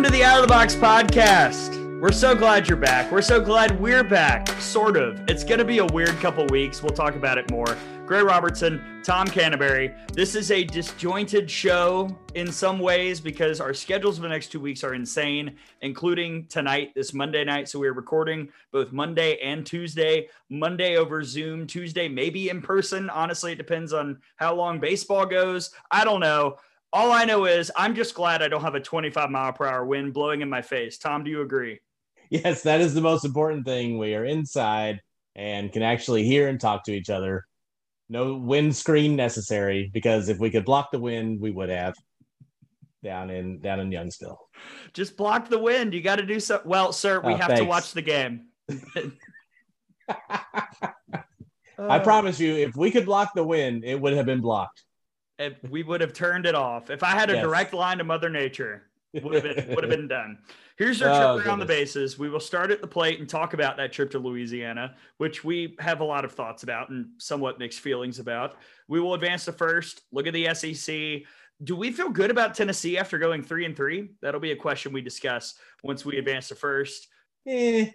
Welcome to the Out of the Box podcast. We're so glad you're back. We're so glad we're back, sort of. It's going to be a weird couple weeks. We'll talk about it more. Gray Robertson, Tom Canterbury. This is a disjointed show in some ways because our schedules for the next two weeks are insane, including tonight, this Monday night. So we're recording both Monday and Tuesday. Monday over Zoom, Tuesday maybe in person. Honestly, it depends on how long baseball goes. I don't know. All I know is I'm just glad I don't have a 25 mile per hour wind blowing in my face. Tom, do you agree? Yes, that is the most important thing. We are inside and can actually hear and talk to each other. No windscreen necessary because if we could block the wind, we would have down in down in Youngsville. Just block the wind. You got to do so. Well, sir, we Oh, have thanks. to watch the game. I oh. promise you, if we could block the wind, it would have been blocked. If we would have turned it off. If I had a Yes. direct line to Mother Nature, would have been would have been done. Here's our trip Oh, around the goodness. bases. We will start at the plate and talk about that trip to Louisiana, which we have a lot of thoughts about and somewhat mixed feelings about. We will advance to first. Look at the SEC. Do we feel good about Tennessee after going three and three? That'll be a question we discuss once we advance to first. Eh,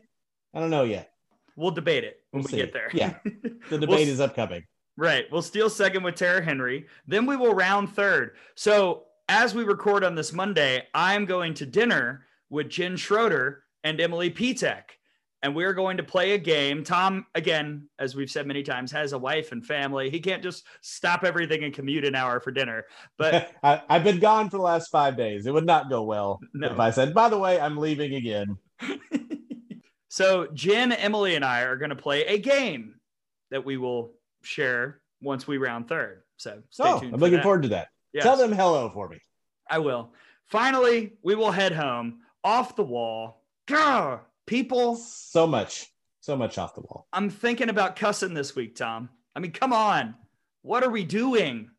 I don't know yet. We'll debate it when We'll we see. get there. Yeah. The We'll debate is upcoming. Right. We'll steal second with Tara Henry. Then we will round third. So as we record on this Monday, I'm going to dinner with Jen Schroeder and Emily Pitek. And we're going to play a game. Tom, again, as we've said many times, has a wife and family. He can't just stop everything and commute an hour for dinner. But I, I've been gone for the last five days. It would not go well No. if I said, by the way, I'm leaving again. so Jen, Emily, and I are going to play a game that we will share once we round third. So stay oh, tuned. I'm for looking that. forward to that. Yes. Tell them hello for me. I will. Finally, we will head home off the wall. Gah! People, So much, so much off the wall. I'm thinking about cussing this week, Tom. I mean, come on. What are we doing?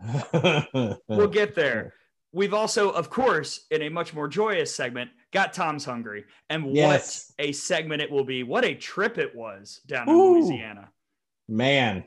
We'll get there. We've also, of course, in a much more joyous segment, got Tom's Hungry. And Yes. what a segment it will be. What a trip it was down in Ooh. Louisiana. Man,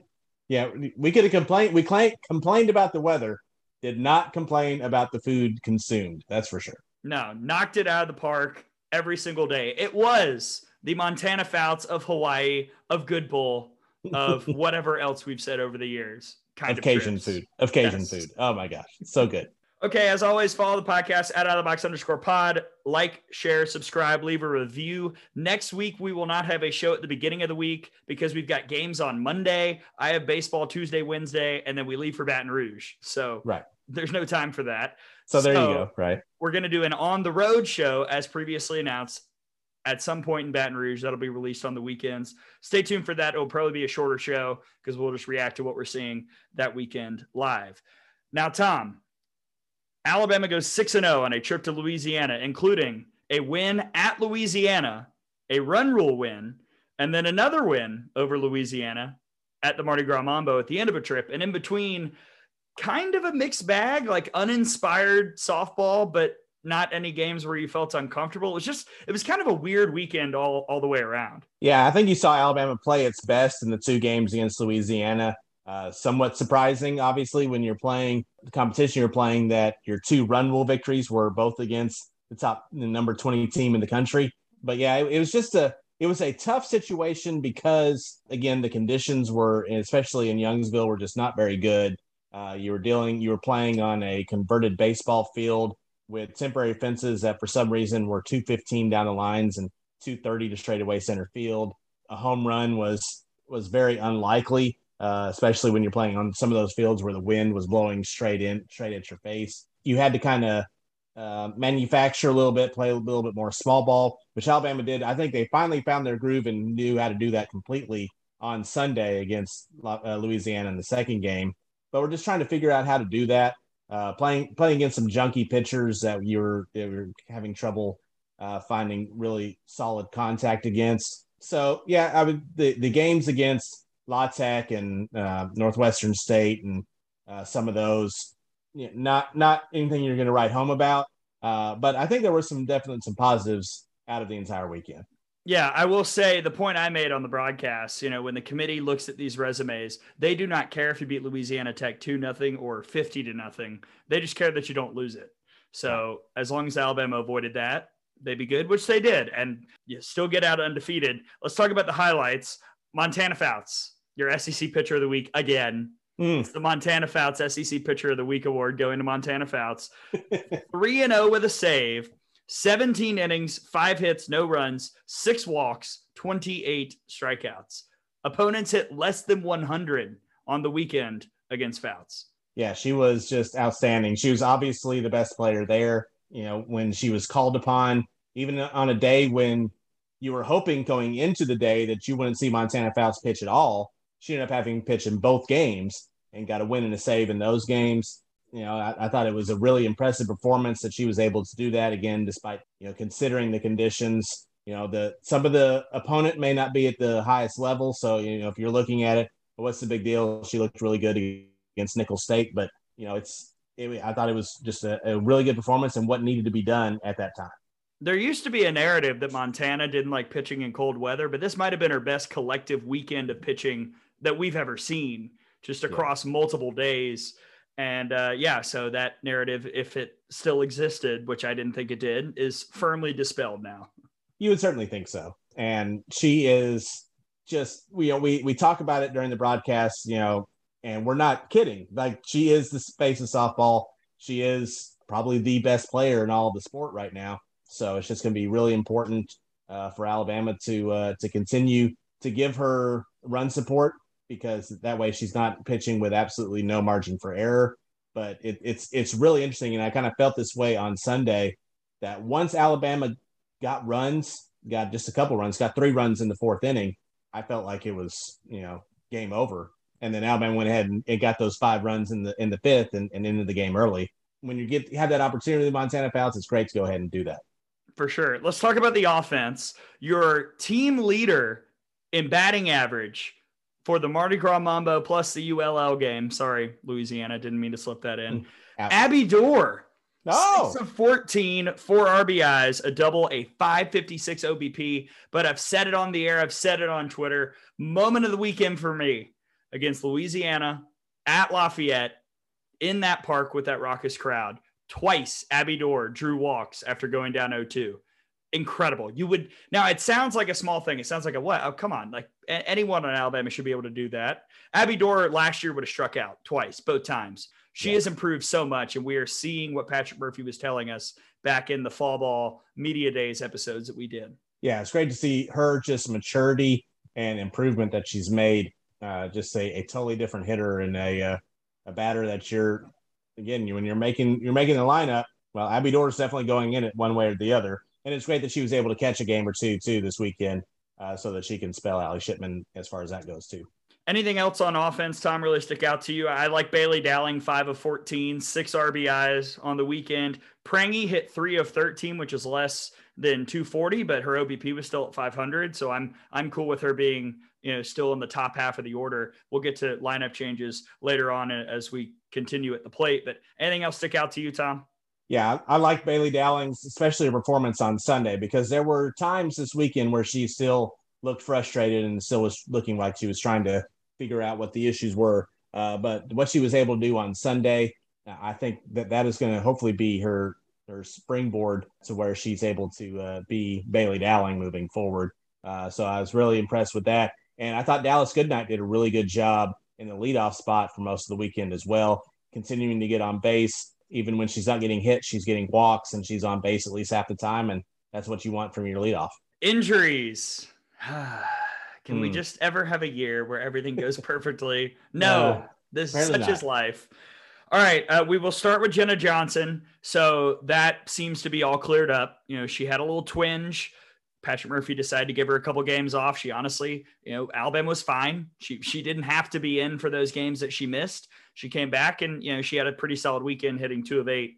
yeah, we could have complained. We cla- complained about the weather, did not complain about the food consumed. That's for sure. No, knocked it out of the park every single day. It was the Montana Fouts of Hawaii, of Good Bull, of whatever else we've said over the years. Kind of of, Cajun trips. food. Of Cajun Yes. food. Oh my gosh, so good. Okay, as always, follow the podcast at out of the box underscore pod. Like, share, subscribe, leave a review. Next week, we will not have a show at the beginning of the week because we've got games on Monday. I have baseball Tuesday, Wednesday, and then we leave for Baton Rouge. So Right. there's no time for that. So there So- you go. Right. we're going to do an on the road show as previously announced at some point in Baton Rouge. That'll be released on the weekends. Stay tuned for that. It'll probably be a shorter show because we'll just react to what we're seeing that weekend live. Now, Tom, Alabama goes 6 0 on a trip to Louisiana, including a win at Louisiana, a run rule win, and then another win over Louisiana at the Mardi Gras Mambo at the end of a trip. And in between, kind of a mixed bag, like uninspired softball, but not any games where you felt uncomfortable. It was just, it was kind of a weird weekend all, all the way around. Yeah, I think you saw Alabama play its best in the two games against Louisiana. Uh, somewhat surprising, obviously, when you're playing the competition you're playing, that your two run rule victories were both against the top the number 20 team in the country. But yeah, it, it was just a it was a tough situation because again the conditions were, especially in Youngsville, were just not very good. Uh, you were dealing, you were playing on a converted baseball field with temporary fences that for some reason were 215 down the lines and 230 to straightaway center field. A home run was was very unlikely, uh, especially when you're playing on some of those fields where the wind was blowing straight in, straight at your face. You had to kind of uh, manufacture a little bit, play a little bit more small ball, which Alabama did. I think they finally found their groove and knew how to do that completely on Sunday against uh, Louisiana in the second game. But we're just trying to figure out how to do that. Uh, playing playing against some junky pitchers that you were, having trouble uh, finding really solid contact against. So yeah, I would the the games against La Tech and uh, Northwestern State and uh, some of those, you know, not not anything you're going to write home about. Uh, but I think there were some definite some positives out of the entire weekend. Yeah, I will say the point I made on the broadcast, you know, when the committee looks at these resumes, they do not care if you beat Louisiana Tech 2 nothing or 50 to nothing. They just care that you don't lose it. So as long as Alabama avoided that, they'd be good, which they did, and you still get out undefeated. Let's talk about the highlights. Montana Fouts, your SEC Pitcher of the Week again. Mm. It's the Montana Fouts SEC Pitcher of the Week award going to Montana Fouts. 3 and 0 with a save, 17 innings, 5 hits, no runs, 6 walks, 28 strikeouts. Opponents hit less than 100 on the weekend against Fouts. Yeah, she was just outstanding. She was obviously the best player there. You know, when she was called upon, even on a day when you were hoping going into the day that you wouldn't see Montana Fouts pitch at all, she ended up having pitch in both games and got a win and a save in those games. You know, I, I, thought it was a really impressive performance that she was able to do that again, despite you know considering the conditions. You know, the some of the opponent may not be at the highest level, so you know if you're looking at it, what's the big deal? She looked really good against Nicholls State, but you know, it's it, I thought it was just a, a really good performance and what needed to be done at that time. There used to be a narrative that Montana didn't like pitching in cold weather, but this might have been her best collective weekend of pitching that we've ever seen, just across yeah. multiple days. And uh, yeah, so that narrative, if it still existed, which I didn't think it did, is firmly dispelled now. You would certainly think so. And she is just, you know, we we talk about it during the broadcast, you know, and we're not kidding. Like she is the face of softball. She is probably the best player in all of the sport right now. So it's just going to be really important uh, for Alabama to uh, to continue to give her run support because that way she's not pitching with absolutely no margin for error. But it, it's it's really interesting, and I kind of felt this way on Sunday that once Alabama got runs, got just a couple runs, got three runs in the fourth inning, I felt like it was you know game over. And then Alabama went ahead and, got those five runs in the in the fifth and, and into the game early. When you get have that opportunity, Montana Fouts, it's great to go ahead and do that. For sure. Let's talk about the offense. Your team leader in batting average for the Mardi Gras Mambo plus the ULL game. Sorry, Louisiana, didn't mean to slip that in. Mm, Abby Doerr. Oh. Six of 14, four RBIs, a double, a 556 OBP. But I've said it on the air, I've said it on Twitter. Moment of the weekend for me against Louisiana at Lafayette in that park with that raucous crowd. Twice, Abby Doerr drew walks after going down 0 2 incredible. You would now it sounds like a small thing. It sounds like a what? Oh, come on. Like a- anyone on Alabama should be able to do that. Abby Doerr last year would have struck out twice, both times. She has improved so much, and we are seeing what Patrick Murphy was telling us back in the fall ball media days episodes that we did. Yeah, it's great to see her just maturity and improvement that she's made. Uh, just a, a totally different hitter and a uh, a batter that you're again you when you're making you're making the lineup. Well, Abby Doerr is definitely going in it one way or the other and it's great that she was able to catch a game or two too this weekend, uh, so that she can spell Allie Shipman as far as that goes too. Anything else on offense, Tom, really stick out to you? I like Bailey Dowling, five of 14, six RBIs on the weekend. Prange hit three of 13, which is less than 240, but her OBP was still at 500. So I'm I'm cool with her being you know still in the top half of the order. We'll get to lineup changes later on as we continue at the plate. But anything else stick out to you, Tom? Yeah, I like Bailey Dowling's, especially her performance on Sunday, because there were times this weekend where she still looked frustrated and still was looking like she was trying to figure out what the issues were. Uh, but what she was able to do on Sunday, I think that that is going to hopefully be her her springboard to where she's able to uh, be Bailey Dowling moving forward. Uh, so I was really impressed with that, and I thought Dallas Goodnight did a really good job in the leadoff spot for most of the weekend as well, continuing to get on base even when she's not getting hit, she's getting walks and she's on base at least half the time. And that's what you want from your leadoff. Injuries. Can we hmm. just ever have a year where everything goes perfectly? No, no this is such not. is life. All right, uh, we will start with Jenna Johnson. So that seems to be all cleared up. You know, she had a little twinge. Patrick Murphy decided to give her a couple games off. She honestly, you know, Alabama was fine. She she didn't have to be in for those games that she missed. She came back and you know she had a pretty solid weekend, hitting two of eight.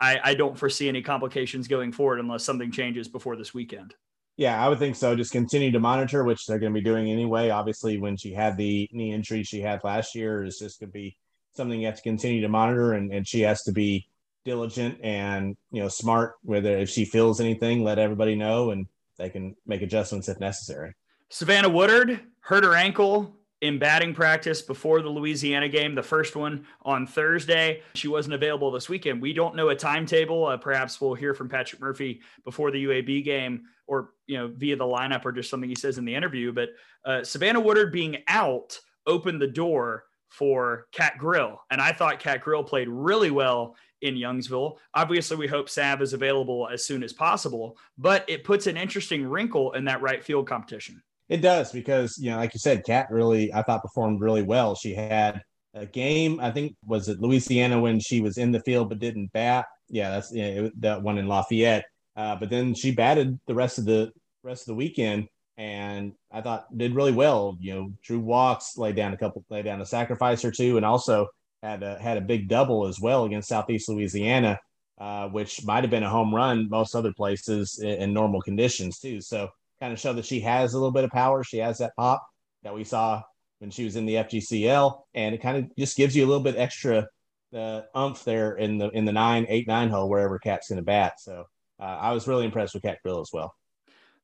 I, I don't foresee any complications going forward unless something changes before this weekend. Yeah, I would think so. Just continue to monitor, which they're going to be doing anyway. Obviously, when she had the knee injury she had last year, is just going to be something you have to continue to monitor, and, and she has to be diligent and you know smart. Whether if she feels anything, let everybody know, and they can make adjustments if necessary. Savannah Woodard hurt her ankle in batting practice before the Louisiana game, the first one on Thursday. She wasn't available this weekend. We don't know a timetable. Uh, perhaps we'll hear from Patrick Murphy before the UAB game or, you know, via the lineup or just something he says in the interview. But uh, Savannah Woodard being out opened the door for Kat Grill. And I thought Kat Grill played really well in Youngsville. Obviously, we hope Sav is available as soon as possible, but it puts an interesting wrinkle in that right field competition. It does because you know, like you said, Kat really I thought performed really well. She had a game, I think was it Louisiana when she was in the field but didn't bat. Yeah, that's yeah, it, that one in Lafayette. Uh, but then she batted the rest of the rest of the weekend, and I thought did really well. You know, drew walks, laid down a couple, laid down a sacrifice or two, and also had a, had a big double as well against Southeast Louisiana, uh, which might have been a home run most other places in, in normal conditions too. So kind of show that she has a little bit of power. She has that pop that we saw when she was in the FGCU, and it kind of just gives you a little bit extra uh, umph there in the in the nine, eight, nine hole wherever Kat's going to bat. So uh, I was really impressed with Kat Grill as well.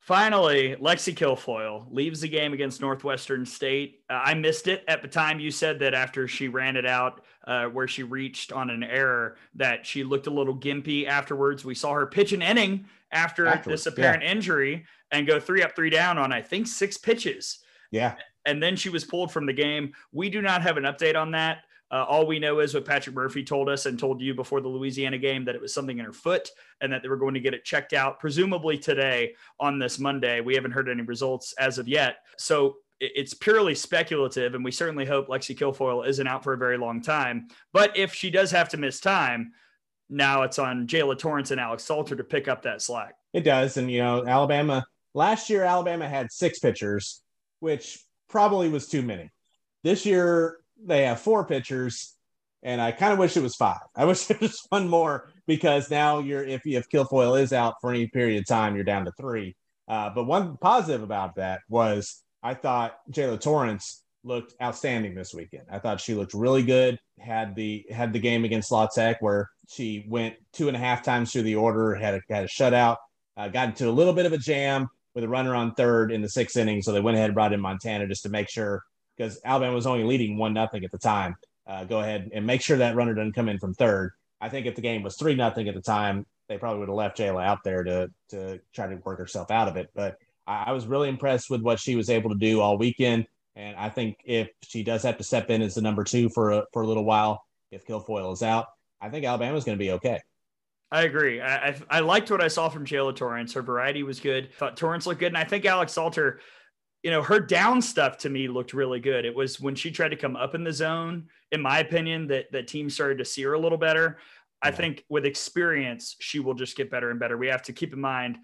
Finally, Lexi Kilfoyle leaves the game against Northwestern State. Uh, I missed it at the time. You said that after she ran it out, uh, where she reached on an error, that she looked a little gimpy afterwards. We saw her pitch an inning after afterwards, this apparent yeah. injury and go three up, three down on I think six pitches. Yeah. And then she was pulled from the game. We do not have an update on that. Uh, all we know is what Patrick Murphy told us and told you before the Louisiana game that it was something in her foot and that they were going to get it checked out, presumably today on this Monday. We haven't heard any results as of yet. So it's purely speculative, and we certainly hope Lexi Kilfoyle isn't out for a very long time. But if she does have to miss time, now it's on Jaala Torrence and Alex Salter to pick up that slack. It does. And, you know, Alabama, last year, Alabama had six pitchers, which probably was too many. This year, they have four pitchers, and I kind of wish it was five. I wish there was one more because now you're if if Kilfoyle is out for any period of time, you're down to three. Uh, but one positive about that was I thought Jaala Torrence looked outstanding this weekend. I thought she looked really good. Had the had the game against La Tech where she went two and a half times through the order, had a, had a shutout, uh, got into a little bit of a jam with a runner on third in the sixth inning. So they went ahead and brought in Montana just to make sure because Alabama was only leading one nothing at the time. Uh, go ahead and make sure that runner doesn't come in from third. I think if the game was three nothing at the time, they probably would have left Jaala out there to to try to work herself out of it. But I, I was really impressed with what she was able to do all weekend. And I think if she does have to step in as the number two for a, for a little while, if Kilfoyle is out, I think Alabama's going to be okay. I agree. I, I, I liked what I saw from Jaala Torrence. Her variety was good. Thought Torrence looked good, and I think Alex Salter you know, her down stuff to me looked really good. It was when she tried to come up in the zone, in my opinion, that that team started to see her a little better. Yeah. I think with experience, she will just get better and better. We have to keep in mind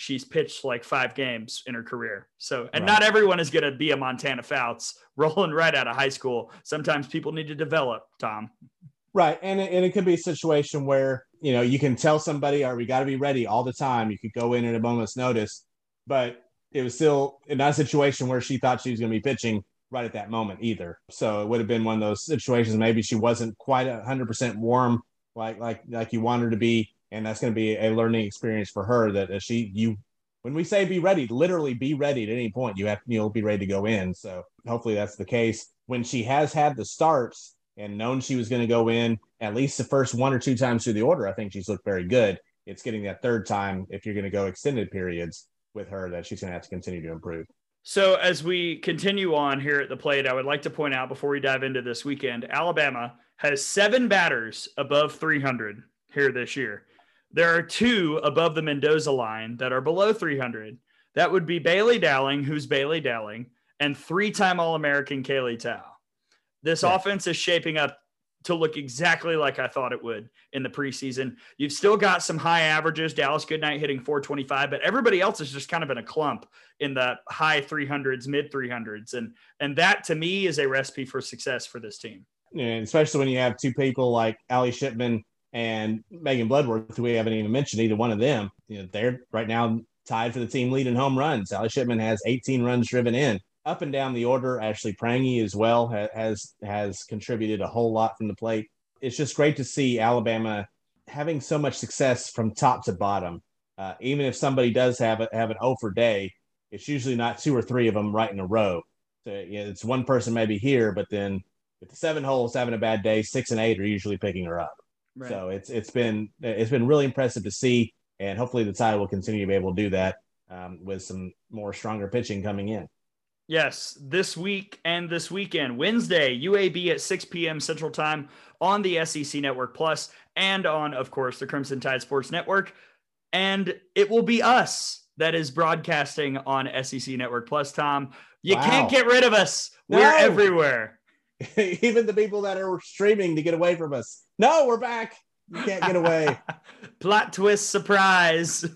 she's pitched like five games in her career. So, and right. not everyone is going to be a Montana Fouts rolling right out of high school. Sometimes people need to develop, Tom. Right. And it, and it could be a situation where, you know, you can tell somebody, or we got to be ready all the time. You could go in at a moment's notice, but it was still not a situation where she thought she was going to be pitching right at that moment either. So it would have been one of those situations. Maybe she wasn't quite a hundred percent warm, like like like you want her to be, and that's going to be a learning experience for her. That she you when we say be ready, literally be ready at any point. You have you'll be ready to go in. So hopefully that's the case. When she has had the starts and known she was going to go in at least the first one or two times through the order, I think she's looked very good. It's getting that third time if you're going to go extended periods with her that she's going to have to continue to improve. So, as we continue on here at the plate, I would like to point out before we dive into this weekend, Alabama has seven batters above 300 here this year. There are two above the Mendoza line that are below 300. That would be Bailey Dowling, who's Bailey Dowling, and three time All American Kaylee Tao. This yeah. offense is shaping up to look exactly like I thought it would in the preseason. You've still got some high averages. Dallas Goodnight hitting 425, but everybody else is just kind of in a clump in the high 300s, mid 300s, and and that to me is a recipe for success for this team. And especially when you have two people like Allie Shipman and Megan Bloodworth, who we haven't even mentioned either one of them. You know, they're right now tied for the team lead in home runs. Allie Shipman has 18 runs driven in up and down the order. Ashley Prange as well has has contributed a whole lot from the plate. It's just great to see Alabama having so much success from top to bottom. Uh, even if somebody does have a, have an over day, it's usually not two or three of them right in a row. So it's one person maybe here, but then if the seven holes having a bad day, six and eight are usually picking her up. Right. So it's it's been it's been really impressive to see, and hopefully the Tide will continue to be able to do that um, with some more stronger pitching coming in. Yes, this week and this weekend, Wednesday, UAB at 6 p.m. Central Time on the SEC Network Plus and on, of course, the Crimson Tide Sports Network. And it will be us that is broadcasting on SEC Network Plus, Tom. You wow. can't get rid of us. No. We're everywhere. Even the people that are streaming to get away from us. No, we're back. You can't get away. Plot twist surprise.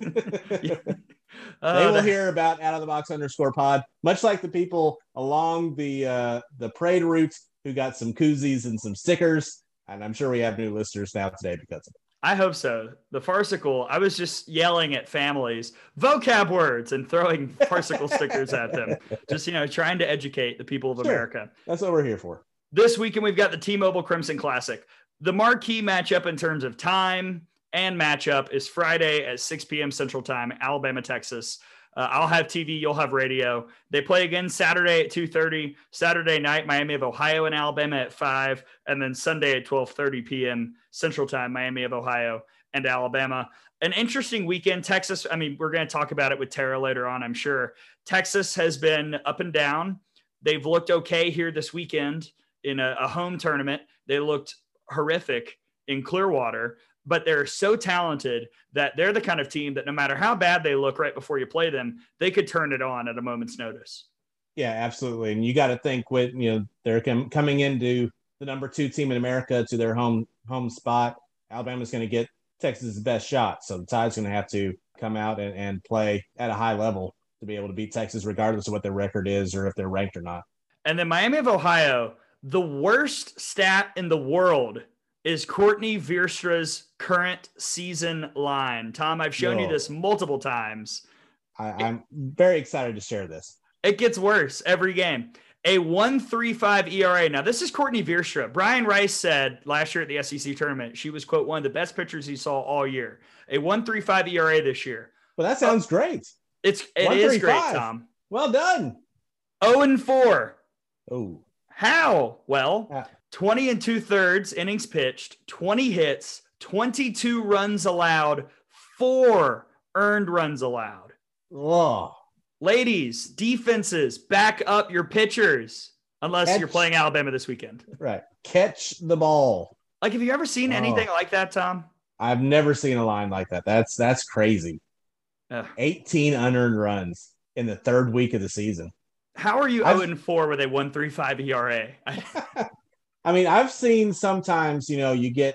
They will hear about out of the box underscore pod, much like the people along the uh, the parade route who got some koozies and some stickers. And I'm sure we have new listeners now today because of it. I hope so. The farcical, I was just yelling at families, vocab words, and throwing farcical stickers at them. Just, you know, trying to educate the people of sure. America. That's what we're here for. This weekend, we've got the T Mobile Crimson Classic. The marquee matchup in terms of time, and matchup is Friday at 6 p.m. Central Time, Alabama, Texas. Uh, I'll have TV, you'll have radio. They play again Saturday at 2:30, Saturday night Miami of Ohio and Alabama at 5, and then Sunday at 12:30 p.m. Central Time, Miami of Ohio and Alabama. An interesting weekend. Texas, I mean, we're going to talk about it with Tara later on, I'm sure. Texas has been up and down. They've looked okay here this weekend in a, a home tournament. They looked horrific in Clearwater but they're so talented that they're the kind of team that no matter how bad they look right before you play them, they could turn it on at a moment's notice. Yeah, absolutely. And you got to think with you know they're com- coming into the number two team in America to their home home spot. Alabama's going to get Texas' best shot, so the Tide's going to have to come out and, and play at a high level to be able to beat Texas, regardless of what their record is or if they're ranked or not. And then Miami of Ohio, the worst stat in the world is Courtney Vierstra's current season line. Tom, I've shown you this multiple times. I, am very excited to share this. It gets worse every game. A 135 ERA. Now, this is Courtney Vierstra. Brian Rice said last year at the SEC tournament, she was, quote, one of the best pitchers he saw all year. A 135 ERA this year. Well, that sounds uh, great. It's it is great, Tom. Well done. 0 and 4. Oh. How? Well, uh, 20 and two thirds innings pitched, 20 hits, 22 runs allowed, four earned runs allowed. Oh. Ladies, defenses, back up your pitchers unless Catch. you're playing Alabama this weekend. Right. Catch the ball. Like, have you ever seen oh. anything like that, Tom? I've never seen a line like that. That's that's crazy. Ugh. 18 unearned runs in the third week of the season. How are you 0 4 with a 135 ERA? I mean, I've seen sometimes, you know, you get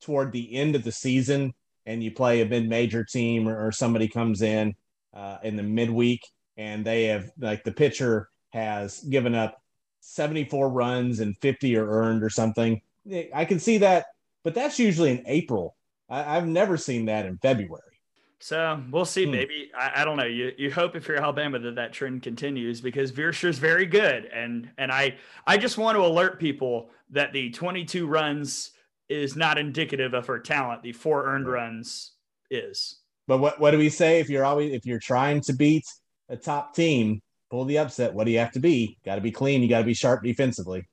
toward the end of the season and you play a mid-major team or, or somebody comes in uh, in the midweek and they have like the pitcher has given up 74 runs and 50 are earned or something. I can see that, but that's usually in April. I, have never seen that in February. So we'll see. Hmm. Maybe I, I, don't know. You you hope if you're Alabama that that trend continues because is very good, and and I I just want to alert people that the 22 runs is not indicative of her talent. The four earned runs is. But what what do we say if you're always if you're trying to beat a top team, pull the upset? What do you have to be? Got to be clean. You got to be sharp defensively.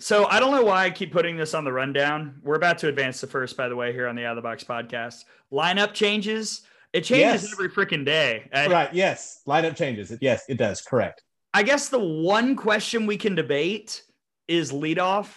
So I don't know why I keep putting this on the rundown. We're about to advance the first, by the way, here on the Out of the Box podcast. Lineup changes. It changes yes. every freaking day. right. Yes. Lineup changes. Yes, it does. Correct. I guess the one question we can debate is leadoff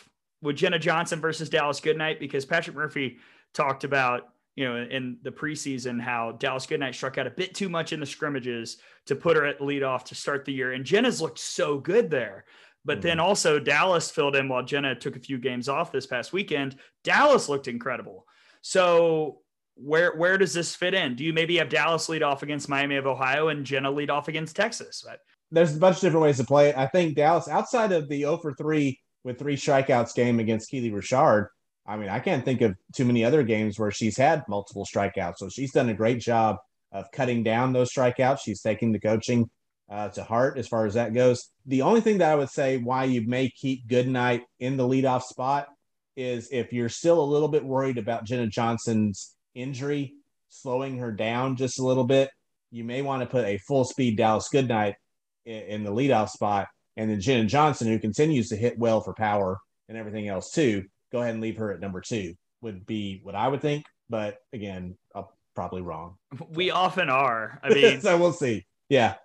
with Jenna Johnson versus Dallas Goodnight because Patrick Murphy talked about you know in the preseason how Dallas Goodnight struck out a bit too much in the scrimmages to put her at leadoff to start the year, and Jenna's looked so good there. But mm-hmm. then also Dallas filled in while Jenna took a few games off this past weekend. Dallas looked incredible. So where where does this fit in? Do you maybe have Dallas lead off against Miami of Ohio and Jenna lead off against Texas? But there's a bunch of different ways to play it. I think Dallas, outside of the 0 for 3 with three strikeouts game against Keely Richard, I mean, I can't think of too many other games where she's had multiple strikeouts. So she's done a great job of cutting down those strikeouts. She's taking the coaching uh, to heart as far as that goes. The only thing that I would say why you may keep Goodnight in the leadoff spot is if you're still a little bit worried about Jenna Johnson's injury slowing her down just a little bit, you may want to put a full speed Dallas Goodnight in, in the leadoff spot and then Jenna Johnson, who continues to hit well for power and everything else too, go ahead and leave her at number two would be what I would think. But again, I'm probably wrong. We often are. I mean, so we'll see. Yeah.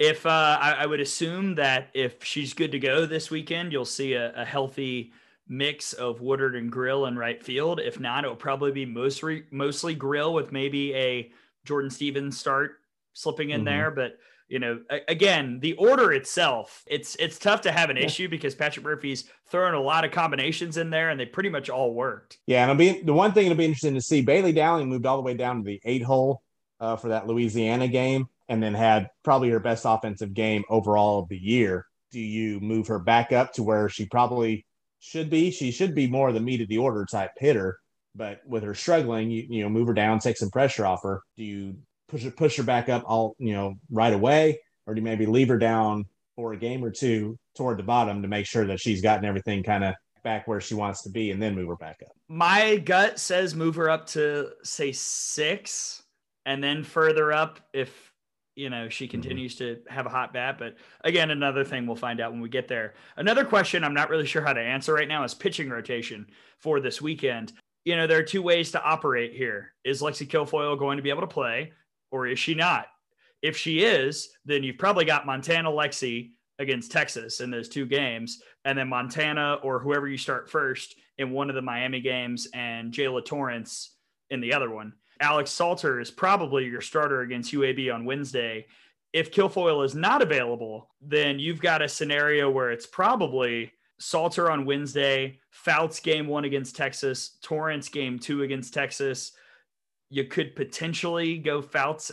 If uh, I, I, would assume that if she's good to go this weekend, you'll see a, a healthy mix of Woodard and Grill in right field. If not, it'll probably be mostly mostly Grill with maybe a Jordan Stevens start slipping in mm-hmm. there. But you know, again, the order itself, it's it's tough to have an yeah. issue because Patrick Murphy's throwing a lot of combinations in there, and they pretty much all worked. Yeah, and it'll be the one thing it'll be interesting to see. Bailey Dowling moved all the way down to the eight hole uh, for that Louisiana game, and then had probably her best offensive game overall of the year. Do you move her back up to where she probably should be? She should be more the meat of the order type hitter, but with her struggling, you you know move her down, take some pressure off her. Do you push her push her back up all you know right away, or do you maybe leave her down for a game or two toward the bottom to make sure that she's gotten everything kind of back where she wants to be, and then move her back up? My gut says move her up to say six, and then further up if you know she mm-hmm. continues mm-hmm. to have a hot bat. But again, another thing we'll find out when we get there. Another question I'm not really sure how to answer right now is pitching rotation for this weekend. You know, there are two ways to operate here. Is Lexi Kilfoyle going to be able to play? or is she not? If she is, then you've probably got Montana Lexi against Texas in those two games, and then Montana or whoever you start first in one of the Miami games, and Jaala Torrence in the other one. Alex Salter is probably your starter against UAB on Wednesday. If Kilfoyle is not available, then you've got a scenario where it's probably Salter on Wednesday, Fouts game one against Texas, Torrence game two against Texas, you could potentially go Fouts,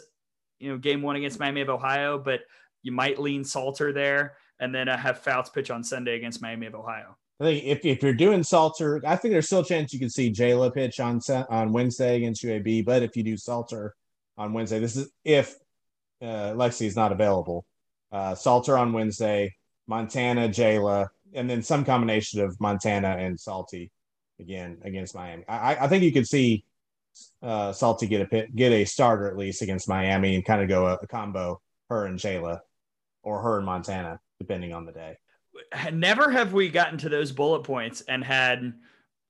you know, game one against Miami of Ohio, but you might lean Salter there and then have Fouts pitch on Sunday against Miami of Ohio. I think if, if you're doing Salter, I think there's still a chance you can see Jaala pitch on on Wednesday against UAB. But if you do Salter on Wednesday, this is if uh, Lexi is not available. Uh, Salter on Wednesday, Montana, Jaala, and then some combination of Montana and Salty again against Miami. I, I think you could see uh, Salty get a pit, get a starter at least against Miami and kind of go a, a combo her and Jaala or her and Montana depending on the day. Never have we gotten to those bullet points and had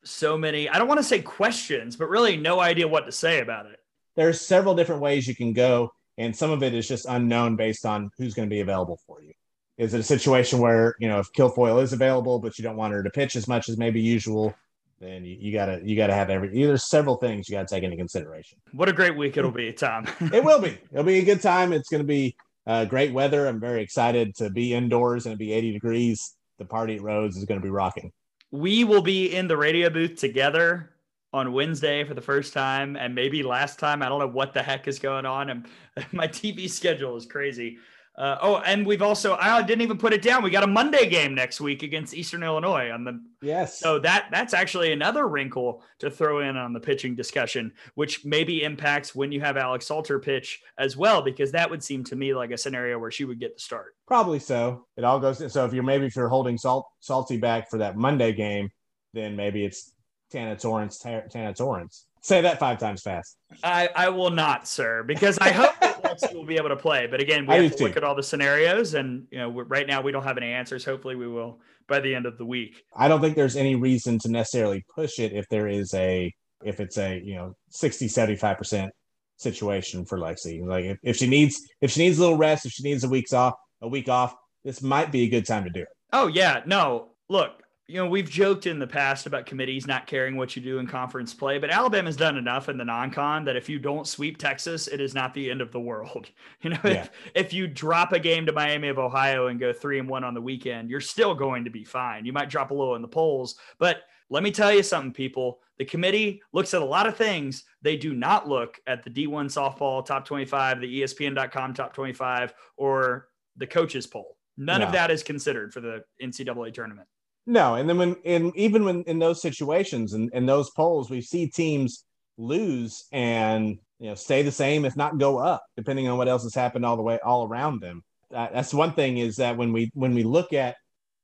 so many. I don't want to say questions, but really no idea what to say about it. There's several different ways you can go, and some of it is just unknown based on who's going to be available for you. Is it a situation where you know if Kilfoyle is available, but you don't want her to pitch as much as maybe usual? then you, you, gotta you gotta have every there's several things you gotta take into consideration what a great week it'll be tom it will be it'll be a good time it's gonna be uh, great weather i'm very excited to be indoors and be 80 degrees the party at rhodes is gonna be rocking we will be in the radio booth together on Wednesday for the first time and maybe last time. I don't know what the heck is going on. And my TV schedule is crazy. Uh, oh, and we've also I didn't even put it down. We got a Monday game next week against Eastern Illinois on the yes. So that that's actually another wrinkle to throw in on the pitching discussion, which maybe impacts when you have Alex Salter pitch as well, because that would seem to me like a scenario where she would get the start. Probably so. It all goes. So if you're maybe if you're holding Salt Salty back for that Monday game, then maybe it's Tana Torrence, Tana Torrence. Say that five times fast. I, I will not, sir, because I hope that Lexi will be able to play. But again, we I have to too. look at all the scenarios, and you know, right now we don't have any answers. Hopefully, we will by the end of the week. I don't think there's any reason to necessarily push it if there is a if it's a you know 60 75 percent situation for Lexi. Like if, if she needs if she needs a little rest, if she needs a week's off, a week off, this might be a good time to do it. Oh yeah, no. Look, you know, we've joked in the past about committees not caring what you do in conference play, but Alabama's done enough in the non-con that if you don't sweep Texas, it is not the end of the world. You know, yeah. if, if you drop a game to Miami of Ohio and go three and one on the weekend, you're still going to be fine. You might drop a little in the polls, but let me tell you something, people. The committee looks at a lot of things. They do not look at the D1 softball top 25, the ESPN.com top 25, or the coaches poll. None no. of that is considered for the NCAA tournament. No, and then when and even when in those situations and in, in those polls, we see teams lose and you know stay the same, if not go up, depending on what else has happened all the way all around them. Uh, that's one thing is that when we when we look at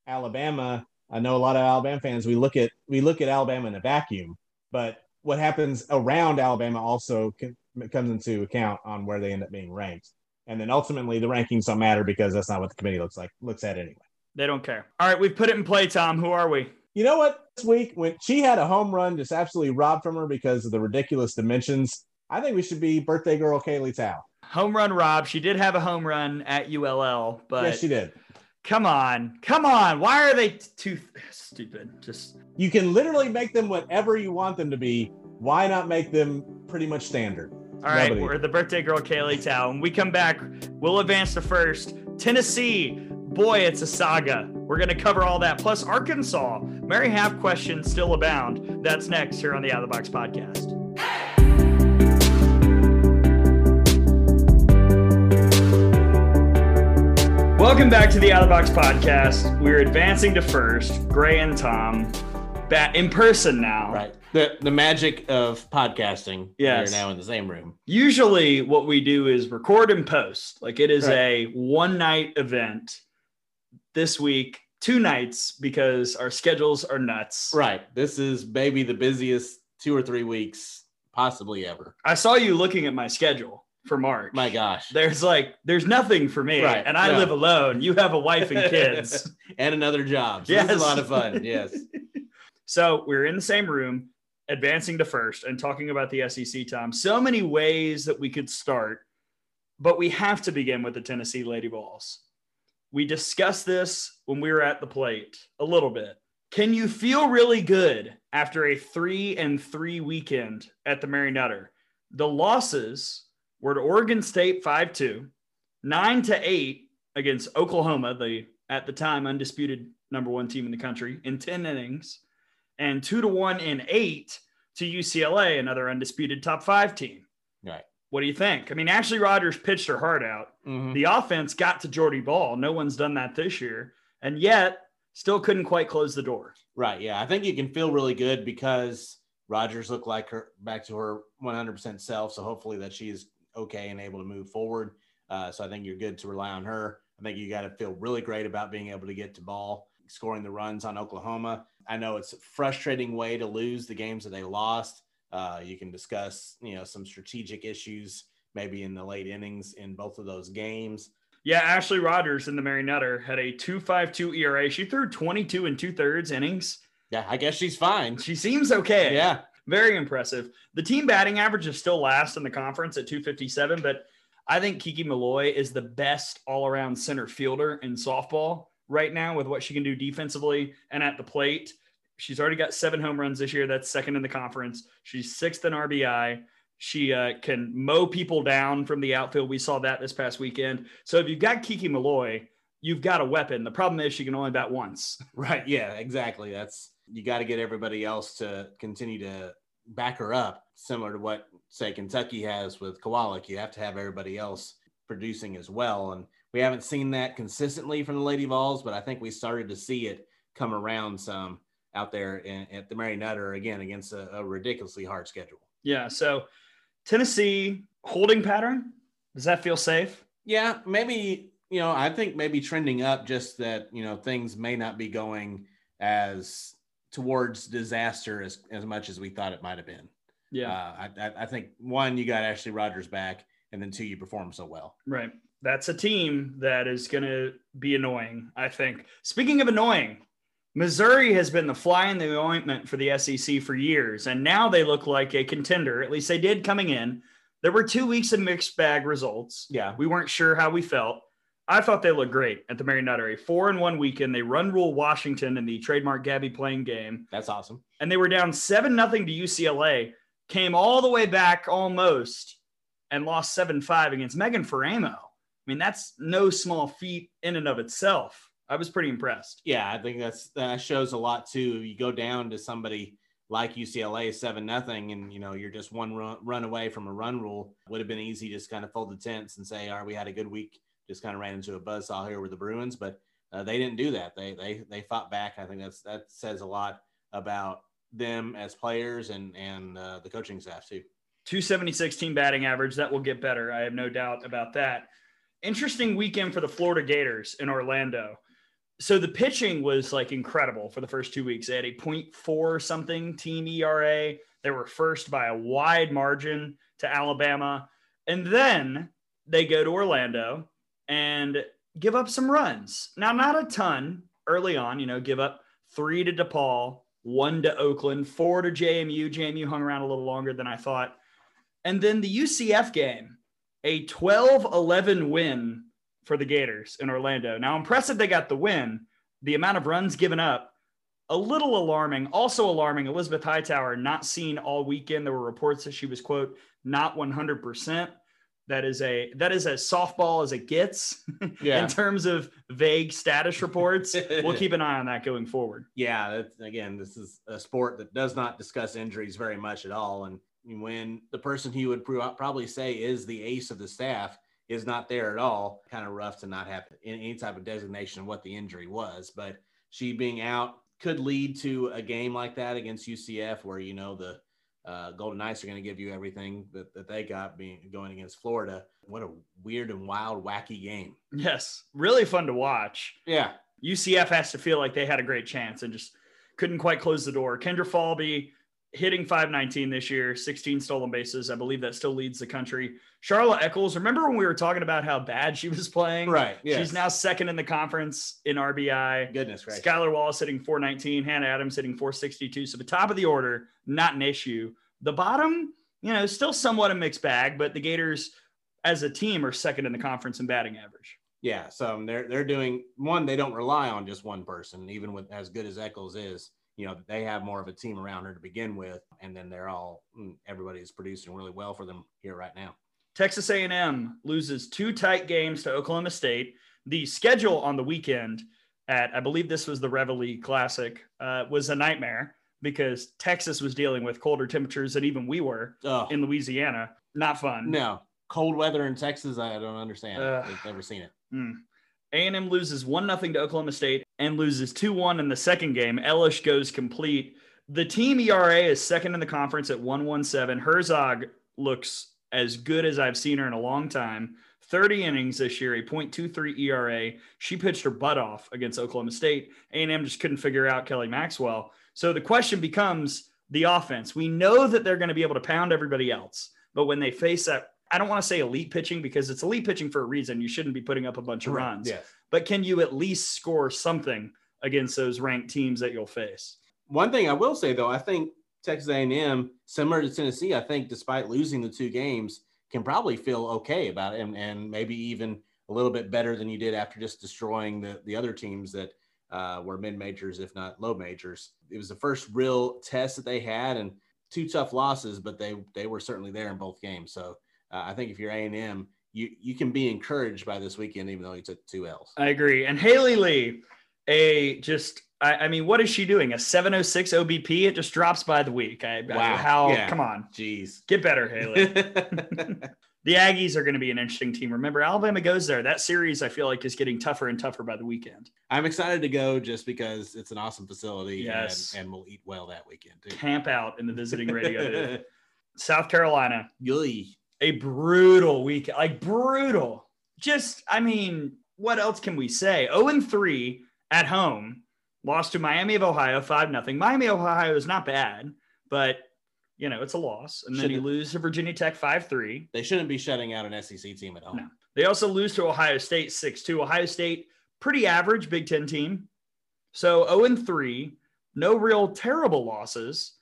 Alabama, I know a lot of Alabama fans. We look at we look at Alabama in a vacuum, but what happens around Alabama also can, comes into account on where they end up being ranked. And then ultimately, the rankings don't matter because that's not what the committee looks like looks at anyway. They don't care. All right, we've put it in play, Tom. Who are we? You know what? This week, when she had a home run just absolutely robbed from her because of the ridiculous dimensions, I think we should be birthday girl Kaylee Tao. Home run Rob. She did have a home run at ULL, but yes, she did. Come on, come on. Why are they too stupid? Just you can literally make them whatever you want them to be. Why not make them pretty much standard? All right, Nobody. we're the birthday girl Kaylee Tao. When we come back, we'll advance to first. Tennessee, boy, it's a saga. We're going to cover all that. Plus, Arkansas. Mary have questions still abound. That's next here on the Out of the Box podcast. Welcome back to the Out of the Box podcast. We're advancing to first. Gray and Tom, back in person now. Right. The the magic of podcasting. Yes. We're now in the same room. Usually, what we do is record and post. Like it is right. a one night event. This week, two nights because our schedules are nuts. Right. This is maybe the busiest two or three weeks possibly ever. I saw you looking at my schedule for March. My gosh. There's like there's nothing for me. Right. And I no. live alone. You have a wife and kids. and another job. So yes. This is a lot of fun. Yes. so we're in the same room, advancing to first and talking about the SEC Tom. So many ways that we could start, but we have to begin with the Tennessee Lady Vols. We discussed this when we were at the plate a little bit. Can you feel really good after a three and three weekend at the Mary Nutter? The losses were to Oregon State 5 2, 9 to 8 against Oklahoma, the at the time undisputed number one team in the country, in 10 innings, and 2 to 1 in 8 to UCLA, another undisputed top five team. Right. What do you think? I mean, Ashley Rogers pitched her heart out. Mm-hmm. The offense got to Jordy Bahl. No one's done that this year. And yet, still couldn't quite close the door. Right. Yeah. I think you can feel really good because Rogers looked like her back to her 100% self. So hopefully that she's okay and able to move forward. Uh, so I think you're good to rely on her. I think you got to feel really great about being able to get to Bahl, scoring the runs on Oklahoma. I know it's a frustrating way to lose the games that they lost. Uh, you can discuss, you know, some strategic issues maybe in the late innings in both of those games. Yeah, Ashley Rogers in the Mary Nutter had a 2.52 ERA. She threw 22 and two thirds innings. Yeah, I guess she's fine. She seems okay. Yeah. Very impressive. The team batting average is still last in the conference at 257, but I think Kiki Milloy is the best all around center fielder in softball right now with what she can do defensively and at the plate. She's already got seven home runs this year. That's second in the conference. She's sixth in RBI. She uh, can mow people down from the outfield. We saw that this past weekend. So if you've got Kiki Milloy, you've got a weapon. The problem is she can only bat once. Right. Yeah, exactly. That's you got to get everybody else to continue to back her up, similar to what say Kentucky has with Kowalik. You have to have everybody else producing as well, and we haven't seen that consistently from the Lady Vols, but I think we started to see it come around some out there in, at the Mary Nutter again against a, a ridiculously hard schedule. Yeah. So Tennessee holding pattern. Does that feel safe? Yeah, maybe. You know, I think maybe trending up. Just that you know things may not be going as towards disaster as, as much as we thought it might have been. Yeah. Uh, I, I think one, you got Ashley Rogers back, and then two, you perform so well. Right. That's a team that is going to be annoying, I think. Speaking of annoying, Missouri has been the fly in the ointment for the SEC for years, and now they look like a contender. At least they did coming in. There were two weeks of mixed bag results. Yeah. We weren't sure how we felt. I thought they looked great at the Mary Nutter. A four and one weekend. They run rule Washington in the trademark Gabbie Plain game. That's awesome. And they were down seven nothing to UCLA. Came all the way back almost and lost seven five against Megan Faraimo. I mean, that's no small feat in and of itself. I was pretty impressed. Yeah, I think that's that shows a lot too. You go down to somebody like UCLA seven nothing, and you know you're just one run, run away from a run rule. Would have been easy just kind of fold the tents and say, "All right, we had a good week just kind of ran into a buzzsaw here with the Bruins, but uh, they didn't do that. They they they fought back. I think that's that says a lot about them as players and and uh, the coaching staff too. 276 team batting average. That will get better. I have no doubt about that. Interesting weekend for the Florida Gators in Orlando. So the pitching was like incredible for the first two weeks. They had a 0.4 something team ERA. They were first by a wide margin to Alabama. And then they go to Orlando and give up some runs. Now, not a ton early on, you know, give up three to DePaul, one to Oakland, four to JMU. JMU hung around a little longer than I thought. And then the UCF game, a 12 11 win for the Gators in Orlando. Now, impressive they got the win. The amount of runs given up, a little alarming. Also alarming, Elizabeth Hightower not seen all weekend. There were reports that she was, quote, not 100%. That is a that is as softball as it gets Yeah. in terms of vague status reports. we'll keep an eye on that going forward. Yeah, that's, again, this is a sport that does not discuss injuries very much at all. And when the person he would pro- probably say is the ace of the staff is not there at all, kind of rough to not have any any type of designation of what the injury was. But she being out could lead to a game like that against UCF, where you know the uh, Golden Knights are going to give you everything that, that they got being going against Florida. What a weird and wild, wacky game. Yes, really fun to watch. Yeah, UCF has to feel like they had a great chance and just couldn't quite close the door. Kendra Falby hitting 519 this year, 16 stolen bases. I believe that still leads the country. Charla Echols, remember when we were talking about how bad she was playing? right. Yeah, She's now second in the conference in RBI. goodness gracious. Skylar Wallace hitting 419, Hannah Adams hitting 462. So the top of the order, not an issue. The bottom, you know, still somewhat a mixed bag, but the Gators as a team are second in the conference in batting average. Yeah, so they're they're doing one. They don't rely on just one person, even with as good as Eccles is. You know, they have more of a team around her to begin with, and then they're all mm, everybody's producing really well for them here right now. Texas A&M loses two tight games to Oklahoma State. The schedule on the weekend at I believe this was the Reveille Classic uh, was a nightmare because Texas was dealing with colder temperatures than even we were Oh in Louisiana. Not fun. no, cold weather in Texas, I don't understand. Ugh. I've never seen it. Mm. A&M loses 1 0 to Oklahoma State and loses 2 1 in the second game. Elish goes complete. The team ERA is second in the conference at 117. Herzog looks as good as I've seen her in a long time. 30 innings this year, a .23 ERA. She pitched her butt off against Oklahoma State. A&M just couldn't figure out Kelly Maxwell. So the question becomes the offense. We know that they're going to be able to pound everybody else, but when they face that, I don't want to say elite pitching because it's elite pitching for a reason. You shouldn't be putting up a bunch of runs Yes. but can you at least score something against those ranked teams that you'll face? One thing I will say though, I think Texas A&M, similar to Tennessee, I think despite losing the two games, can probably feel okay about it, and, and maybe even a little bit better than you did after just destroying the the other teams that uh, were mid majors, if not low majors. It was the first real test that they had, and two tough losses, but they they were certainly there in both games. So uh, I think if you're A&M, you you can be encouraged by this weekend, even though you took two L's. I agree. And Haley Lee, a just, I, I mean, what is she doing? A 706 OBP? It just drops by the week. I, I- Wow. how, Yeah. come on, Jeez. get better, Haley. the Aggies are going to be an interesting team. Remember, Alabama goes there. That series, I feel like, is getting tougher and tougher by the weekend. I'm excited to go just because it's an awesome facility Yes. and, and we'll eat well that weekend too. Camp out in the visiting radio. South Carolina, Yui. A brutal week, like brutal. Just, I mean, what else can we say? 0 and 3 at home, lost to Miami of Ohio 5 nothing. Miami of Ohio is not bad, but you know, it's a loss. And then you Should've- lose to Virginia Tech 5 3. They shouldn't be shutting out an SEC team at home. No. They also lose to Ohio State 6 2. Ohio State, pretty average Big Ten team. So 0 and 3, no real terrible losses,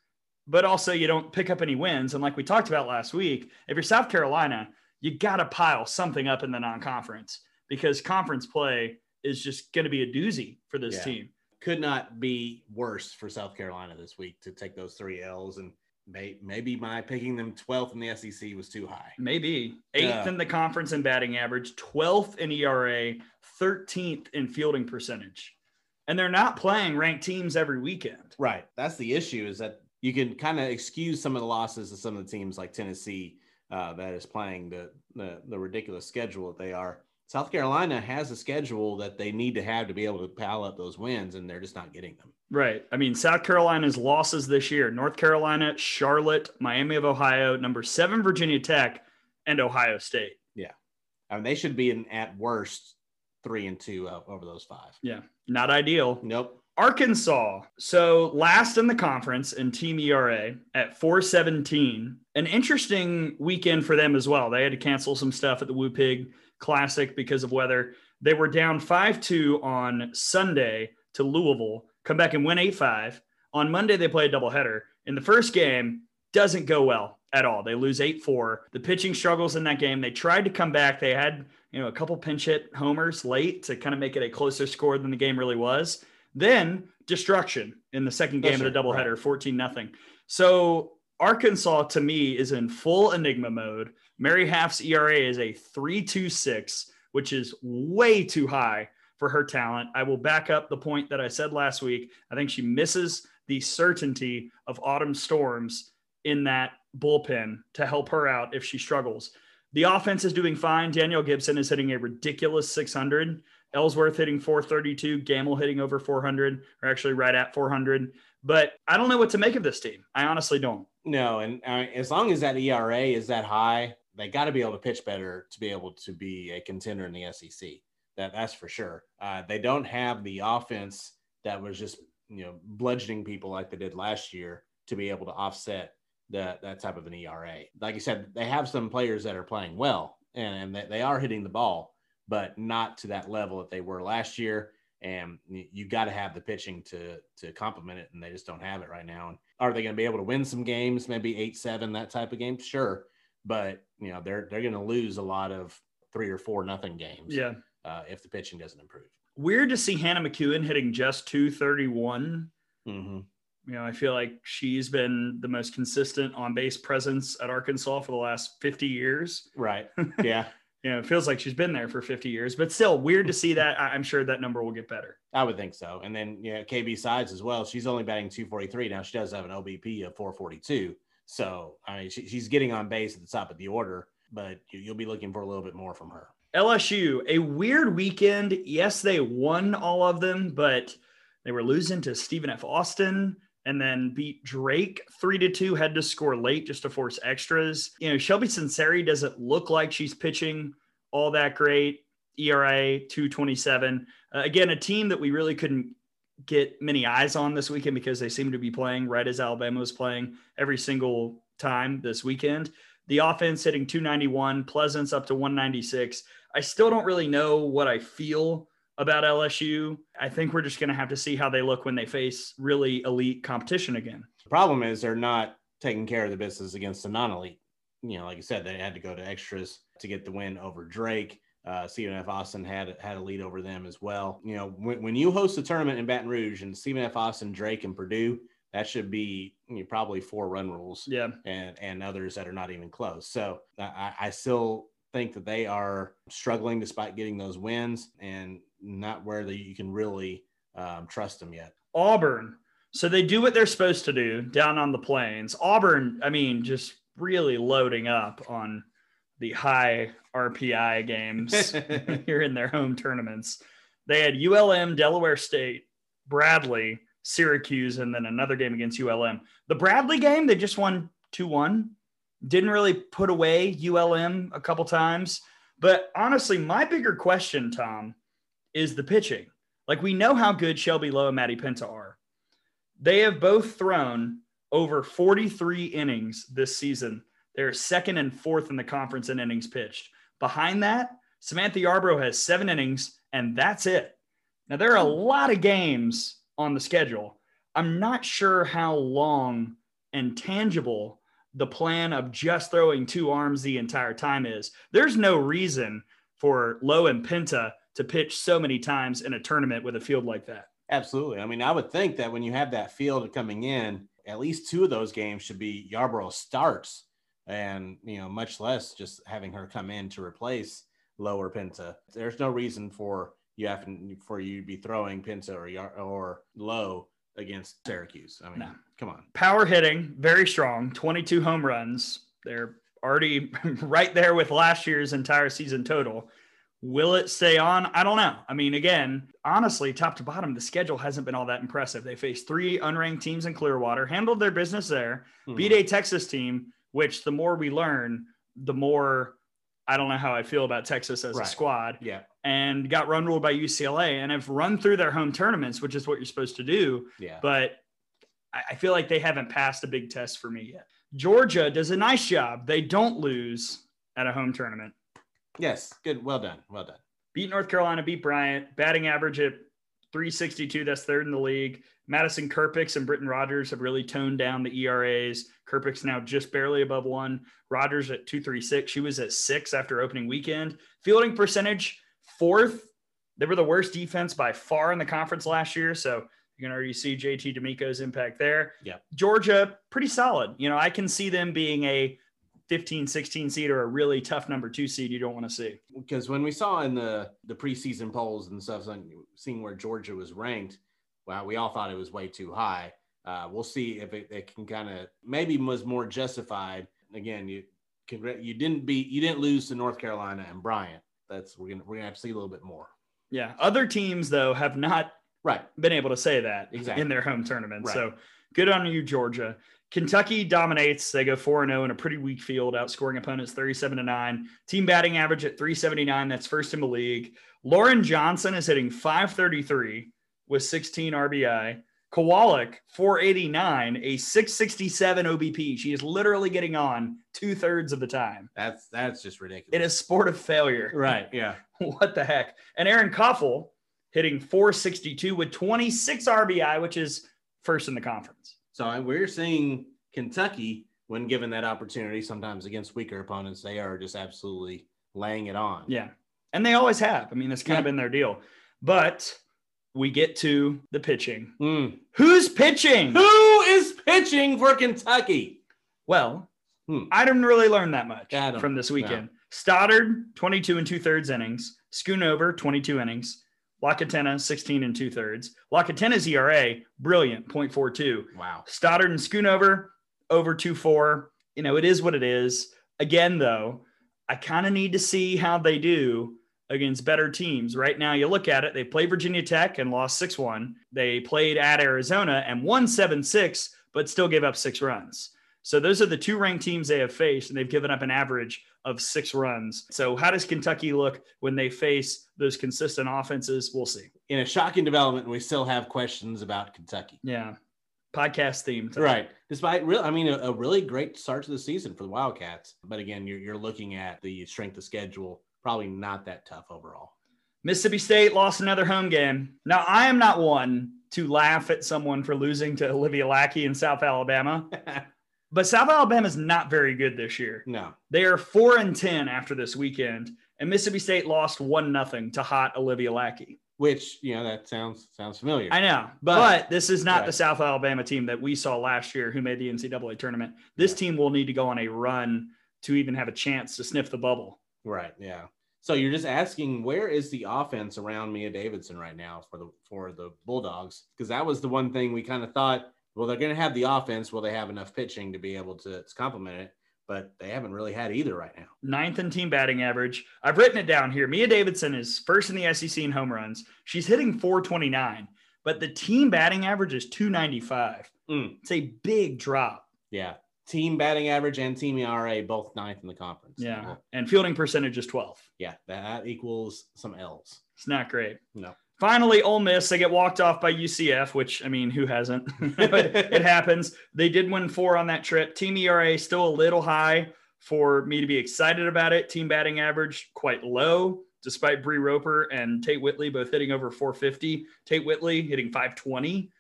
but also you don't pick up any wins. And like we talked about last week, if you're South Carolina, you got to pile something up in the non conference because conference play is just going to be a doozy for this Yeah. team. Could not be worse for South Carolina this week to take those three L's and may, maybe my picking them 12th in the SEC was too high. Maybe eighth Yeah. in the conference in batting average, 12th in ERA, 13th in fielding percentage. And they're not playing ranked teams every weekend. Right. That's the issue is that you can kind of excuse some of the losses of some of the teams like Tennessee uh, that is playing the, the the ridiculous schedule that they are. South Carolina has a schedule that they need to have to be able to pile up those wins, and they're just not getting them. Right. I mean, South Carolina's losses this year North Carolina, Charlotte, Miami of Ohio, number seven, Virginia Tech, and Ohio State. Yeah, I mean, they should be in at worst three and two uh, over those five. Yeah. Not ideal. Nope. Arkansas. So last in the conference in team ERA at 417. An interesting weekend for them as well. They had to cancel some stuff at the Woo Pig Classic because of weather. They were down 5 2 on Sunday to Louisville, come back and win 8 5. On Monday, they play a doubleheader. In the first game, doesn't go well at all. They lose 8 4. The pitching struggles in that game. They tried to come back. They had, you know, a couple pinch hit homers late to kind of make it a closer score than the game really was. Then destruction in the second game That's of the doubleheader, 14 nothing. So Arkansas to me is in full enigma mode. Mary Haff's ERA is a 3.26, which is way too high for her talent. I will back up the point that I said last week. I think she misses the certainty of Autumn Storms in that bullpen to help her out if she struggles. The offense is doing fine. Danielle Gibson is hitting a ridiculous 600. Ellsworth hitting 432, Gammill hitting over 400, or actually right at 400. But I don't know what to make of this team. I honestly don't. No, and as long as that ERA is that high, they got to be able to pitch better to be able to be a contender in the SEC. That that's for sure. Uh, they don't have the offense that was just you know bludgeoning people like they did last year to be able to offset that that type of an ERA. Like you said, they have some players that are playing well and, and they, they are hitting the ball, but not to that level that they were last year. And you, got to have the pitching to to complement it, and they just don't have it right now. And are they going to be able to win some games? Maybe eight seven that type of game, sure. But you know they're they're going to lose a lot of three or four nothing games. Yeah. Uh, if the pitching doesn't improve. Weird to see Hannah McEwen hitting just 231. Mm-hmm. You know, I feel like she's been the most consistent on base presence at Arkansas for the last 50 years. Right. Yeah. You know, it feels like she's been there for 50 years, but still weird to see that. I'm sure that number will get better. I would think so. And then, yeah, KB Sides as well. She's only batting 243. Now she does have an OBP of 442. So, I mean, she, she's getting on base at the top of the order, but you, you'll be looking for a little bit more from her. LSU, a weird weekend. Yes, they won all of them, but they were losing to Stephen F. Austin and then beat Drake three to two. Had to score late just to force extras. You know, Shelbi Sunseri doesn't look like she's pitching all that great. ERA 227. Uh, again, a team that we really couldn't get many eyes on this weekend because they seem to be playing right as Alabama was playing every single time this weekend. The offense hitting 291, Pleasants up to 196. I still don't really know what I feel about LSU. I think we're just going to have to see how they look when they face really elite competition again. The problem is they're not taking care of the business against the non-elite. You know, like you said, they had to go to extras to get the win over Drake. Uh, Stephen F. Austin had had a lead over them as well. You know, when, when you host a tournament in Baton Rouge and Stephen F. Austin, Drake, and Purdue, that should be you know, probably four run rules. Yeah. and and others that are not even close. So I, I still think that they are struggling despite getting those wins and not where the, you can really um, trust them yet. Auburn. So they do what they're supposed to do down on the plains. Auburn, I mean, just really loading up on the high RPI games here in their home tournaments. They had ULM, Delaware State, Bradley, Syracuse, and then another game against ULM. The Bradley game, they just won 2 1. Didn't really put away ULM a couple times. But honestly, my bigger question, Tom, is the pitching. Like we know how good Shelby Lowe and Maddie Penta are. They have both thrown over 43 innings this season. They're second and fourth in the conference in innings pitched. Behind that, Samantha Yarbrough has seven innings, and that's it. Now, there are a lot of games on the schedule. I'm not sure how long and tangible the plan of just throwing two arms the entire time is. There's no reason for Lowe and Penta to pitch so many times in a tournament with a field like that. Absolutely. I mean, I would think that when you have that field coming in, at least two of those games should be Yarbrough starts, and you know, much less just having her come in to replace Lower Penta. There's no reason for you having for you to be throwing Penta or Yar- or Lowe against Syracuse. I mean, No. come on. Power hitting, very strong, 22 home runs. They're already right there with last year's entire season total. Will it stay on? I don't know. I mean, again, honestly, top to bottom, the schedule hasn't been all that impressive. They faced three unranked teams in Clearwater, handled their business there, Mhm. beat a Texas team, which the more we learn, the more I don't know how I feel about Texas as Right. a squad, Yeah, and got run ruled by UCLA and have run through their home tournaments, which is what you're supposed to do yeah. but I feel like they haven't passed a big test for me yet. Georgia does a nice job. They don't lose at a home tournament. Yes, good. Well done. Well done. beat North Carolina, beat Bryant, batting average at 362. That's third in the league. Madison Kerpics and Britton Rogers have really toned down the ERAs. Kerpics now just barely above one. Rogers at 236. She was at six after opening weekend. Fielding percentage, fourth. They were the worst defense by far in the conference last year. So you can already see JT D'Amico's impact there. Yeah. Georgia, pretty solid. You know, I can see them being a 15, 16 seed or a really tough number two seed you don't want to see. Because when we saw in the the preseason polls and stuff, seeing where Georgia was ranked, wow, we all thought it was way too high. Uh, we'll see if it, it can kind of maybe was more justified. Again, you you didn't beat you didn't lose to North Carolina and Bryant. That's we're gonna we're gonna have to see a little bit more. Yeah, other teams though have not right been able to say that exactly. in their home tournament. Right. So good on you, Georgia. Kentucky dominates. They go 4 0 in a pretty weak field, outscoring opponents 37 to 9. Team batting average at 379. That's first in the league. Lauren Johnson is hitting 533 with 16 RBI. Kowalik, 489, a 667 OBP. She is literally getting on two thirds of the time. That's that's just ridiculous. It is sport of failure. Right. Yeah. what the heck? And Erin Coffel hitting 462 with 26 RBI, which is first in the conference. So we're seeing Kentucky, when given that opportunity, sometimes against weaker opponents, they are just absolutely laying it on. Yeah. And they always have. I mean, it's kind Yeah. of been their deal. But we get to the pitching. Mm. Who's pitching? Who is pitching for Kentucky? Well, Hmm. I didn't really learn that much from this weekend. Stoddard, 22 and two thirds innings. Schoonover, 22 innings. Lacatena, 16 and two thirds. Lacatena's ERA, brilliant, 0.42. Wow. Stoddard and Schoonover, over 2 4. You know, it is what it is. Again, though, I kind of need to see how they do against better teams. Right now, you look at it, they played Virginia Tech and lost 6 1. They played at Arizona and won 7 6, but still gave up six runs. So those are the two ranked teams they have faced, and they've given up an average of six runs. So how does Kentucky look when they face those consistent offenses? We'll see. In a shocking development, we still have questions about Kentucky. Yeah. Podcast theme. Right. Despite real, I mean, a, a really great start to the season for the Wildcats. But again, you're, you're looking at the strength of schedule, probably not that tough overall. Mississippi State lost another home game. Now, I am not one to laugh at someone for losing to Olivia Lackey in South Alabama, but South Alabama is not very good this year. no. They are four and ten after this weekend, and Mississippi State lost one nothing to hot Olivia Lackey. Which, you know, that sounds sounds familiar. I know, But- but, this is not the South Alabama team that we saw last year who made the NCAA tournament. This Yeah. team will need to go on a run to even have a chance to sniff the bubble. Right. Yeah. So you're just asking where is the offense around Mia Davidson right now for the for the Bulldogs? Because that was the one thing we kind of thought. Well, they're going to have the offense. Will they have enough pitching to be able to, to complement it? But they haven't really had either right now. ninth in team batting average. I've written it down here. Mia Davidson is first in the SEC in home runs. She's hitting 429, but the team batting average is 295. Mm. It's a big drop. Yeah. Team batting average and team ERA both ninth in the conference. Yeah. Well, And fielding percentage is 12. yeah. That equals some L's. It's not great. No. Finally, Ole Miss, they get walked off by UCF, which I mean, who hasn't? it, happens. They did win four on that trip. Team ERA still a little high for me to be excited about it. Team batting average quite low, despite Bree Roper and Tate Whitley both hitting over 450. Tate Whitley hitting 520.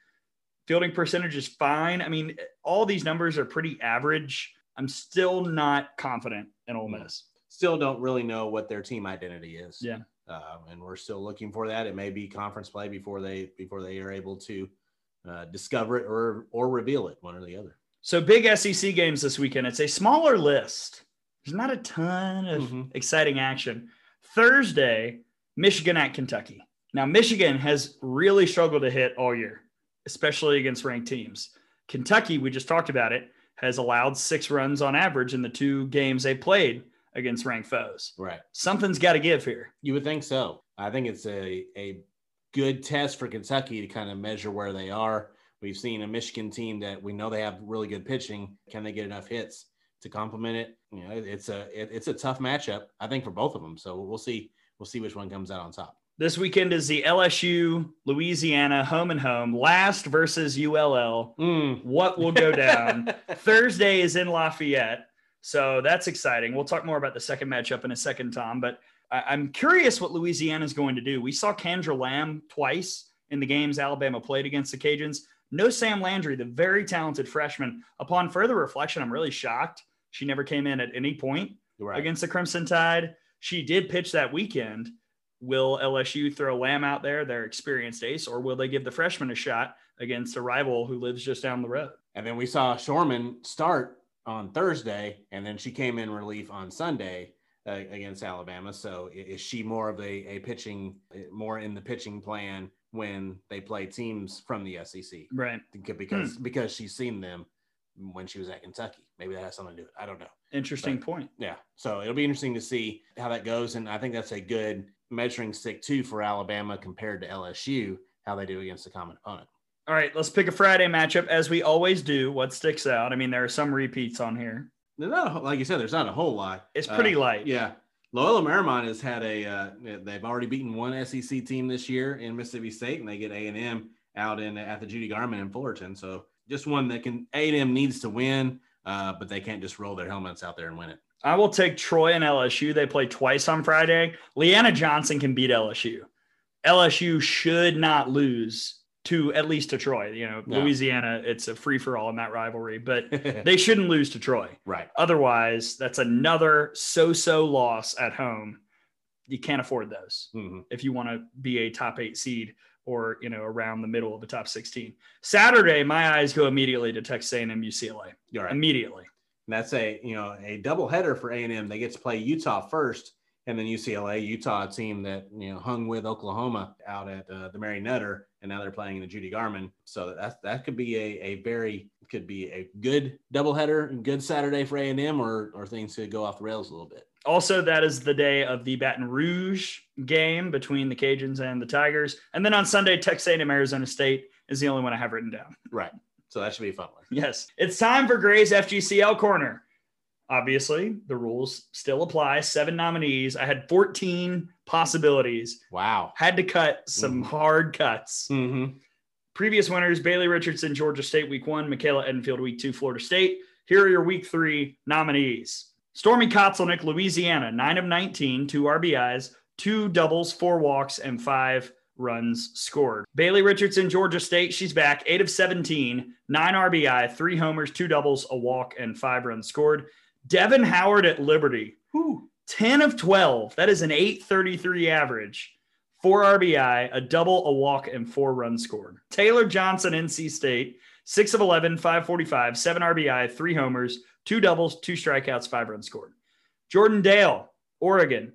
Fielding percentage is fine. I mean, all these numbers are pretty average. I'm still not confident in Ole Miss. Still don't really know what their team identity is. Yeah. Uh, and we're still looking for that. It may be conference play before they before they are able to uh, discover it or or reveal it, one or the other. So big SEC games this weekend. It's a smaller list. There's not a ton of Mhm. exciting action. Thursday, Michigan at Kentucky. Now, Michigan has really struggled to hit all year, especially against ranked teams. Kentucky, we just talked about it, has allowed six runs on average in the two games they played against ranked foes. Right. Something's got to give here. You would think so. I think it's a a good test for Kentucky to kind of measure where they are. We've seen a Michigan team that we know they have really good pitching. Can they get enough hits to complement it? You know, it's a it, it's a tough matchup. I think for both of them. So we'll see we'll see which one comes out on top. This weekend is the LSU Louisiana home and home last versus ULL. Mm. What will go down? Thursday is in Lafayette. So that's exciting. We'll talk more about the second matchup in a second, Tom. But I- am curious what Louisiana is going to do. We saw Kandra Lamb twice in the games Alabama played against the Cajuns. No Sam Landry, the very talented freshman. Upon further reflection, I'm really shocked she never came in at any point right. against the Crimson Tide. She did pitch that weekend. Will LSU throw Lamb out there, their experienced ace, or will they give the freshman a shot against a rival who lives just down the road? And then we saw Schorman start on Thursday, and then she came in relief on Sunday uh, against Alabama. So is she more of a, a pitching, more in the pitching plan when they play teams from the SEC? Right. Because hmm. because she's seen them when she was at Kentucky. Maybe that has something to do with it. I don't know. Interesting but, point. Yeah. So it'll be interesting to see how that goes. And I think that's a good measuring stick too for Alabama compared to LSU, how they do against a common opponent. All right, let's pick a Friday matchup as we always do. What sticks out? I mean, there are some repeats on here. There's not, a, like you said, there's not a whole lot. It's pretty uh, light. Yeah. Loyola Marymount has had a, uh, they've already beaten one SEC team this year in Mississippi State, and they get A&M out in at the Judy Garman in Fullerton. So just one that can, A&M needs to win, uh, but they can't just roll their helmets out there and win it. I will take Troy and LSU. They play twice on Friday. Leanna Johnson can beat LSU. LSU should not lose to at least to Troy. You know, no. Louisiana, it's a free for all in that rivalry, but they shouldn't lose to Troy. Right. Otherwise, that's another so so loss at home. You can't afford those mm-hmm. if you want to be a top eight seed or you know around the middle of the top 16 saturday my eyes go immediately to texas a&m ucla right. immediately and that's a you know a double header for a&m they get to play utah first and then UCLA, Utah, team that you know hung with Oklahoma out at uh, the Mary Nutter, and now they're playing in the Judy Garman. So that that could be a, a very could be a good doubleheader and good Saturday for A and M, or or things could go off the rails a little bit. Also, that is the day of the Baton Rouge game between the Cajuns and the Tigers, and then on Sunday, Texas A&M Arizona State is the only one I have written down. Right. So that should be a fun one. Yes, it's time for Gray's FGCL corner obviously the rules still apply. Seven nominees. I had 14 possibilities. Wow. Had to cut some mm hard cuts. Mm-hmm. previous winners bailey richardson georgia state week one. Michaela edenfield week two florida state. Here are your week three nominees. Stormy kotzelnick louisiana 9 of 19 two rbis two doubles four walks and five runs scored. Bailey Richardson, Georgia State, she's back, eight of 17, nine RBI, three homers, two doubles, a walk, and five runs scored. Devin Howard at Liberty, Ooh. 10 of 12. That is an 833 average. Four RBI, a double, a walk, and four runs scored. Taylor Johnson, NC State, six of 11, 545, seven RBI, three homers, two doubles, two strikeouts, five runs scored. Jordan Dale, Oregon,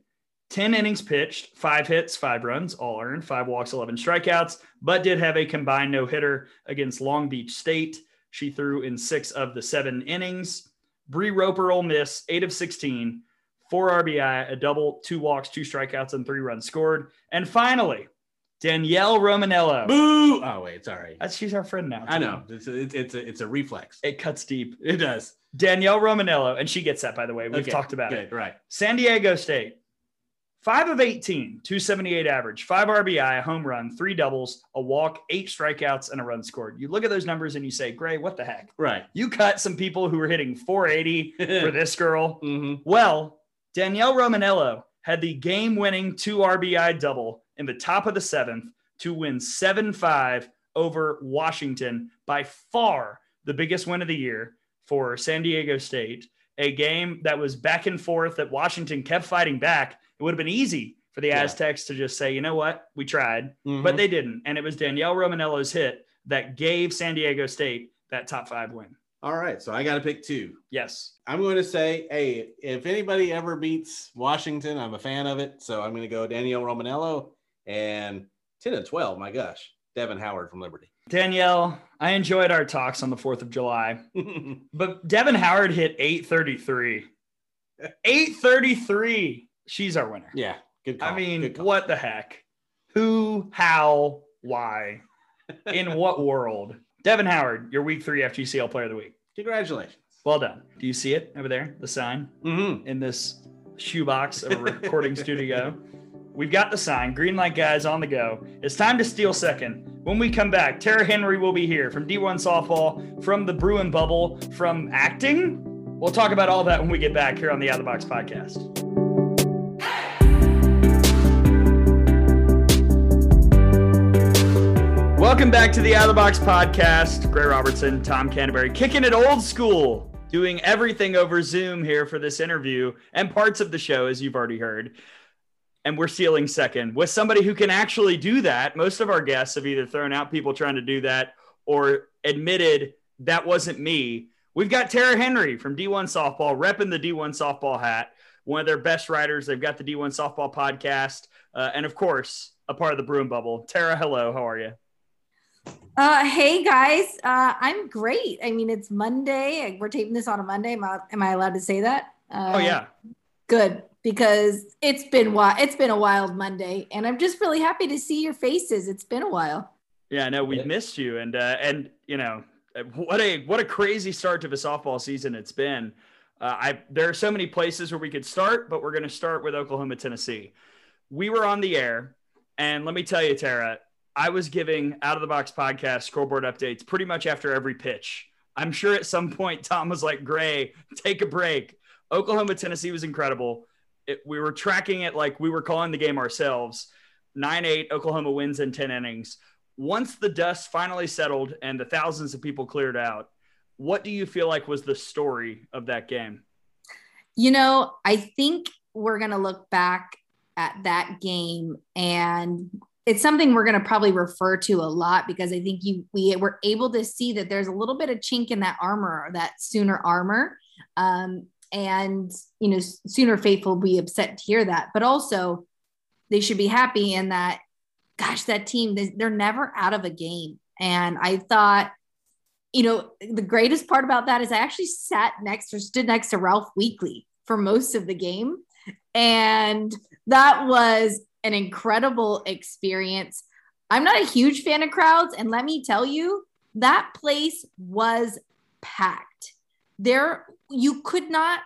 10 innings pitched, five hits, five runs, all earned, five walks, 11 strikeouts, but did have a combined no hitter against Long Beach State. She threw in six of the seven innings. Bree Roper, Ole Miss, eight of 16, four RBI, a double, two walks, two strikeouts, and three runs scored. And finally, Danielle Romanello. Boo! Oh wait, sorry. That's she's our friend now. Too. I know. It's a, it's it's a, it's a reflex. It cuts deep. It does. Danielle Romanello, and she gets that by the way. We've okay, talked about good, it. Right. San Diego State, five of 18, 278 average, five RBI, a home run, three doubles, a walk, eight strikeouts, and a run scored. You look at those numbers and you say, Gray, what the heck? Right. You cut some people who were hitting 480 for this girl. Mm-hmm. Well, Danielle Romanello had the game winning two RBI double in the top of the seventh to win 7 5 over Washington by far the biggest win of the year for San Diego State. A game that was back and forth that Washington kept fighting back it would have been easy for the yeah. Aztecs to just say, you know what, we tried, mm-hmm. but they didn't. And it was Danielle Romanello's hit that gave San Diego State that top five win. All right. So I got to pick two. Yes. I'm going to say, hey, if anybody ever beats Washington, I'm a fan of it. So I'm going to go Danielle Romanello and 10 and 12. My gosh, Devin Howard from Liberty. Danielle, I enjoyed our talks on the 4th of July, but Devin Howard hit 833. 833 she's our winner. Yeah. Good call. I mean, what the heck? Who, how, why, in what world? Devin Howard, your week three FGCL player of the week. Congratulations. Well done. Do you see it over there? The sign mm-hmm. in this shoebox of a recording studio. We've got the sign. Green light guys on the go. It's time to steal second. When we come back, Tara Henry will be here from D1 softball, from the Bruin bubble, from acting. We'll talk about all that when we get back here on the Out of the Box podcast. Welcome back to the Out of the Box podcast. Gray Robertson, Tom Canterbury, kicking it old school, doing everything over Zoom here for this interview and parts of the show, as you've already heard. And we're stealing second with somebody who can actually do that. Most of our guests have either thrown out people trying to do that or admitted that wasn't me. We've got Tara Henry from D1 Softball, repping the D1 Softball hat, one of their best writers. They've got the D1 Softball podcast, uh, and of course, a part of the Bruin Bubble. Tara, hello. How are you? Uh, hey guys, uh, I'm great. I mean, it's Monday. We're taping this on a Monday. Am I, am I allowed to say that? Uh, oh yeah. Good because it's been wild. It's been a wild Monday, and I'm just really happy to see your faces. It's been a while. Yeah, no, we've missed you, and uh, and you know what a what a crazy start to the softball season it's been. Uh, I there are so many places where we could start, but we're going to start with Oklahoma, Tennessee. We were on the air, and let me tell you, Tara, I was giving out of the box podcast scoreboard updates pretty much after every pitch. I'm sure at some point Tom was like, Gray, take a break. Oklahoma, Tennessee was incredible. It, we were tracking it like we were calling the game ourselves. 9 8, Oklahoma wins in 10 innings. Once the dust finally settled and the thousands of people cleared out, what do you feel like was the story of that game? You know, I think we're going to look back at that game and it's something we're going to probably refer to a lot because I think you we were able to see that there's a little bit of chink in that armor, that Sooner armor, um, and you know Sooner faithful will be upset to hear that, but also they should be happy in that. Gosh, that team they're never out of a game, and I thought. You know, the greatest part about that is I actually sat next or stood next to Ralph Weekly for most of the game. And that was an incredible experience. I'm not a huge fan of crowds, and let me tell you, that place was packed. There, you could not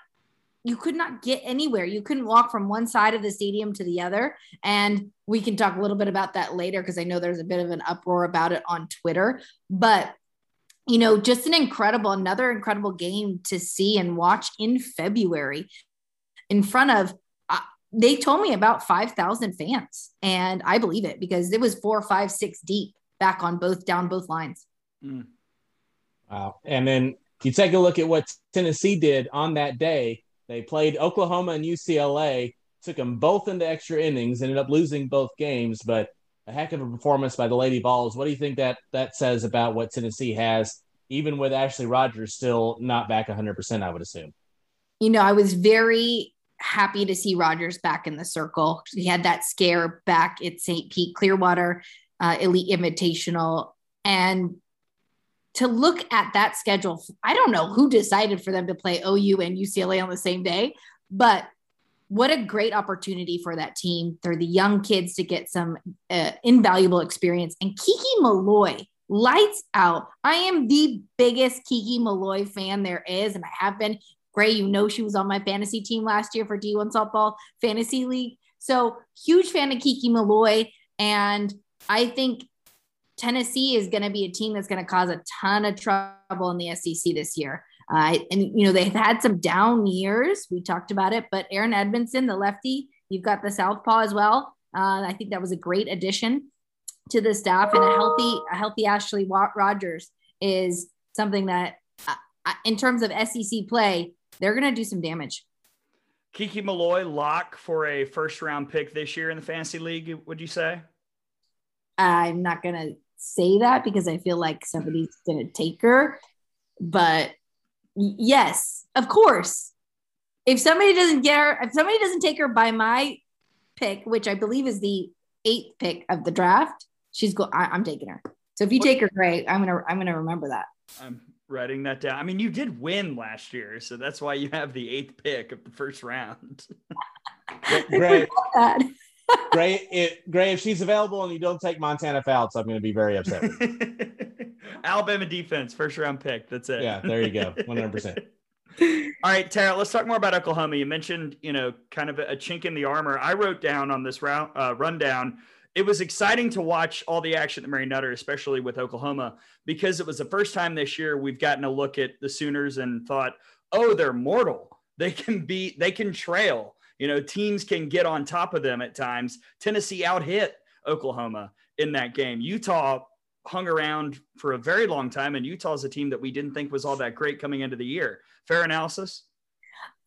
you could not get anywhere. You couldn't walk from one side of the stadium to the other. And we can talk a little bit about that later because I know there's a bit of an uproar about it on Twitter. But, you know, just an incredible, another incredible game to see and watch in February in front of they told me about 5,000 fans, and I believe it because it was four, five, six deep back on both down both lines. Mm. Wow. And then you take a look at what Tennessee did on that day. They played Oklahoma and UCLA, took them both into extra innings, ended up losing both games, but a heck of a performance by the Lady Vols. What do you think that that says about what Tennessee has, even with Ashley Rogers still not back 100%, I would assume? You know, I was very happy to see Rogers back in the circle. He had that scare back at St. Pete Clearwater uh, Elite Invitational. And to look at that schedule, I don't know who decided for them to play OU and UCLA on the same day, but what a great opportunity for that team. They're the young kids to get some uh, invaluable experience. And Kiki Milloy lights out. I am the biggest Kiki Milloy fan there is, and I have been. Gray, you know, she was on my fantasy team last year for D1 Softball Fantasy League. So, huge fan of Kiki Milloy. And I think Tennessee is going to be a team that's going to cause a ton of trouble in the SEC this year. Uh, and, you know, they've had some down years. We talked about it, but Erin Edmoundson, the lefty, you've got the Southpaw as well. Uh, I think that was a great addition to the staff and a healthy, a healthy Ashley Rogers is something that, uh, in terms of SEC play, they're going to do some damage. Kiki Milloy lock for a first round pick this year in the fantasy league, would you say? I'm not going to say that because I feel like somebody's going to take her. But yes, of course. If somebody doesn't get her, if somebody doesn't take her by my pick, which I believe is the eighth pick of the draft, she's go. I, am taking her. So if you what? take her, great. I'm gonna I'm gonna remember that. I'm writing that down. I mean, you did win last year, so that's why you have the eighth pick of the first round. Great. Great. It, Gray, if she's available and you don't take Montana Fouts, I'm going to be very upset. Alabama defense, first round pick. That's it. Yeah, there you go. 100%. All right, Tara, let's talk more about Oklahoma. You mentioned, you know, kind of a, chink in the armor. I wrote down on this round uh, rundown it was exciting to watch all the action at Mary Nutter, especially with Oklahoma, because it was the first time this year we've gotten a look at the Sooners and thought, oh, they're mortal. They can be, they can trail. You know, teams can get on top of them at times. Tennessee out hit Oklahoma in that game. Utah hung around for a very long time, and Utah's a team that we didn't think was all that great coming into the year. Fair analysis.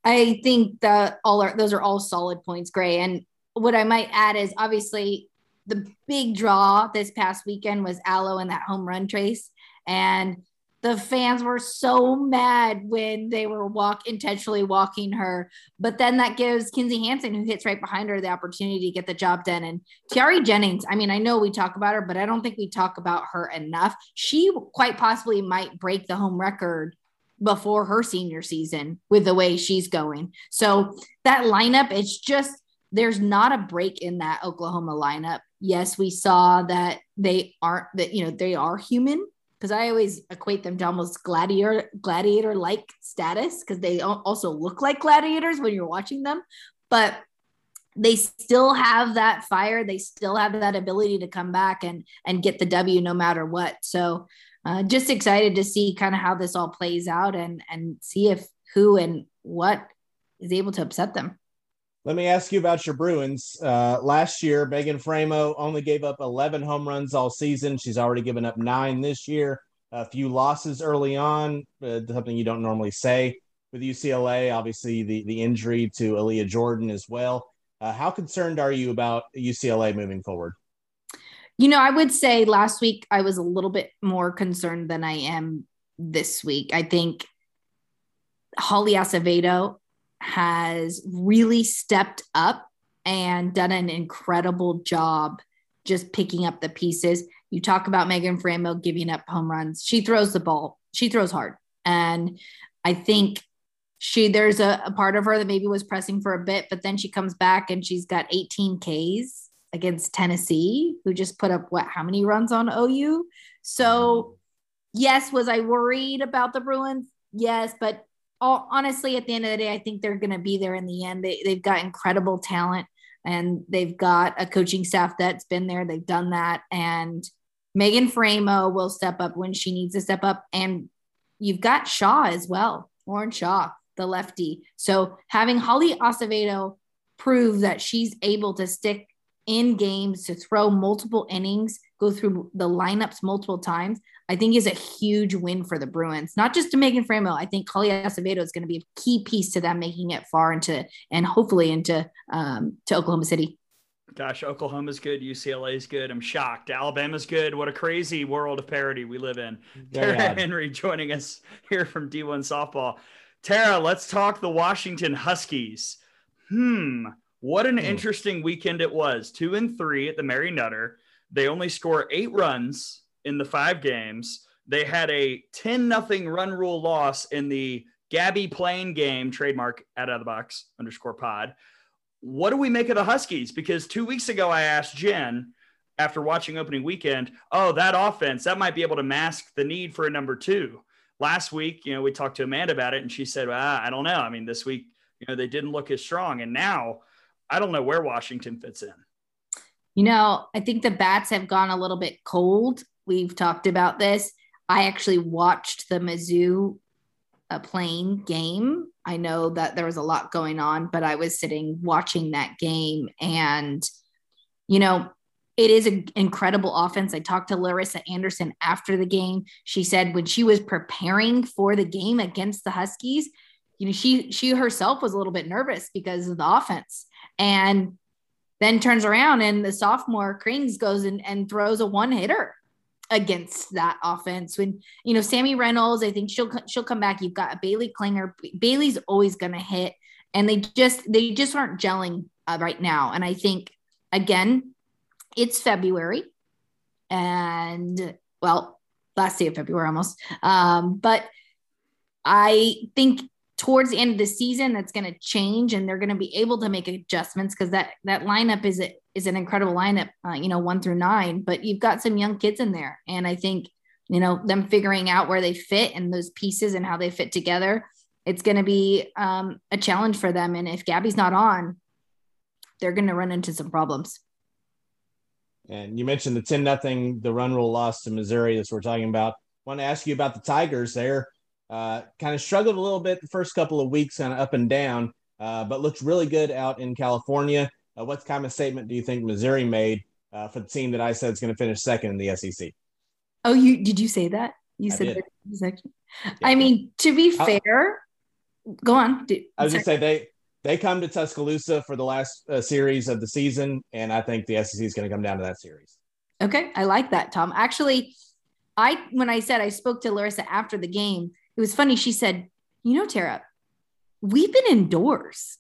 I think that all are those are all solid points, Gray. And what I might add is obviously the big draw this past weekend was Alo and that home run trace. And the fans were so mad when they were walk intentionally walking her. But then that gives Kinzie Hansen, who hits right behind her, the opportunity to get the job done. And Tiare Jennings, I mean, I know we talk about her, but I don't think we talk about her enough. She quite possibly might break the home record before her senior season with the way she's going. So that lineup, it's just there's not a break in that Oklahoma lineup. Yes, we saw that they aren't that you know they are human because I always equate them to almost gladiator gladiator like status because they also look like gladiators when you're watching them, but they still have that fire. They still have that ability to come back and and get the W no matter what. So uh, just excited to see kind of how this all plays out and and see if who and what is able to upset them. Let me ask you about your Bruins. Uh, last year, Megan Faraimo only gave up 11 home runs all season. She's already given up nine this year. A few losses early on, uh, something you don't normally say with UCLA. Obviously, the, the injury to Aaliyah Jordan as well. Uh, how concerned are you about UCLA moving forward? You know, I would say last week I was a little bit more concerned than I am this week. I think Holly Azevedo has really stepped up and done an incredible job just picking up the pieces. You talk about Megan Faraimo giving up home runs. She throws the ball. She throws hard. And I think she there's a, a, part of her that maybe was pressing for a bit, but then she comes back and she's got 18 Ks against Tennessee, who just put up what how many runs on OU? So mm-hmm. yes, was I worried about the Bruins? Yes, but all, honestly, at the end of the day, I think they're going to be there in the end. They, they've got incredible talent and they've got a coaching staff that's been there. They've done that. And Megan Faraimo will step up when she needs to step up. And you've got Shaw as well, Lauren Shaw, the lefty. So having Holly Azevedo prove that she's able to stick in games to throw multiple innings, go through the lineups multiple times, I think is a huge win for the Bruins. Not just to Megan Faraimo. I think Holly Azevedo is going to be a key piece to them making it far into and hopefully into um, to Oklahoma City. Gosh, Oklahoma's good. UCLA's good. I'm shocked. Alabama's good. What a crazy world of parity we live in. Tara Henry joining us here from D1 Softball. Tara, let's talk the Washington Huskies. Hmm. What an hmm. interesting weekend it was. Two and three at the Mary Nutter. They only score eight runs in the five games. They had a 10 nothing run rule loss in the Gabbie Plain game, trademark out of the box underscore pod. What do we make of the Huskies? Because two weeks ago, I asked Jen after watching opening weekend, oh, that offense, that might be able to mask the need for a number two. Last week, you know, we talked to Amanda about it and she said, well, I don't know. I mean, this week, you know, they didn't look as strong. And now I don't know where Washington fits in. You know, I think the bats have gone a little bit cold we've talked about this. I actually watched the Mizzou uh, playing game. I know that there was a lot going on, but I was sitting watching that game and you know, it is an incredible offense. I talked to Larissa Anderson after the game. She said when she was preparing for the game against the Huskies, you know, she she herself was a little bit nervous because of the offense. And then turns around and the sophomore Krings goes in and throws a one hitter against that offense. When you know Sammy Reynolds, I think she'll she'll come back. You've got Baylee Klingler. Baylee's always going to hit, and they just they just aren't gelling uh, right now. And I think again, it's February, and well, last day of February almost. Um, but I think towards the end of the season that's going to change and they're going to be able to make adjustments because that that lineup is a, is an incredible lineup uh, you know one through nine but you've got some young kids in there. And i think you know them figuring out where they fit and those pieces and how they fit together it's going to be um, a challenge for them. And if gabbie's not on they're going to run into some problems. And you mentioned the 10 nothing the run rule loss to missouri that's what we're talking about. I want to ask you about the tigers there uh, kind of struggled a little bit the first couple of weeks, kind of up and down, uh, but looked really good out in California. Uh, what kind of statement do you think Missouri made uh, for the team that I said is going to finish second in the SEC? Oh, you did you say that? You I said that. Yeah. I mean, to be I'll- fair, go on. Do- I was just say they they come to Tuscaloosa for the last uh, series of the season, and I think the SEC is going to come down to that series. Okay, I like that, Tom. Actually, I when I said I spoke to Larissa after the game, it was funny. She said, "You know, Tara, we've been indoors.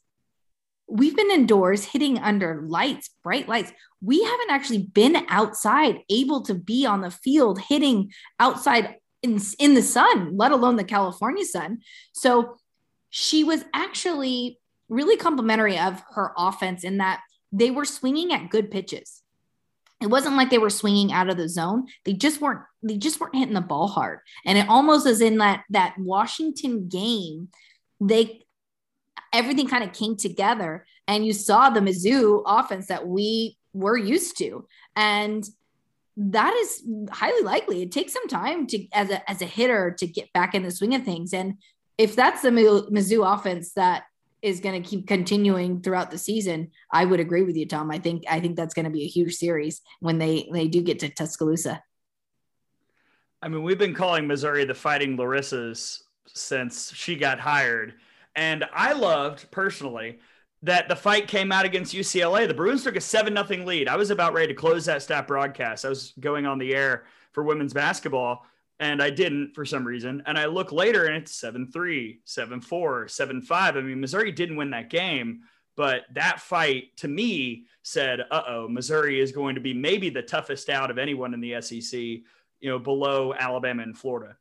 We've been indoors hitting under lights, bright lights. We haven't actually been outside, able to be on the field hitting outside in in the sun, let alone the California sun." So she was actually really complimentary of her offense in that they were swinging at good pitches it wasn't like they were swinging out of the zone they just weren't they just weren't hitting the ball hard and it almost is in that that washington game they everything kind of came together and you saw the mizzou offense that we were used to and that is highly likely it takes some time to as a as a hitter to get back in the swing of things and if that's the mizzou offense that is going to keep continuing throughout the season, I would agree with you, Tom. I think I think that's going to be a huge series when they they do get to Tuscaloosa. I mean, we've been calling Missouri the Fighting Larissas since she got hired. And I loved personally that the fight came out against UCLA. The Bruins took a 7 0 lead. I was about ready to close that stat broadcast. I was going on the air for women's basketball, and I didn't for some reason. And I look later and it's 7 3, 7 4, 7 5. I mean, Missouri didn't win that game, but that fight to me said, uh oh, Missouri is going to be maybe the toughest out of anyone in the SEC, you know, below Alabama and Florida.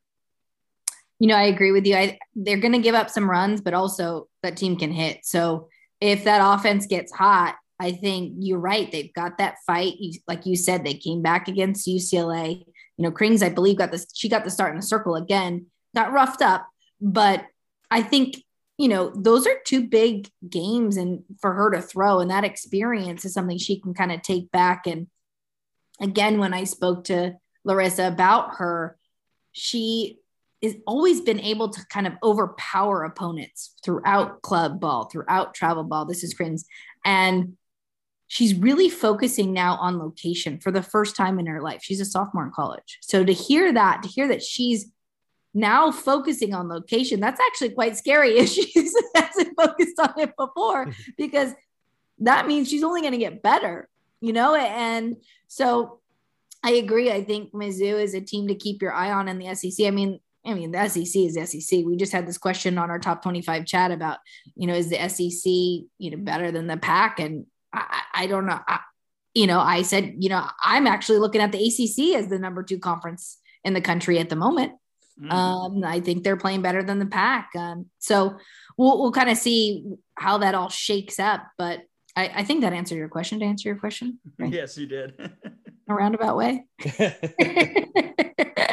You know, I agree with you. I, they're going to give up some runs, but also that team can hit. So if that offense gets hot, I think you're right. They've got that fight. Like you said, they came back against UCLA. You know, Krings, I believe, got this. She got the start in the circle again. Got roughed up, but I think you know those are two big games, and for her to throw and that experience is something she can kind of take back. And again, when I spoke to Larissa about her, she has always been able to kind of overpower opponents throughout club ball, throughout travel ball. This is Krings. And she's really focusing now on location for the first time in her life. She's a sophomore in college. So to hear that, to hear that she's now focusing on location, that's actually quite scary if she hasn't focused on it before, because that means she's only going to get better, you know? And so I agree. I think Mizzou is a team to keep your eye on in the SEC. I mean, I mean, the SEC is the SEC. We just had this question on our top 25 chat about, you know, is the SEC, you know, better than the Pac? And I, I don't know. I, you know, I said, you know, I'm actually looking at the ACC as the number two conference in the country at the moment. Mhm. Um, I think they're playing better than the Pac. Um, so we'll, we'll kind of see how that all shakes up. But I, I think that answered your question to answer your question right? yes, you did. in a roundabout way.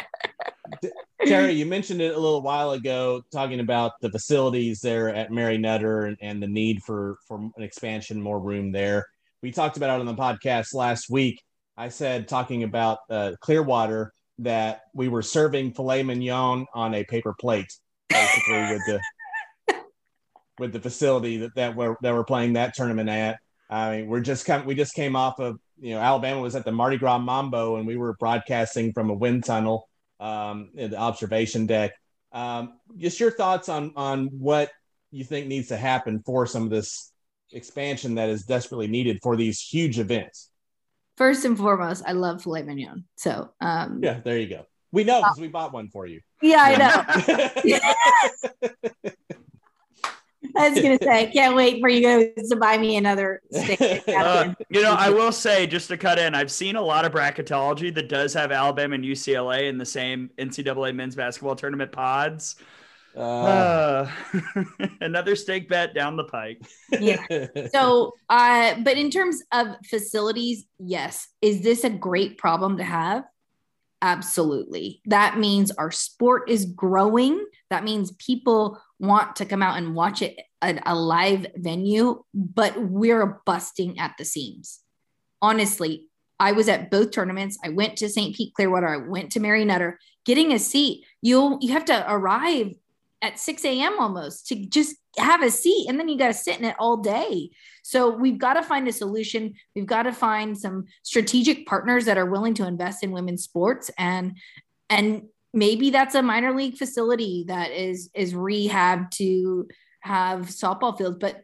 Terry, you mentioned it a little while ago, talking about the facilities there at Mary Nutter and, and the need for for an expansion, more room there. We talked about it on the podcast last week. I said talking about uh, Clearwater that we were serving filet mignon on a paper plate, basically with the with the facility that that we're that we're playing that tournament at. I mean, we're just come we just came off of you know Alabama was at the Mardi Gras Mambo and we were broadcasting from a wind tunnel um, in the observation deck. Um, just your thoughts on on what you think needs to happen for some of this expansion that is desperately needed for these huge events. First and foremost, I love filet mignon. So, um, Yeah, there you go. We know because we bought one for you. yeah, I know. I was gonna say, I can't wait for you guys to buy me another steak. Uh, you know, I will say just to cut in, I've seen a lot of bracketology that does have Alabama and UCLA in the same NCAA men's basketball tournament pods. Uh, Uh, another stake bet down the pike. Yeah. so, uh, but in terms of facilities, yes. Is this a great problem to have? Absolutely. That means our sport is growing. That means people want to come out and watch it at a live venue, but we're busting at the seams. Honestly, I was at both tournaments. I went to St. Pete Clearwater. I went to Mary Nutter. Getting a seat, you'll you have to arrive at 6 a.m. almost to just have a seat and then you got to sit in it all day. So we've got to find a solution. We've got to find some strategic partners that are willing to invest in women's sports and and maybe that's a minor league facility that is is rehab to have softball fields but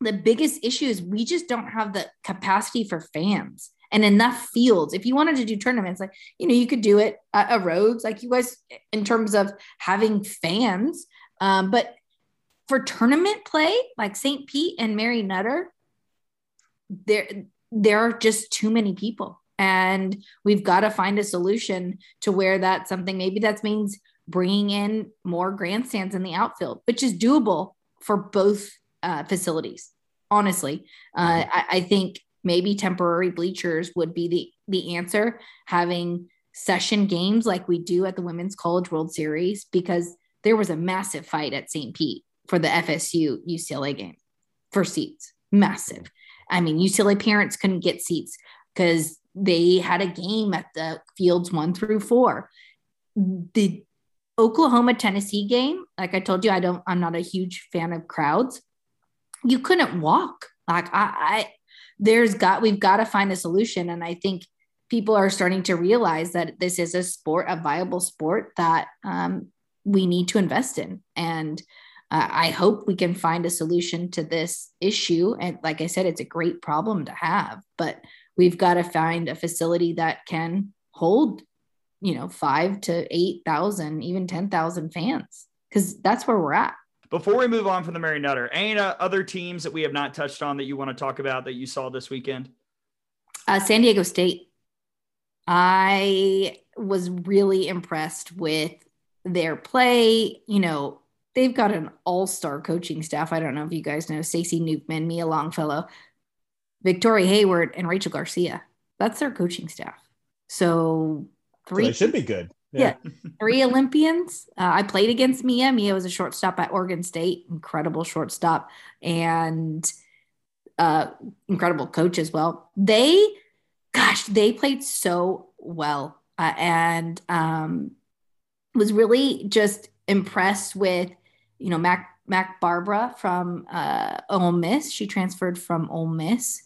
the biggest issue is we just don't have the capacity for fans and enough fields. If you wanted to do tournaments, like, you know, you could do it at a Rhoads, like you guys, in terms of having fans. Um, but for tournament play, like St. Pete and Mary Nutter, there, there are just too many people. And we've got to find a solution to where that's something maybe that means bringing in more grandstands in the outfield, which is doable for both uh, facilities. Honestly, uh, I, I, think maybe temporary bleachers would be the the answer. Having session games like we do at the Women's College World Series because there was a massive fight at St. Pete for the FSU UCLA game for seats. Massive. I mean, UCLA parents couldn't get seats because they had a game at the fields one through four. The Oklahoma Tennessee game, like I told you, I don't, I'm not a huge fan of crowds. You couldn't walk. Like I, I there's got, we've got to find a solution. And I think people are starting to realize that this is a sport, a viable sport that um, we need to invest in. And uh, I hope we can find a solution to this issue. And like I said, it's a great problem to have, but we've got to find a facility that can hold you know, five to 8,000, even 10,000 fans, because that's where we're at. Before we move on from the Mary Nutter, any uh, other teams that we have not touched on that you want to talk about that you saw this weekend? Uh, San Diego State. I was really impressed with their play. You know, they've got an all-star coaching staff. I don't know if you guys know Stacey Nuveman, Mia Longfellow, Victoria Hayward, and Rachel Garcia. That's their coaching staff. So three. So they should be good. Yeah, yeah. three Olympians. Uh, I played against Mia. Mia was a shortstop at Oregon State, incredible shortstop, and uh, incredible coach as well. They, gosh, they played so well, uh, and um, was really just impressed with, you know, Mac Mac Barbara from uh, Ole Miss. She transferred from Ole Miss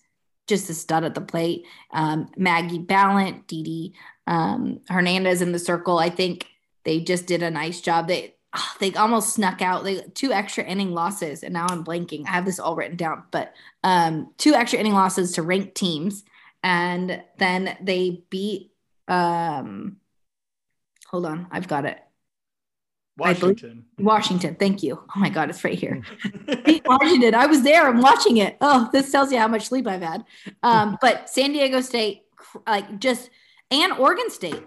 just a stud at the plate. Um, Maggie Ballant, Dee um, Hernandez in the circle. I think they just did a nice job. They oh, they almost snuck out they two extra inning losses, and now I'm blanking. I have this all written down, but um, two extra inning losses to ranked teams, and then they beat. Um, hold on, I've got it. Washington. Washington. Thank you. Oh my God, it's right here. Washington. I was there. I'm watching it. Oh, this tells you how much sleep I've had. Um, but San Diego State, like just, and Oregon State.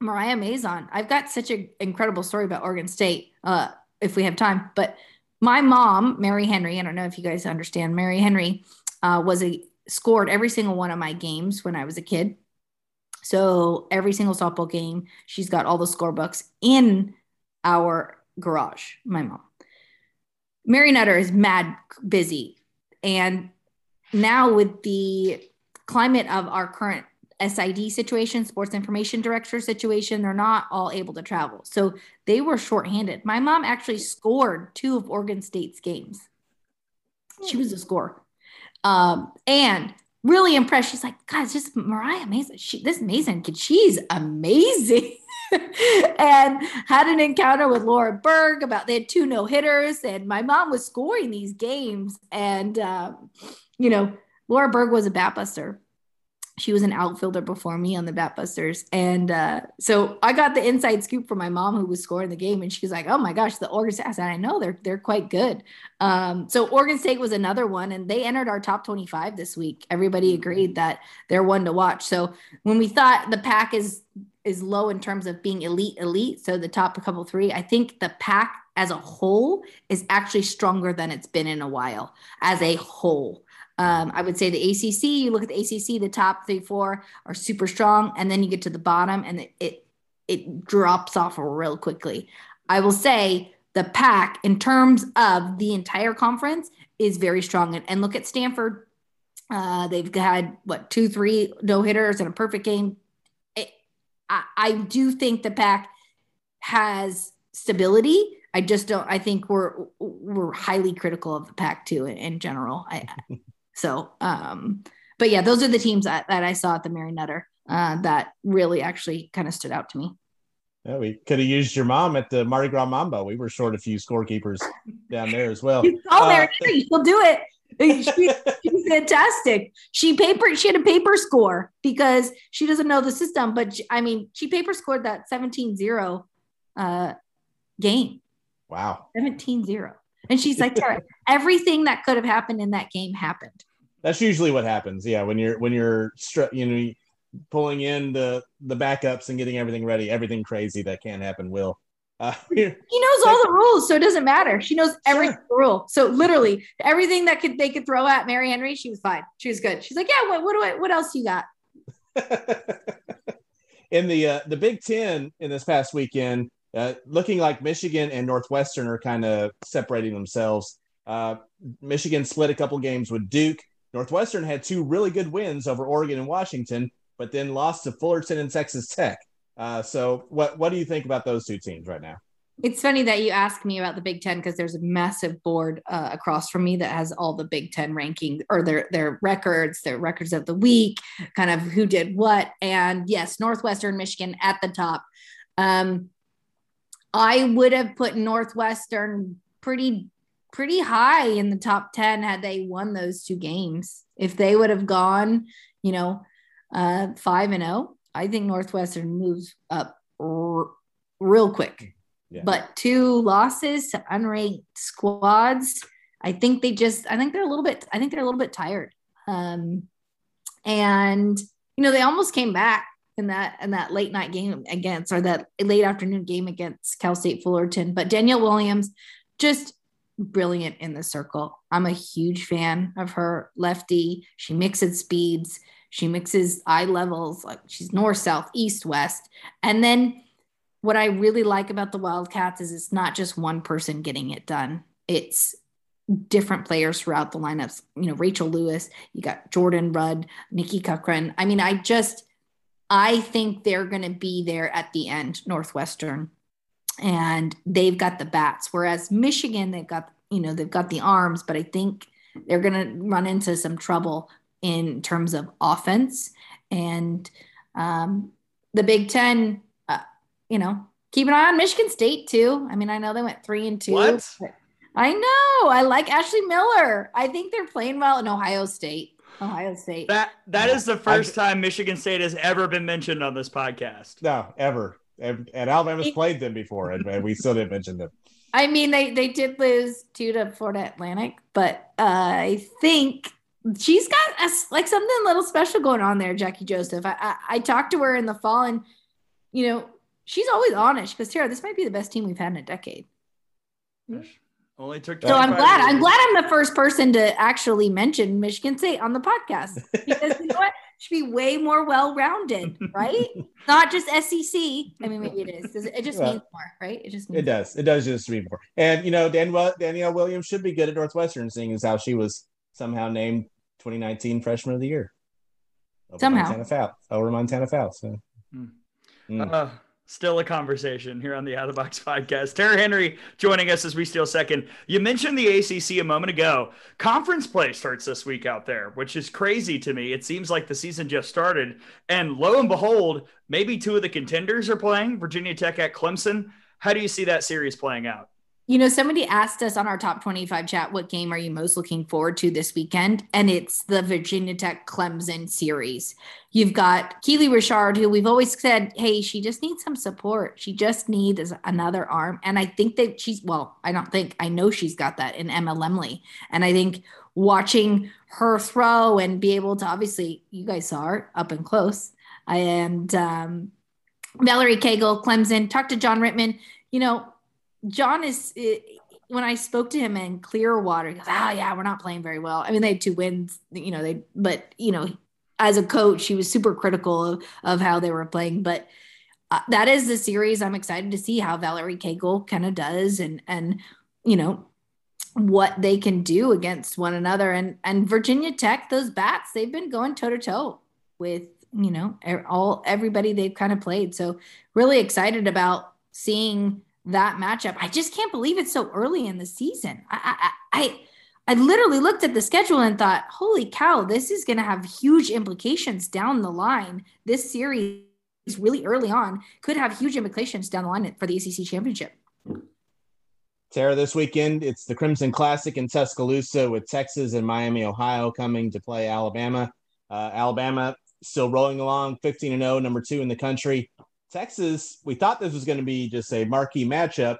Mariah Mazon. I've got such an incredible story about Oregon State. Uh, if we have time, but my mom, Mary Henry. I don't know if you guys understand. Mary Henry uh, was a scored every single one of my games when I was a kid. So every single softball game, she's got all the score books in our garage, my mom. Mary Nutter is mad busy. And now, with the climate of our current SID situation, sports information director situation, they're not all able to travel. So they were shorthanded. My mom actually scored two of Oregon State's games. She was a scorer. Um, and really impressed. She's like, guys, just Mariah Mazon. She, this Mazon kid, she's amazing. and had an encounter with Laura Berg about they had two no hitters, and my mom was scoring these games. And, um, you know, Laura Berg was a bat buster she was an outfielder before me on the bat busters. And uh, so I got the inside scoop from my mom who was scoring the game. And she was like, oh my gosh, the Oregon State. I said, I know they're, they're quite good. Um, so Oregon State was another one and they entered our top 25 this week. Everybody mm-hmm. agreed that they're one to watch. So when we thought the Pac is, is low in terms of being elite, elite. So the top couple three, I think the Pac as a whole is actually stronger than it's been in a while as a whole. Um, I would say the ACC, you look at the ACC, the top three, four are super strong. And then you get to the bottom and it, it, it drops off real quickly. I will say the Pac, in terms of the entire conference, is very strong. And, and look at Stanford. Uh, they've had what two, three no hitters and a perfect game. I, I do think the Pac has stability I just don't. I think we're we're highly critical of the Pac too in, in general. I, so, um, but yeah, those are the teams that, that I saw at the Mary Nutter uh, that really actually kind of stood out to me. Yeah, we could have used your mom at the Mardi Gras Mambo. We were short a few scorekeepers down there as well. Oh, Mary, uh, she'll do it. She, she's fantastic. She paper she had a paper score because she doesn't know the system, but she, I mean, she paper scored that 17-0 uh, game. Wow. 17-0. And she's like, everything that could have happened in that game happened. That's usually what happens. Yeah, when you're when you're you know pulling in the the backups and getting everything ready, everything crazy that can happen will. Uh, he knows all the rules, so it doesn't matter. She knows every sure. rule. So literally everything that could they could throw at Mary Henry, she was fine. She was good. She's like, yeah. What, what do I? What else you got? in the uh, the Big Ten in this past weekend, uh, looking like Michigan and Northwestern are kind of separating themselves. Uh, Michigan split a couple games with Duke. Northwestern had two really good wins over Oregon and Washington, but then lost to Fullerton and Texas Tech. Uh, so, what what do you think about those two teams right now? It's funny that you ask me about the Big Ten because there's a massive board uh, across from me that has all the Big Ten ranking or their their records, their records of the week, kind of who did what. And yes, Northwestern Michigan at the top. Um, I would have put Northwestern pretty pretty high in the top 10 had they won those two games. If they would have gone, you know, uh, 5 and 0, I think Northwestern moves up r- real quick. Yeah. But two losses to unranked squads, I think they just I think they're a little bit I think they're a little bit tired. Um and you know, they almost came back in that in that late night game against or that late afternoon game against Cal State Fullerton. But Danielle Williams just brilliant in the circle. I'm a huge fan of her lefty. She mixes speeds, she mixes eye levels, like she's north, south, east, west. And then what I really like about the Wildcats is it's not just one person getting it done. It's different players throughout the lineups. You know, Rachel Lewis, you got Jordyn Rudd, Nikki Cochran. I mean, I just I think they're going to be there at the end, Northwestern, and they've got the bats. Whereas Michigan, they've got you know they've got the arms, but I think they're going to run into some trouble in terms of offense. And um, the Big Ten, uh, you know, keep an eye on Michigan State too. I mean, I know they went three and two. What? I know. I like Ashley Miller. I think they're playing well in Ohio State. Ohio State. That that is the 1st time Michigan State has ever been mentioned on this podcast. No, ever. And, and Alabama's played them before, and, we still didn't mention them. I mean, they they did lose two to Florida Atlantic, but uh, I think she's got a, like something a little special going on there, Jacquie Joseph. I, I, I talked to her in the fall, and you know, she's always honest. Because Tara, this might be the best team we've had in a decade. Only took. So I'm glad. Years. I'm glad I'm the first person to actually mention Michigan State on the podcast because you know what? Should be way more well-rounded, right? Not just SEC. I mean, maybe it is. It just well, means more, right? It just it does. It does just mean more. And you know, Dan, Danielle Williams should be good at Northwestern, seeing as how she was somehow named 2019 Freshman of the Year. Over somehow Montana Fouts over Montana Fouts. So. Hmm. Mm. Uh, still a conversation here on the Out of the Box podcast. Tara Henry joining us as we steal second. You mentioned the ACC a moment ago. Conference play starts this week out there, which is crazy to me. It seems like the season just started, and lo and behold, maybe two of the contenders are playing. Virginia Tech at Clemson. How do you see that series playing out? You know, somebody asked us on our top 25 chat, what game are you most looking forward to this weekend? And it's the Virginia Tech Clemson series. You've got Keely Rochard, who we've always said, hey, she just needs some support. She just needs another arm. And I think that she's, well, I don't think, I know she's got that in Emma Lemley. And I think watching her throw and be able to, obviously, you guys saw her up and close. And um, Valerie Cagle, Clemson, talk to John Rittman. You know, John is when I spoke to him in Clearwater, he goes, "Ah, oh, yeah, we're not playing very well." I mean, they had two wins, you know. They, but you know, as a coach, he was super critical of, of how they were playing. But uh, that is the series. I'm excited to see how Valerie Cagle kind of does, and and you know what they can do against one another. And and Virginia Tech, those bats, they've been going toe to toe with you know all everybody they've kind of played. So really excited about seeing that matchup. I just can't believe it's so early in the season. I I I, I literally looked at the schedule and thought, holy cow, this is going to have huge implications down the line. This series really early on could have huge implications down the line for the ACC championship. Tara, this weekend it's the Crimson Classic in Tuscaloosa with Texas and Miami, Ohio coming to play Alabama. Uh, Alabama still rolling along, 15 and 0, number two in the country. Texas, we thought this was going to be just a marquee matchup.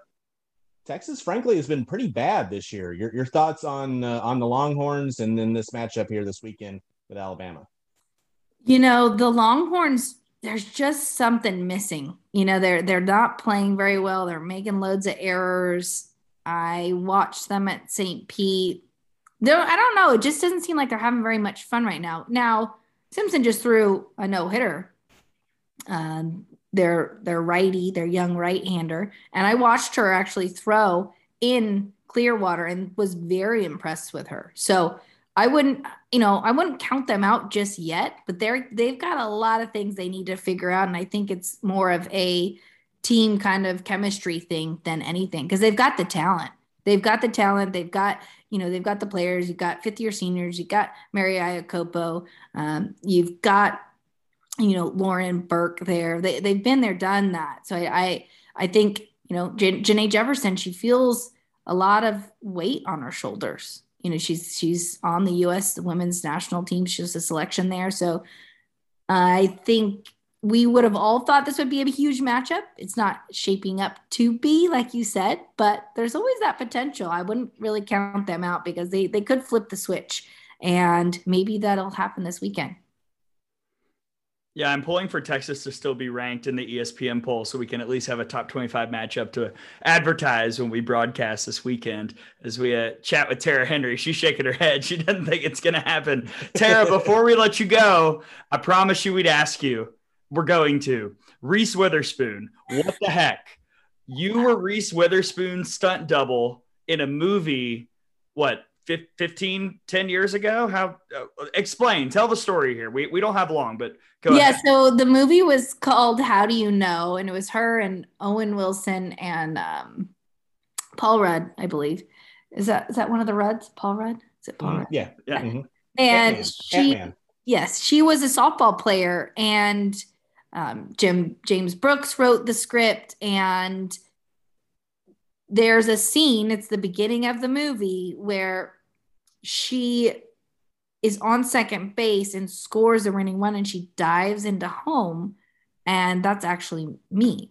Texas, frankly, has been pretty bad this year. Your, your thoughts on uh, on the Longhorns and then this matchup here this weekend with Alabama? You know, the Longhorns. There's just something missing. You know, they're they're not playing very well. They're making loads of errors. I watched them at St. Pete. Though I don't know, it just doesn't seem like they're having very much fun right now. Now Simpson just threw a no hitter. Um, their their righty, their young right hander, and I watched her actually throw in Clearwater and was very impressed with her. So I wouldn't, you know, I wouldn't count them out just yet, but they're they've got a lot of things they need to figure out, and I think it's more of a team kind of chemistry thing than anything because they've got the talent. They've got the talent. They've got, you know, they've got the players. You've got fifth year seniors. You've got Mary Iakopo. Um, you've got, you know, Lauren Burke there. They, they've been there, done that. So I, I, I think, you know, Jan- Janae Jefferson, she feels a lot of weight on her shoulders. You know, she's, she's on the U.S. women's national team. She was a selection there. So I think we would have all thought this would be a huge matchup. It's not shaping up to be, like you said, but there's always that potential. I wouldn't really count them out because they, they could flip the switch, and maybe that'll happen this weekend. Yeah, I'm pulling for Texas to still be ranked in the ESPN poll so we can at least have a top 25 matchup to advertise when we broadcast this weekend as we uh, chat with Tara Henry. She's shaking her head. She doesn't think it's going to happen. Tara, before we let you go, I promise you we'd ask you we're going to Reese Witherspoon. What the heck? You were Reese Witherspoon's stunt double in a movie, what, 15, 10 years ago? How, uh, explain, tell the story here. We, we don't have long, but go Yeah, ahead. so the movie was called How Do You Know? And it was her and Owen Wilson and um, Paul Rudd, I believe. Is that is that one of the Rudds? Paul Rudd? Is it Paul mm, Rudd? Yeah. Yeah. Mm-hmm. And Ant-Man. she, Ant-Man. yes, she was a softball player and um, Jim James Brooks wrote the script, and there's a scene. It's the beginning of the movie where she is on second base and scores a winning one and she dives into home, and that's actually me.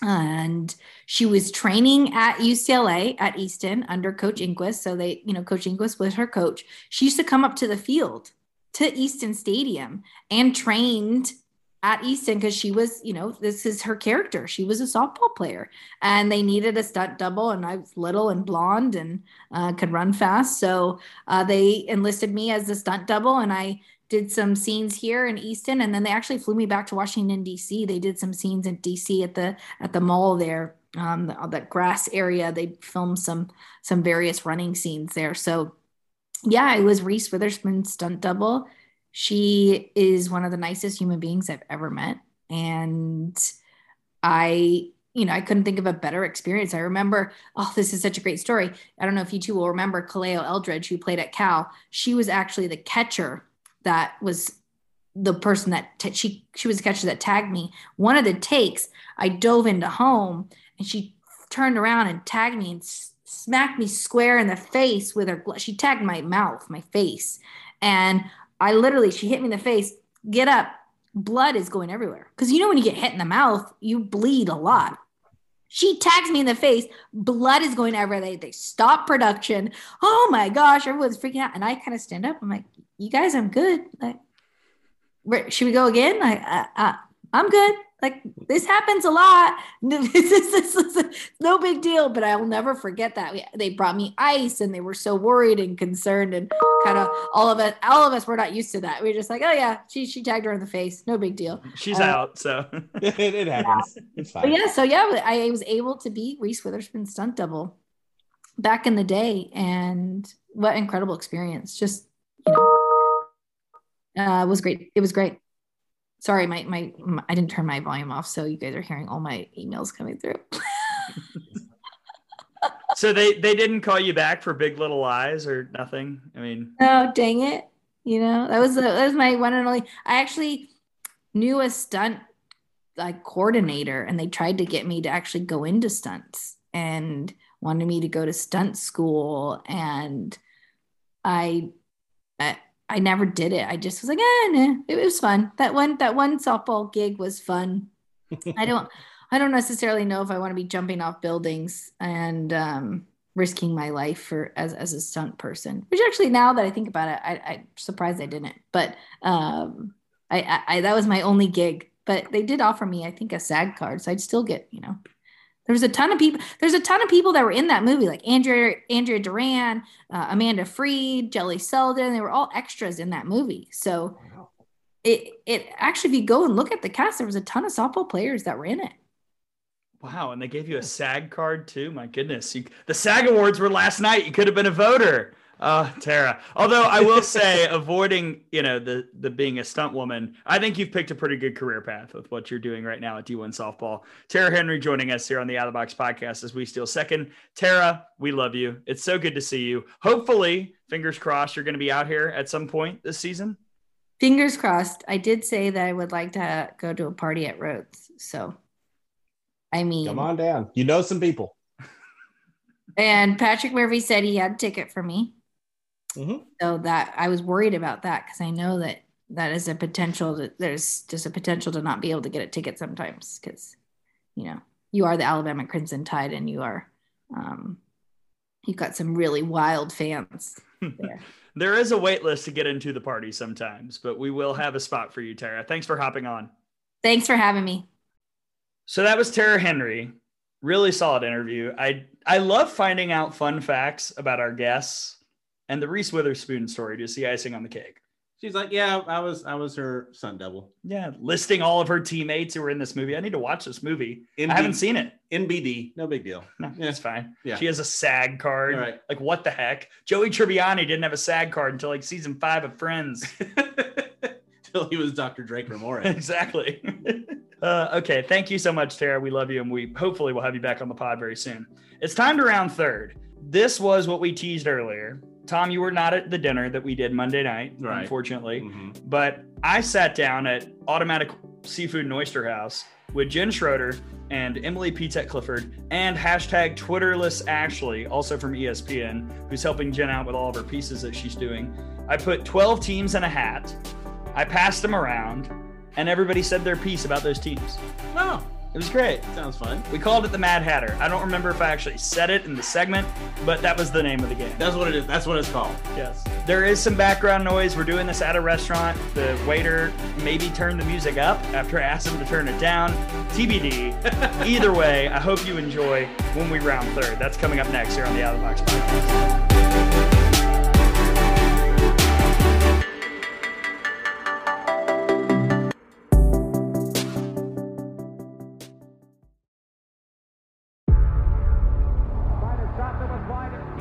And she was training at UCLA at Easton under Coach Enquist. So they, you know, Coach Enquist was her coach. She used to come up to the field to Easton Stadium and trained at Easton because she was, you know, this is her character. She was a softball player and they needed a stunt double. And I was little and blonde and uh, could run fast. So uh, they enlisted me as the stunt double. And I did some scenes here in Easton. And then they actually flew me back to Washington, D.C. They did some scenes in D.C. at the at the mall there. Um, the, that grass area, they filmed some some various running scenes there. So, yeah, I was Reese Witherspoon stunt double she is one of the nicest human beings I've ever met. And I, you know, I couldn't think of a better experience. I remember, oh, this is such a great story. I don't know if you two will remember Kaleo Eldridge, who played at Cal. She was actually the catcher that was the person that t- she she was the catcher that tagged me. One of the takes, I dove into home and she turned around and tagged me and s- smacked me square in the face with her. She tagged my mouth, my face, and I literally, she hit me in the face. Get up. Blood is going everywhere. Because you know, when you get hit in the mouth, you bleed a lot. She tags me in the face. Blood is going everywhere. They, they stop production. Oh my gosh, everyone's freaking out. And I kind of stand up. I'm like, you guys, I'm good. Like, where, should we go again? Like, uh, uh, I'm good. Like this happens a lot. no big deal, but I will never forget that. They brought me ice and they were so worried and concerned and kind of all of us, all of us were not used to that. We were just like, oh yeah, she she tagged her in the face. No big deal. She's uh, out, so it, it, happens. It's fine. But yeah, so yeah, I was able to be Reese Witherspoon stunt double back in the day, and what incredible experience! Just you know, uh, was great. It was great sorry my, my, my i didn't turn my volume off so you guys are hearing all my emails coming through so they they didn't call you back for Big Little Lies or nothing. I mean, oh dang it! You know that was the, that was my one and only. I actually knew a stunt like coordinator, and they tried to get me to actually go into stunts and wanted me to go to stunt school, and I. I I never did it. I just was like, eh, nah. it was fun. That one, that one softball gig was fun. I don't, I don't necessarily know if I want to be jumping off buildings and um, risking my life for as as a stunt person. Which actually, now that I think about it, I, I'm surprised I didn't. But um, I, I, I that was my only gig. But they did offer me, I think, a SAG card, so I'd still get, you know, there was a ton of people. There's a ton of people that were in that movie, like Andrea Andrea Duran, uh, Amanda Freed, Jelly Selden. They were all extras in that movie. So it it actually, if you go and look at the cast, there was a ton of softball players that were in it. Wow, and they gave you a SAG card too. My goodness, you, the SAG awards were last night. You could have been a voter. Oh, Tara. Although I will say, avoiding you know the the being a stunt woman, I think you've picked a pretty good career path with what you're doing right now at D1 softball. Tara Henry joining us here on the Out of the Box podcast as we steal second. Tara, we love you. It's so good to see you. Hopefully, fingers crossed, you're going to be out here at some point this season. Fingers crossed. I did say that I would like to go to a party at Rhoads. So, I mean, come on down. You know some people. And Patrick Murphy said he had a ticket for me. Mm-hmm. So that I was worried about that because I know that that is a potential that there's just a potential to not be able to get a ticket sometimes because you know you are the Alabama Crimson Tide and you are um, you've got some really wild fans there. there is a wait list to get into the party sometimes, but we will have a spot for you, Tara. Thanks for hopping on. Thanks for having me. So that was Tara Henry. Really solid interview. I I love finding out fun facts about our guests and the Reese Witherspoon story, just the icing on the cake. She's like, yeah, I was, I was her stunt double. Yeah, listing all of her teammates who were in this movie. I need to watch this movie. I haven't seen it. NBD, no big deal. No, yeah. it's fine. Yeah, she has a SAG card. All right. Like, what the heck? Joey Tribbiani didn't have a SAG card until like season five of Friends. Until he was Dr. Drake Ramoray. exactly. uh, okay, thank you so much, Tara. We love you, and we hopefully will have you back on the pod very soon. It's time to round third. This was what we teased earlier Tom, you were not at the dinner that we did Monday night, right. unfortunately. Mm-hmm. But I sat down at Automatic Seafood and Oyster House with Jen Schroeder and Emily Pitet Clifford and hashtag Twitterless Ashley, also from ESPN, who's helping Jen out with all of her pieces that she's doing. I put 12 teams in a hat. I passed them around, and everybody said their piece about those teams. Oh. It was great. Sounds fun. We called it the Mad Hatter. I don't remember if I actually said it in the segment, but that was the name of the game. That's what it is. That's what it's called. Yes. There is some background noise. We're doing this at a restaurant. The waiter maybe turned the music up after I asked him to turn it down. TBD. Either way, I hope you enjoy when we round third. That's coming up next here on the Out of the Box podcast.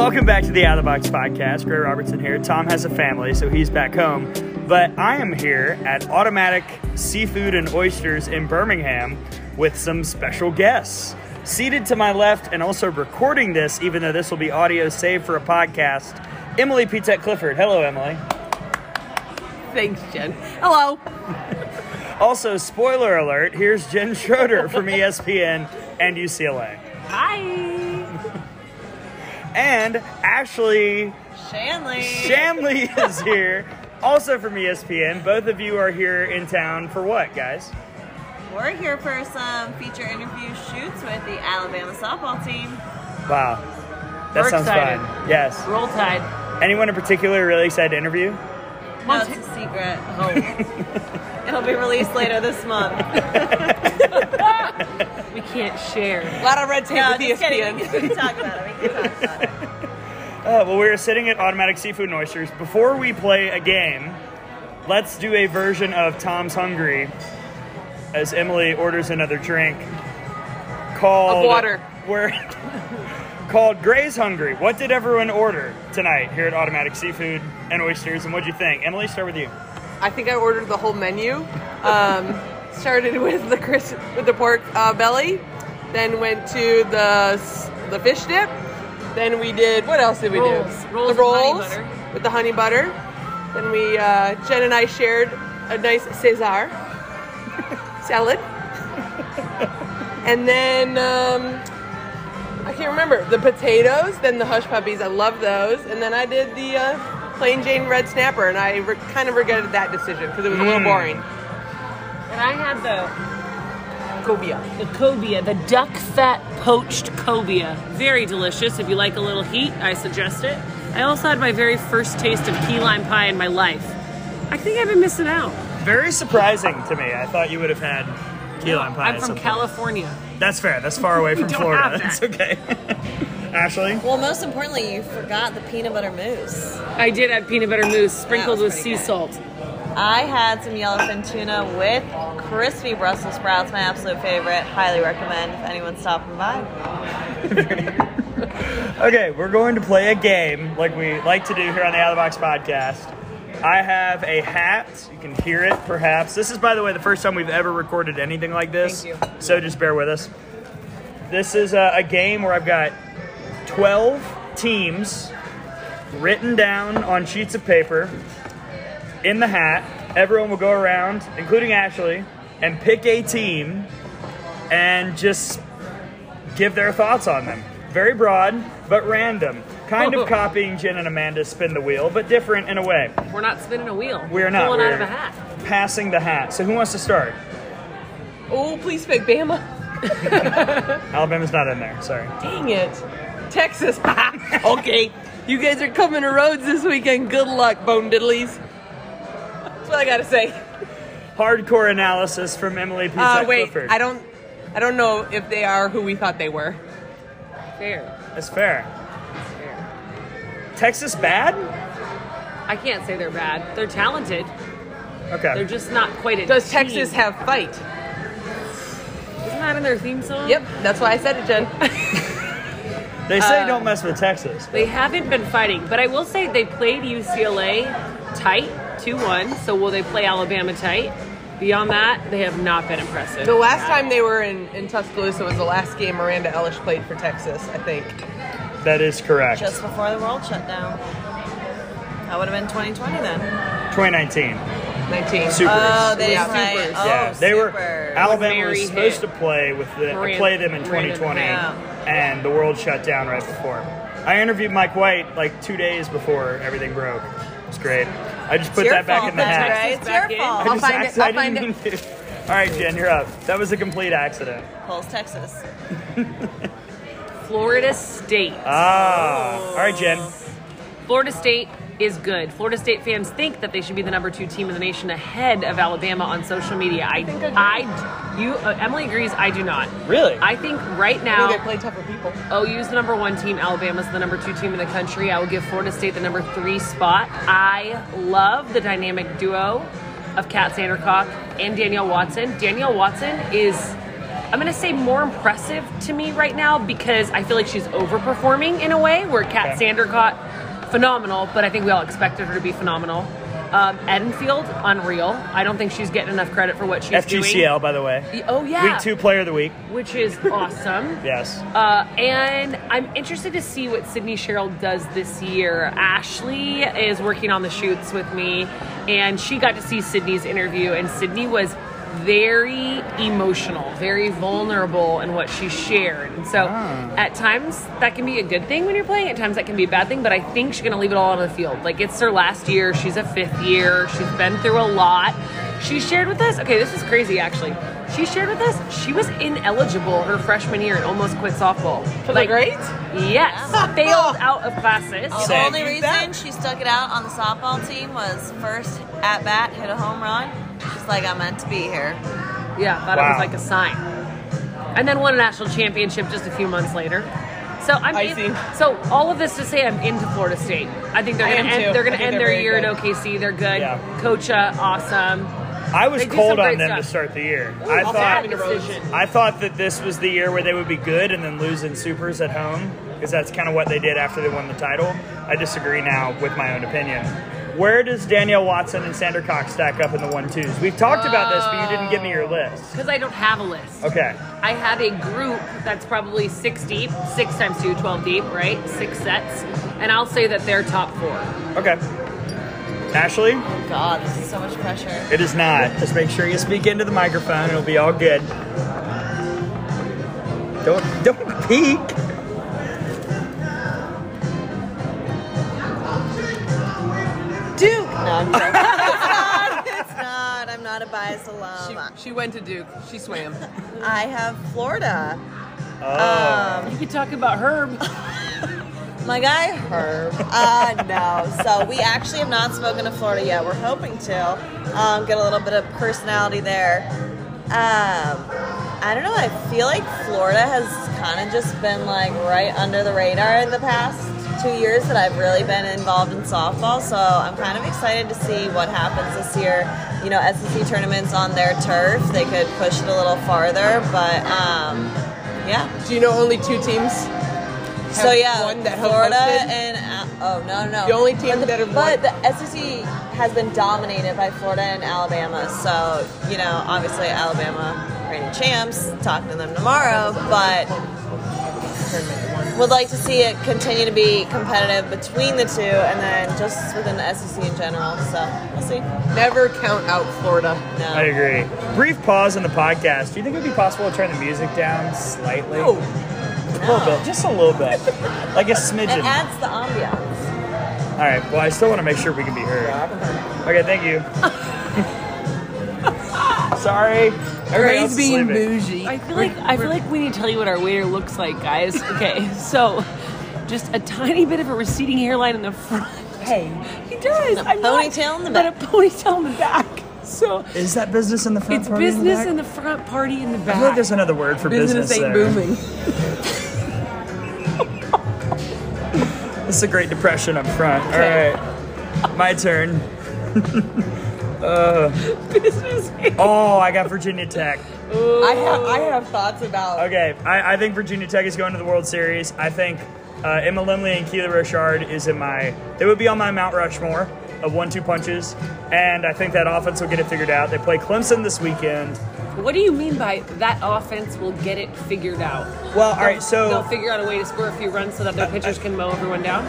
Welcome back to the Out of the Box podcast. Gray Robertson here. Tom has a family, so he's back home. But I am here at Automatic Seafood and Oysters in Birmingham with some special guests. Seated to my left and also recording this, even though this will be audio saved for a podcast, Emily Pitet Clifford. Hello, Emily. Thanks, Jen. Hello. also, spoiler alert here's Jen Schroeder from ESPN and UCLA. Hi and Ashley Shanley. Shanley is here, also from ESPN. Both of you are here in town for what, guys? We're here for some feature interview shoots with the Alabama softball team. Wow. That We're sounds excited. fun. Yes. Roll Tide. Anyone in particular really excited to interview? No, it's a secret. Oh. It'll be released later this month. We can't share. A lot of red tape No, with just kidding. ESPN. We can, we can talk about it. We can talk about it. Uh, well, we are sitting at Automatic Seafood and Oysters. Before we play a game, let's do a version of Tom's Hungry as Emily orders another drink called Of water. Where called Gray's Hungry. What did everyone order tonight here at Automatic Seafood and Oysters, and what'd you think? Emily, start with you. I think I ordered the whole menu. Um, started with the cris- with the pork uh, belly, then went to the the fish dip. Then we did what else did we Rolls. do? Rolls the with honey rolls with the honey butter. Then we uh, Jen and I shared a nice Caesar salad, and then um, I can't remember the potatoes. Then the hush puppies. I love those. And then I did the uh, plain Jane red snapper, and I re- kind of regretted that decision because it was a little Mm. boring. And I had the Cobia. the cobia, the duck fat poached cobia. Very delicious. If you like a little heat, I suggest it. I also had my very first taste of key lime pie in my life. I think I've been missing out. Very surprising to me. I thought you would have had key lime pie. I'm from some point. California. That's fair. That's far away from Florida. That's okay. Ashley? Well, most importantly, you forgot the peanut butter mousse. I did have peanut butter mousse sprinkled with sea good. salt. I had some yellowfin tuna with crispy Brussels sprouts, my absolute favorite. Highly recommend if anyone's stopping by. Okay, we're going to play a game like we like to do here on the Out of the Box podcast. I have a hat. You can hear it, perhaps. This is, by the way, the first time we've ever recorded anything like this. Thank So just bear with us. This is a, a game where I've got 12 teams written down on sheets of paper in the hat. Everyone will go around, including Ashley, and pick a team and just give their thoughts on them. Very broad, but random. Kind of copying Jen and Amanda spin the wheel, but different in a way. We're not spinning a wheel. We are not. Pulling We're out of a hat. Passing the hat. So who wants to start? Oh, please pick Bama. Alabama's not in there. Sorry. Dang it. Texas. okay. You guys are coming to Rhoads this weekend. Good luck, bone diddlies. That's what I gotta say. Hardcore analysis from Emily P. Uh, wait, Clifford. I don't, I don't know if they are who we thought they were. Fair. That's fair. Fair. Texas bad? I can't say they're bad. They're talented. Okay. They're just not quite a Does team. Texas have fight? Isn't that in their theme song? Yep, that's why I said it, Jen. they say uh, don't mess with Texas. They haven't been fighting, but I will say they played UCLA tight, 2 1. So will they play Alabama tight? Beyond that, they have not been impressive. the last time they were in, in Tuscaloosa was the last game Miranda Elish played for Texas, I think. That is correct. Just before the world shut down. That would have been 2020 then. 2019. 19. Supers. Oh, they Yeah, didn't supers. Oh, yeah, they were. supers. Alabama Mary was supposed hit to play with the Miranda- play them in 2020, Yeah. and the world shut down right before. I interviewed Mike White like two days before everything broke. It's great. I just put It's your that back fault in the then, hat. Right? It's your fault. I'll just find it, I'll find it. All right, Jen, you're up. That was a complete accident. Pulse, Texas. Florida State. Ah. All right, Jen. Florida State is good. Florida State fans think that they should be the number two team in the nation ahead of Alabama on social media. I, I, you, uh, Emily agrees. I do not. Really? I think right I now, think they play tougher people. OU's the number one team. Alabama's the number two team in the country. I will give Florida State the number three spot. I love the dynamic duo of Kat Sandercock and Danielle Watson. Danielle Watson is, I'm going to say, more impressive to me right now because I feel like she's overperforming in a way where Kat Okay. Sandercock, phenomenal, but I think we all expected her to be phenomenal. Um, Edenfield, unreal. I don't think she's getting enough credit for what she's doing. FGCL, by the way. Oh, yeah. Week two player of the week. Which is awesome. Yes. Uh, and I'm interested to see what Sydney Sherrill does this year. Ashley is working on the shoots with me, and she got to see Sydney's interview, and Sydney was very emotional, very vulnerable in what she shared. And so ah. at times that can be a good thing when you're playing, at times that can be a bad thing, but I think she's going to leave it all on the field. Like it's her last year, she's a fifth year, she's been through a lot. She shared with us, okay, this is crazy actually. She she shared with us she was ineligible her freshman year and almost quit softball. For the grades? Yes, failed out of classes. The only reason she stuck it out on the softball team was first at bat, hit a home run. She's like, I'm meant to be here. Yeah, thought it was like a sign. And then won a national championship just a few months later. So I'm I in- see. so all of this to say I'm into Florida State. I think they're gonna end, too. they're gonna end they're their very year at good. OKC. They're good. Yeah. Kocha, awesome. I was They do cold some on great them stuff. to start the year. I thought. I thought that this was the year where they would be good and then lose in supers at home because that's kind of what they did after they won the title. I disagree now with my own opinion. Where does Danielle Watson and Sandra Cox stack up in the one twos? We've talked about this, but you didn't give me your list. Because I don't have a list. Okay. I have a group that's probably six deep, six times two, 12 deep, right? Six sets. And I'll say that they're top four. Okay. Ashley, Oh God, this is so much pressure. it is not. Just make sure you speak into the microphone. It'll be all good. Don't don't peek. Duke. No, I'm joking. it's not. I'm not a biased alum. She, she went to Duke. She swam. I have Florida. Oh. You could talk about Herb. My guy Herb. Uh, no. So we actually have not spoken to Florida yet. We're hoping to um, get a little bit of personality there. Um, I don't know. I feel like Florida has kind of just been like right under the radar in the past two years that I've really been involved in softball. So I'm kind of excited to see what happens this year. You know, SEC tournaments on their turf, they could push it a little farther. But um, yeah. Do you know only two teams? So yeah, that Florida and oh no no The only team that have but won- the SEC has been dominated by Florida and Alabama. So you know obviously Alabama reigning champs. Talking to them tomorrow, but would like to see it continue to be competitive between the two, and then just within the SEC in general. So we'll see. Never count out Florida. No. I agree. Brief pause in the podcast. Do you think it would be possible to turn the music down slightly? No. A little bit, just a little bit, like a It smidgen. adds the ambiance. All right. Well, I still want to make sure we can be heard. Okay. Thank you. Sorry. Everybody Ray's being bougie. I feel like I feel like we need to tell you what our waiter looks like, guys. Okay, so just a tiny bit of a receding hairline in the front. Hey, he does. And a I'm not- ponytail in the but a ponytail in the back. So Is that business in the front? it's party in the business back? in the front, party in the back. I feel like there's another word for business. Business ain't there. booming. This is a Great Depression up front. All right. My turn. business. Oh, I got Virginia Tech. I have I have thoughts about Okay, I, I think Virginia Tech is going to the World Series. I think uh, Emma Lemley and Keely Rochard is in my. They would be on my Mount Rushmore of one-two punches, and I think that offense will get it figured out. They play Clemson this weekend. What do you mean by that offense will get it figured out? Well, all right, so they'll figure out a way to score a few runs so that their pitchers can mow everyone down.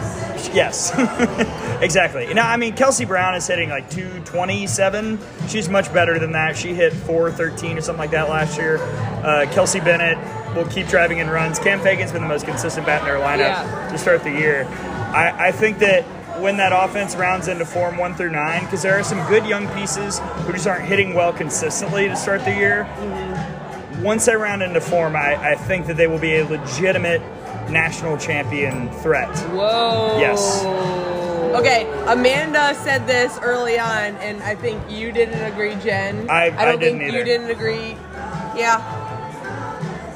Yes, exactly. Now, I mean, Kelsey Brown is hitting like 227. She's much better than that. She hit 413 or something like that last year. Uh, Kelsey Bennett will keep driving in runs. Cam Fagan's been the most consistent bat in their lineup Yeah. to start the year. I, I think that when that offense rounds into form one through nine, because there are some good young pieces who just aren't hitting well consistently to start the year. Mm-hmm. Once they round into form, I, I think that they will be a legitimate national champion threat. Whoa. Yes. Okay, Amanda said this early on, and I think you didn't agree, Jen. I- don't I didn't think either. you didn't agree. Yeah,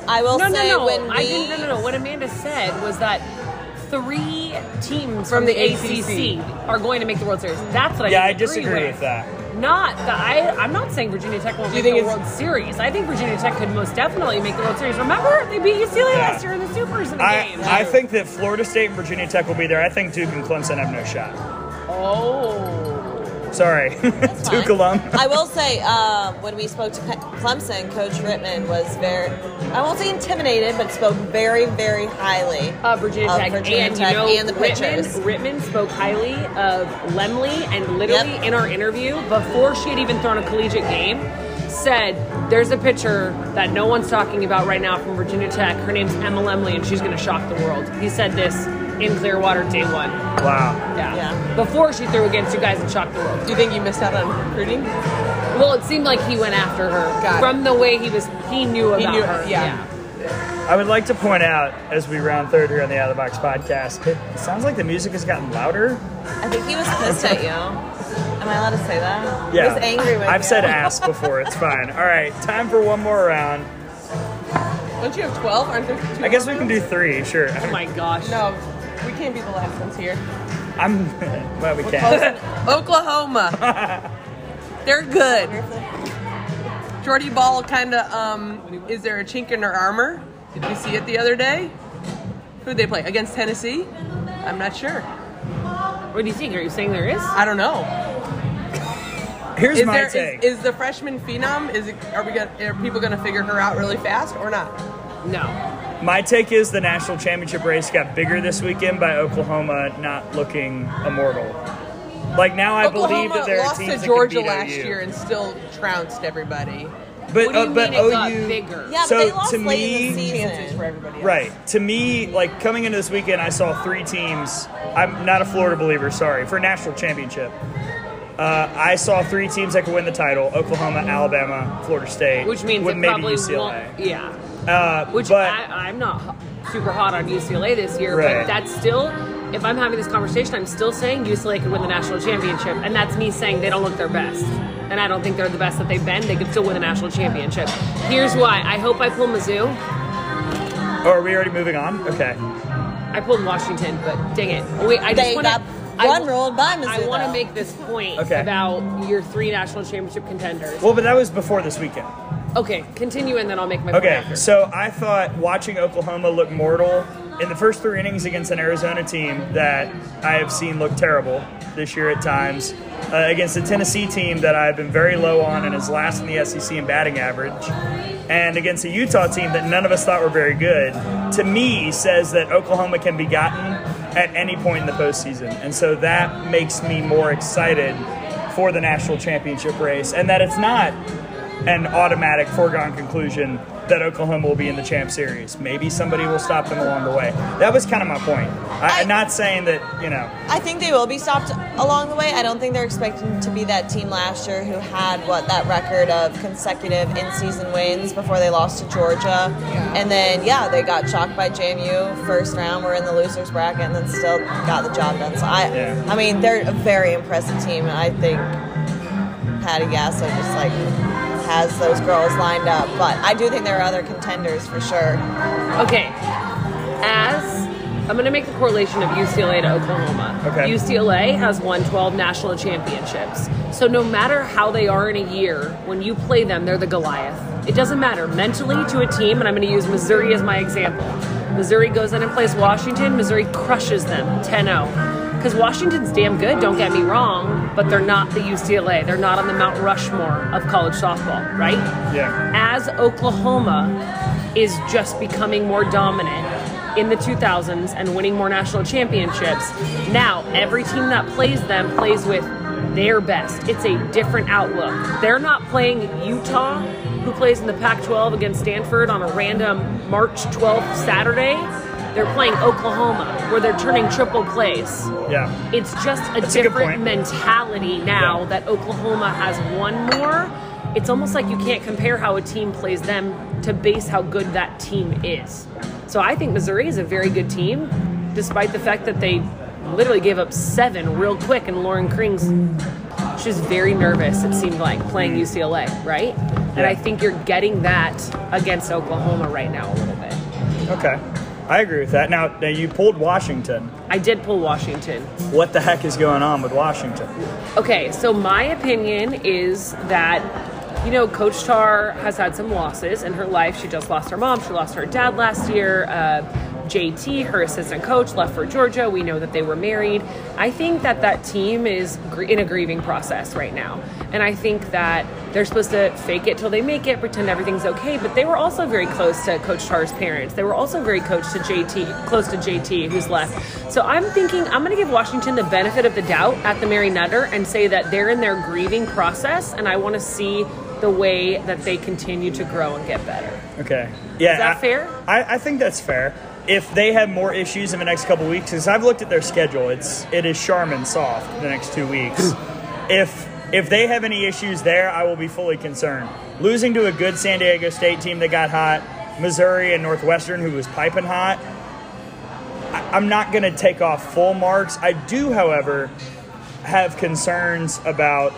I will No, no, say no. when we I didn't. No, no, no. What Amanda said was that three teams From from, the the ACC. ACC are going to make the World Series. That's what I Yeah, I disagree with. with that. Not that I. I'm not saying Virginia Tech won't Do make the World Series. I think Virginia Tech could most definitely make the World Series. Remember, they beat UCLA Yeah. last year in the Supers in the I, game. I think that Florida State and Virginia Tech will be there. I think Duke and Clemson have no shot. oh. Sorry, Duke alum. I will say, um, when we spoke to Pe- Clemson, Coach Rittman was very, I won't say intimidated, but spoke very, very highly. Uh, Virginia Of Tech, Virginia and Tech you know, and the Rittman, pitchers. Rittman spoke highly of Lemley, and literally Yep. in our interview, before she had even thrown a collegiate game, said, "There's a pitcher that no one's talking about right now from Virginia Tech. Her name's Emma Lemley, and she's going to shock the world." He said this in Clearwater day one. Wow. Yeah. Yeah. Before she threw against you guys and shocked the world. do you think you missed out on recruiting? Well, it seemed like he went after her Got it. from the way he was. He knew about knew- her. yeah. I would like to point out as we round third here on the Out of the Box podcast, it sounds like the music has gotten louder. I think he was pissed at you. Am I allowed to say that? Yeah, He was angry with I've you. said ass before. It's fine. All right, time for one more round. Don't you have 12? Aren't there two I guess we more can do three. Sure. Oh my gosh. No, we can't be the last ones here. I'm. well, we can. Oklahoma. They're good. Jordy Bahl kind of, um, is there a chink in her armor? Did we see it the other day? Who'd they play? Against Tennessee? I'm not sure. What do you think? Are you saying there is? I don't know. Here's Is my there is, take. is the freshman phenom? Is it? Are we gonna? Are people gonna figure her out really fast or not? No. My take is the national championship race got bigger this weekend by Oklahoma not looking immortal. Like now, I Oklahoma believe that there are lost teams to that Georgia can beat last OU. year and still trounced everybody. But What do you uh, but mean it got OU bigger? Yeah, but So, they lost to late in me- the Chances for everybody. Else. Right. To me, like coming into this weekend, I saw three teams. I'm not a Florida believer, sorry, for national championship. Uh, I saw three teams that could win the title: Oklahoma, Alabama, Florida State, Which means with it maybe probably UCLA. won't. Yeah. Uh, Which but I, I'm not ho- super hot on UCLA this year, Right. but that's still. If I'm having this conversation, I'm still saying UCLA could win the national championship, and that's me saying they don't look their best, and I don't think they're the best that they've been. They could still win the national championship. Here's why: I hope I pull Mizzou. oh, are we already moving on? Okay. I pulled Washington, but dang it! Wait, I just want to. got run by Mizzou. I want to make this point Okay. about your three national championship contenders. Well, but that was before this weekend. Okay, continue, and then I'll make my point Okay, so I thought watching Oklahoma look mortal in the first three innings against an Arizona team that I have seen look terrible this year at times, uh, against a Tennessee team that I've been very low on and is last in the SEC in batting average, and against a Utah team that none of us thought were very good, to me says that Oklahoma can be gotten at any point in the postseason. And so that makes me more excited for the national championship race, and that it's not an automatic foregone conclusion that Oklahoma will be in the champ series. Maybe somebody will stop them along the way. That was kind of my point. I, I- am not saying that, you know, I think they will be stopped along the way. I don't think they're expecting to be that team last year who had what that record of consecutive in-season wins before they lost to Georgia, and then yeah, they got shocked by JMU first round. We're in the losers bracket, and then still got the job done. So I, Yeah. I mean, they're a very impressive team, and I think Patty Gasso just like has those girls lined up. But I do think there are other contenders for sure. Okay. As I'm going to make the correlation of UCLA to Oklahoma. Okay. UCLA has won 12 national championships. So no matter how they are in a year, when you play them, they're the Goliath. It doesn't matter mentally to a team, and I'm going to use Missouri as my example. Missouri goes in and plays Washington. Missouri crushes them 10-0. Because Washington's damn good, don't get me wrong, but they're not the UCLA. They're not on the Mount Rushmore of college softball, right? yeah. as Oklahoma is just becoming more dominant in the 2000s and winning more national championships, now every team that plays them plays with their best. It's a different outlook. They're not playing Utah, who plays in the Pac 12 against Stanford on a random March 12th Saturday. They're playing Oklahoma, where they're turning triple plays. Yeah. It's just a That's different point. mentality now Yeah. that Oklahoma has one more. It's almost like you can't compare how a team plays them to base how good that team is. So I think Missouri is a very good team, despite the fact that they literally gave up seven real quick, and Lauren Krings, she's very nervous, it seemed like, playing mm. UCLA, right? And I think you're getting that against Oklahoma right now a little bit. Okay. I agree with that. Now, now you pulled Washington. I did pull Washington. What the heck is going on with Washington? Okay, so my opinion is that, you know, Coach Tarr has had some losses in her life. She just lost her mom, she lost her dad last year. Uh, JT, her assistant coach, left for Georgia. We know that they were married. I think that that team is in a grieving process right now. And I think that they're supposed to fake it till they make it, pretend everything's okay. But they were also very close to Coach Tarr's parents. They were also very close to JT, close to JT, who's left. So I'm thinking I'm going to give Washington the benefit of the doubt at the Mary Nutter and say that they're in their grieving process, and I want to see the way that they continue to grow and get better. Okay. Yeah. Is that I- fair? I, I think that's fair. If they have more issues in the next couple weeks, because I've looked at their schedule, it's it is Charmin soft the next two weeks. if if they have any issues there, I will be fully concerned. Losing to a good San Diego State team that got hot, Missouri and Northwestern, who was piping hot, I'm not going to take off full marks. I do, however, have concerns about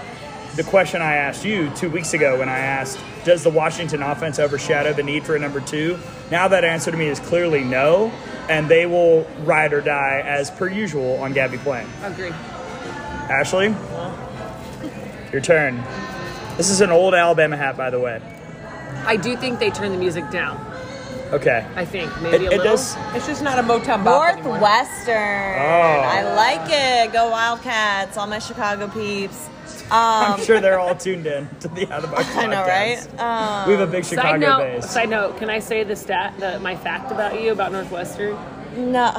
the question I asked you two weeks ago when I asked, does the Washington offense overshadow the need for a number two? Now that answer to me is clearly no, and they will ride or die as per usual on Gabbie Plain. Agree. Ashley, your turn. This is an old Alabama hat, by the way. I do think they turn the music down. Okay. I think It, maybe a it little. does. It's just not a Motown bop. Northwestern. Oh. I like it. Go Wildcats. All my Chicago peeps. Um, I'm sure they're all tuned in to the Out of the Box I know, right? Um, We have a big Chicago Side note, base. side note, can I say the stat, the, my fact about you about Northwestern? no,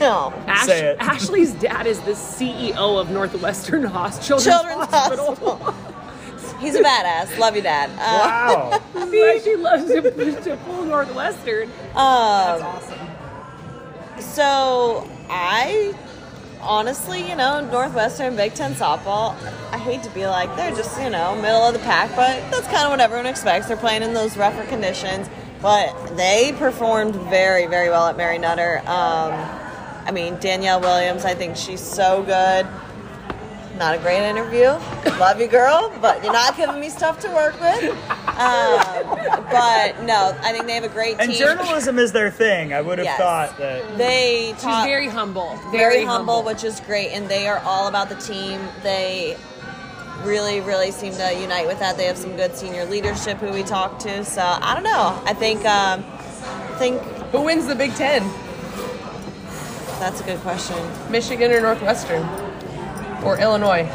no. Ash, Say it. Ashley's dad is the CEO of Northwestern Hos- Children's, Children's Hospital. Hospital. He's a badass. Love you, Dad. Uh, Wow. See, she loves to, to pull Northwestern. Um, That's Awesome. So I honestly, you know, Northwestern Big Ten softball. I hate to be like they're just you know middle of the pack, but that's kind of what everyone expects. They're playing in those rougher conditions, but they performed very very well at Mary Nutter. Um, I mean Danielle Williams, I think she's so good. Not a great interview. Love you, girl, but you're not giving me stuff to work with. Um, but no, I think they have a great and team. journalism is their thing. I would have Yes. thought that. They She's taught very humble. very, humble, which is great, and they are all about the team. They really, really seem to unite with that. They have some good senior leadership who we talked to. So I don't know. I think um, I think Who wins the Big Ten? that's a good question. Michigan or Northwestern? Or Illinois?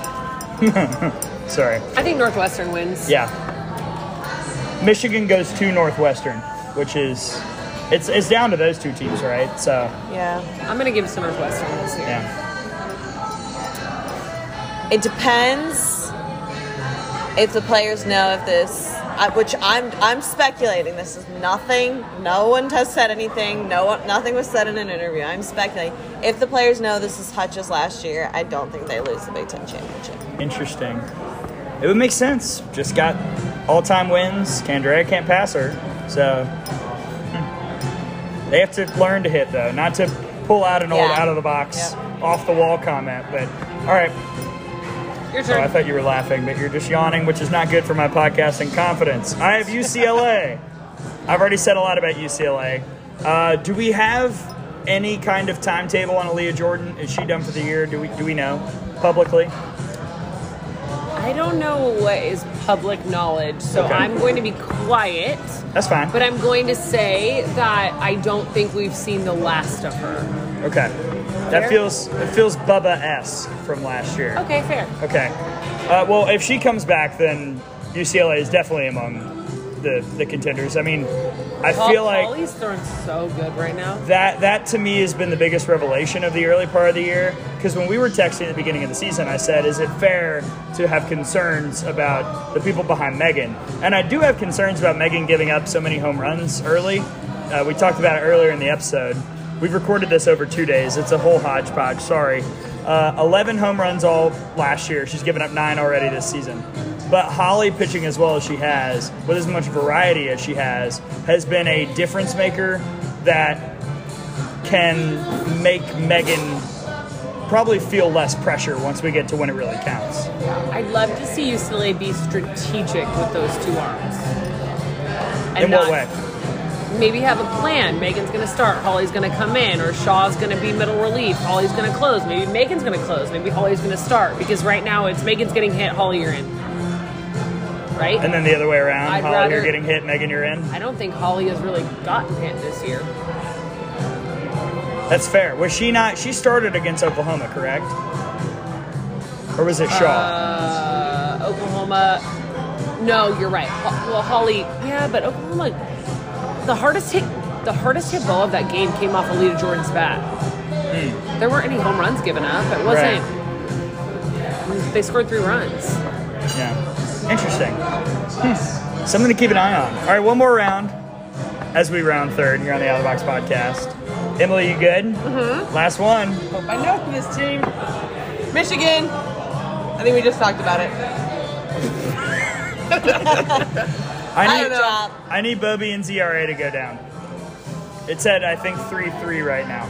Sorry. I think Northwestern wins. Yeah. Michigan goes to Northwestern, which is it's it's down to those two teams, right? So Yeah, I'm gonna give it to Northwestern this year. yeah. it depends if the players know if this. I- Which I'm I'm speculating. This is nothing. No one has said anything. No one, nothing was said in an interview. I'm speculating. If the players know this is Hutch's last year, I don't think they lose the Big Ten championship. Interesting. It would make sense. Just got all time wins. Candrea can't pass her. So hmm. they have to learn to hit though, not to pull out an old Yeah. out of the box, Yep. off the wall comment. But all right. Your Oh. I thought you were laughing, but you're just yawning, which is not good for my podcasting confidence. I have UCLA. I've already said a lot about UCLA. Uh, do we have any kind of timetable on Aaliyah Jordan? Is she done for the year? Do we do we know publicly? I don't know what is public knowledge, so Okay. I'm going to be quiet. That's fine. But I'm going to say that I don't think we've seen the last of her. Okay. That Fair? feels it feels Bubba esque from last year. Okay, fair. Okay. Uh, well, if she comes back, then UCLA is definitely among the the contenders. I mean, I feel like Holly's throwing so good right now. that that to me has been the biggest revelation of the early part of the year. Because when we were texting at the beginning of the season, I said, "Is it fair to have concerns about the people behind Megan?" And I do have concerns about Megan giving up so many home runs early. Uh, we talked about it earlier in the episode. We've recorded this over two days. It's a whole hodgepodge. Sorry. Uh, 11 home runs all last year. She's given up nine already this season. But Holly pitching as well as she has, with as much variety as she has, has been a difference maker that can make Megan probably feel less pressure once we get to when it really counts. I'd love to see UCLA be strategic with those two arms. And In what way? Maybe have a plan. Megan's going to start. Holly's going to come in, or Shaw's going to be middle relief. Holly's going to close. Maybe Megan's going to close. Maybe Holly's going to start. Because right now it's Megan's getting hit, Holly you're in. Right? And then the other way around. I'd Holly, rather- you're getting hit, Megan, you're in. I don't think Holly has really gotten hit this year. That's fair. Was she not? She started against Oklahoma, correct? Or was it Shaw? Uh, Oklahoma. No, you're right. Well, Holly, yeah, but Oklahoma, the hardest hit, the hardest hit ball of that game came off Aaliyah Jordan's bat. There weren't any home runs given up. It wasn't. They scored three runs. yeah. Interesting. Hmm. Something to keep an eye on. All right, one more round as we round third here on the Out of the Box podcast. Emily, you good? Mm-hmm. Last one. Hope I know this team. Michigan. I think we just talked about it. I need, job. I need Bobby and ZRA to go down. It's at, I think, 3 3 right now.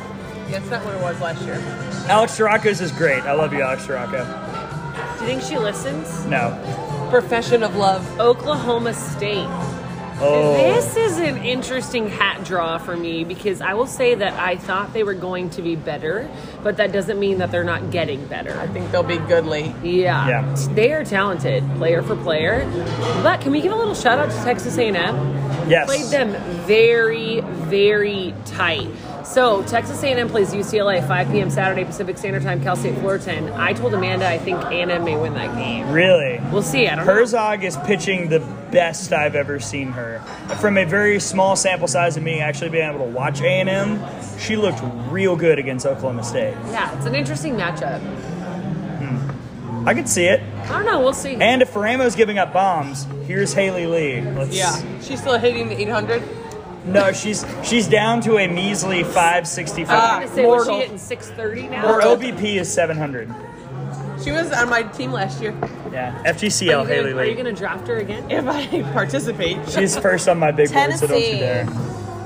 Yeah, it's not what it was last year. Alex Storako's is great. I love you, Alex Storako. Do you think she listens? No. Profession of love. Oklahoma State. Oh. This is an interesting hat draw for me because I will say that I thought they were going to be better, but that doesn't mean that they're not getting better. I think they'll be goodly. Yeah, Yeah. they are talented, player for player. But can we give a little shout out to Texas A&M? Yes. Played them very, very tight. So Texas A&M plays UCLA 5 p.m. Saturday Pacific Standard Time, Cal State Fullerton. I told Amanda I think A&M may win that game. Really? We'll see. I don't know. Herzog is pitching the best I've ever seen her. From a very small sample size of me actually being able to watch A&M, she looked real good against Oklahoma State. Yeah, it's an interesting matchup. Hmm. I could see it. I don't know. We'll see. And if Ramo's giving up bombs, here's Haley Lee. Let's, Yeah. She's still hitting the 800. No, she's she's down to a measly 565. Ah, I was gonna say, was she hitting 630 now? Her OBP is 700. She was on my team last year. Yeah, Are FGCL you, gonna, Haley are you gonna draft her again? If I participate. She's first on my big board, so don't you Tennessee. dare.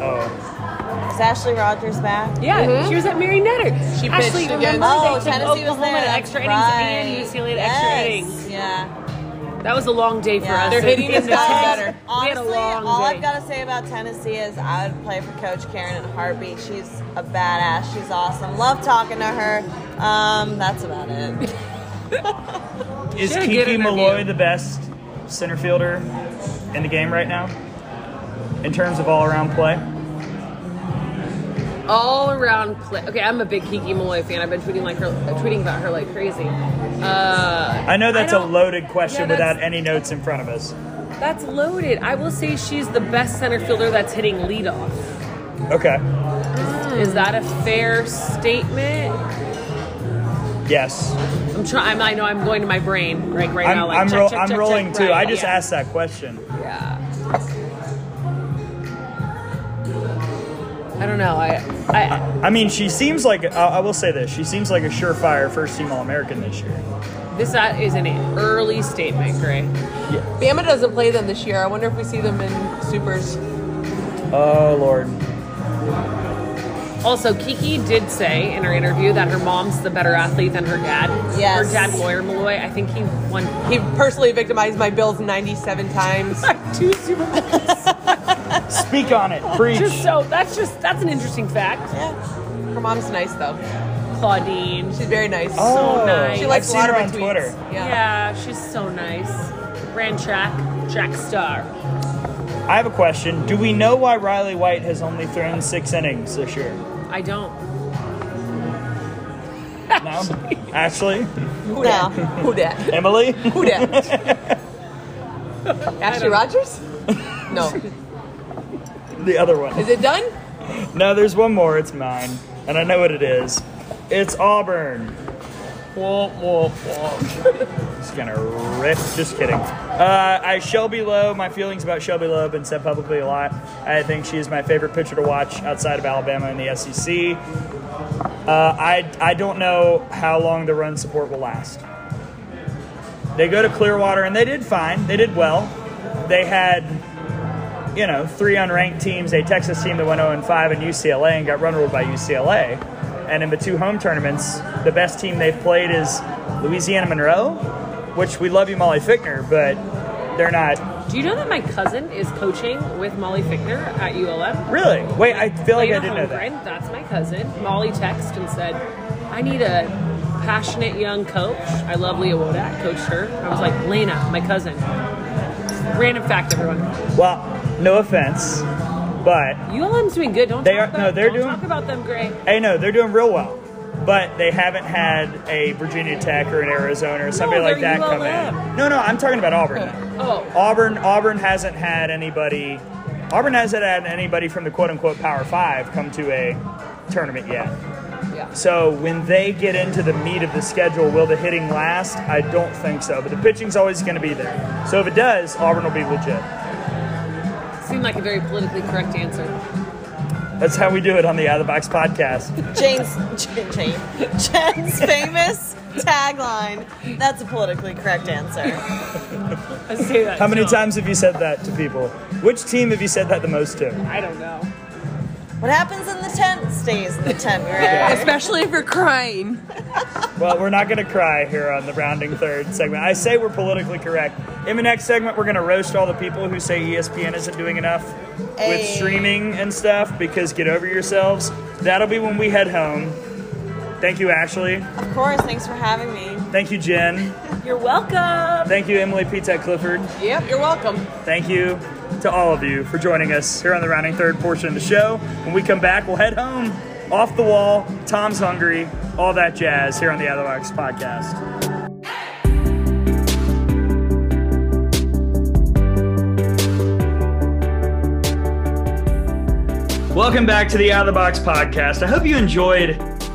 Oh, Is Ashley Rogers back? Yeah, mm-hmm. she was at Mary Nutter. She Ashley, pitched against- remember Oh, Tennessee was Oklahoma there. that's extra innings right. and UCLA to yes. extra innings. Yeah. That was a long day for Yeah. us. Their hitting In is the gotten better. We had a Honestly, long all day. I've got to say about Tennessee is I would play for Coach Karen in a heartbeat. She's a badass. She's awesome. Love talking to her. Um, that's about it. is She had a good Kiki interview. Milloy the best center fielder in the game right now? In terms of all around play? All around play. Okay, I'm a big Kiki Milloy fan. I've been tweeting like her, tweeting about her like crazy. Uh, I know that's I a loaded question Yeah, without any notes in front of us. that's loaded. I will say she's the best center fielder that's hitting leadoff. Okay. Is that a fair statement? Yes. I'm trying. I know I'm going to my brain right right I'm, now. Like I'm, check, ro- check, I'm check, rolling too. right, I just yeah. asked that question. Yeah. I don't know. I, I I mean, she seems like, I I will say this, she seems like a surefire first team All American this year. this uh, is an early statement, Gray. Yeah. Bama doesn't play them this year. I wonder if we see them in supers. Oh, Lord. Also, Kiki did say in her interview that her mom's the better athlete than her dad. Yes. Her dad, Lawyer Milloy, I think he won He personally victimized my Bills 97 times. two Super Bowls. Speak on it. Preach. just so that's just that's an interesting fact. Yeah. Her mom's nice though. Claudine. She's very nice. Oh, nice. she likes I've a lot of her on tweets. Twitter. Yeah. Yeah, she's so nice. Ran track, track star. I have a question. Do we know why Riley White has only thrown six innings this year? I don't. No? Ashley? Who that? No. Who that? Emily? Who that? Ashley Rogers? No. The other one. Is it done? No, there's one more. It's mine. And I know what it is. It's Auburn. Womp, womp, womp. Just gonna rip. Just kidding. Uh, I Shelby Lowe. My feelings about Shelby Lowe have been said publicly a lot. I think she is my favorite pitcher to watch outside of Alabama in the SEC. Uh, I I don't know how long the run support will last. They go to Clearwater and they did fine. They did well. They had you know, three unranked teams, a Texas team that went 0 5 and UCLA and got run ruled by UCLA. And in the two home tournaments, the best team they've played is Louisiana Monroe, which we love you, Molly Fichtner, but they're not Do you know that my cousin is coaching with Molly Fichtner at ULM? really. Wait, I feel like I didn't know that. That's my cousin. Molly texted and said, I need a passionate young coach. I love Leah Wodak, coached her. I was like, Lena, my cousin. Random fact, everyone. Well, no offense, but ULM's doing good. Don't They talk are- about, no, they're don't doing- talk about them, Gray. hey, no, they're doing real well. But they haven't had a Virginia Tech or an Arizona or somebody like they're that come in. No, no, I'm talking about Auburn. now. Oh, Auburn Auburn hasn't had anybody Auburn hasn't had anybody from the quote unquote Power Five come to a tournament yet. yeah. So when they get into the meat of the schedule, will the hitting last? I don't think so. But the pitching's always going to be there. So if it does, Auburn will be legit. Seemed like a very politically correct answer. That's how we do it on the Out of the Box podcast. Jane's Jane, Jane. Jen's famous Tagline. That's a politically correct answer. I say that. How many still. times have you said that to people? Which team have you said that the most to? I don't know. What happens in the tent stays in the tent, right? Especially if you're crying. Well, we're not going to cry here on the rounding third segment. I say we're politically correct. In the next segment, we're going to roast all the people who say ESPN isn't doing enough with streaming and stuff because get over yourselves. That'll be when we head home. Thank you, Ashley. Of course. Thanks for having me. Thank you, Jen. You're welcome. Thank you, Emily Pizza Clifford. Yep, you're welcome. Thank you to all of you for joining us here on the rounding third portion of the show. When we come back, we'll head home, off the wall. Tom's hungry, all that jazz here on the Other Box podcast. Welcome back to the Out of the Box podcast. I hope you enjoyed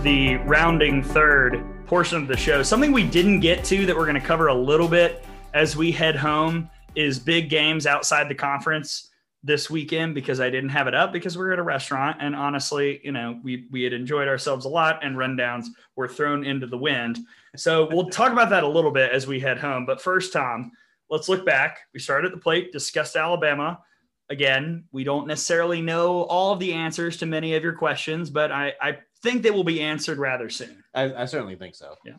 the rounding third portion of the show. Something we didn't get to that we're going to cover a little bit as we head home is big games outside the conference this weekend because I didn't have it up because we were at a restaurant and honestly, you know, we we had enjoyed ourselves a lot and rundowns were thrown into the wind. So we'll talk about that a little bit as we head home. But first, Tom, let's look back. We started at the plate, discussed Alabama. Again, we don't necessarily know all of the answers to many of your questions, but I, I think they will be answered rather soon. I, I certainly think so. Yeah.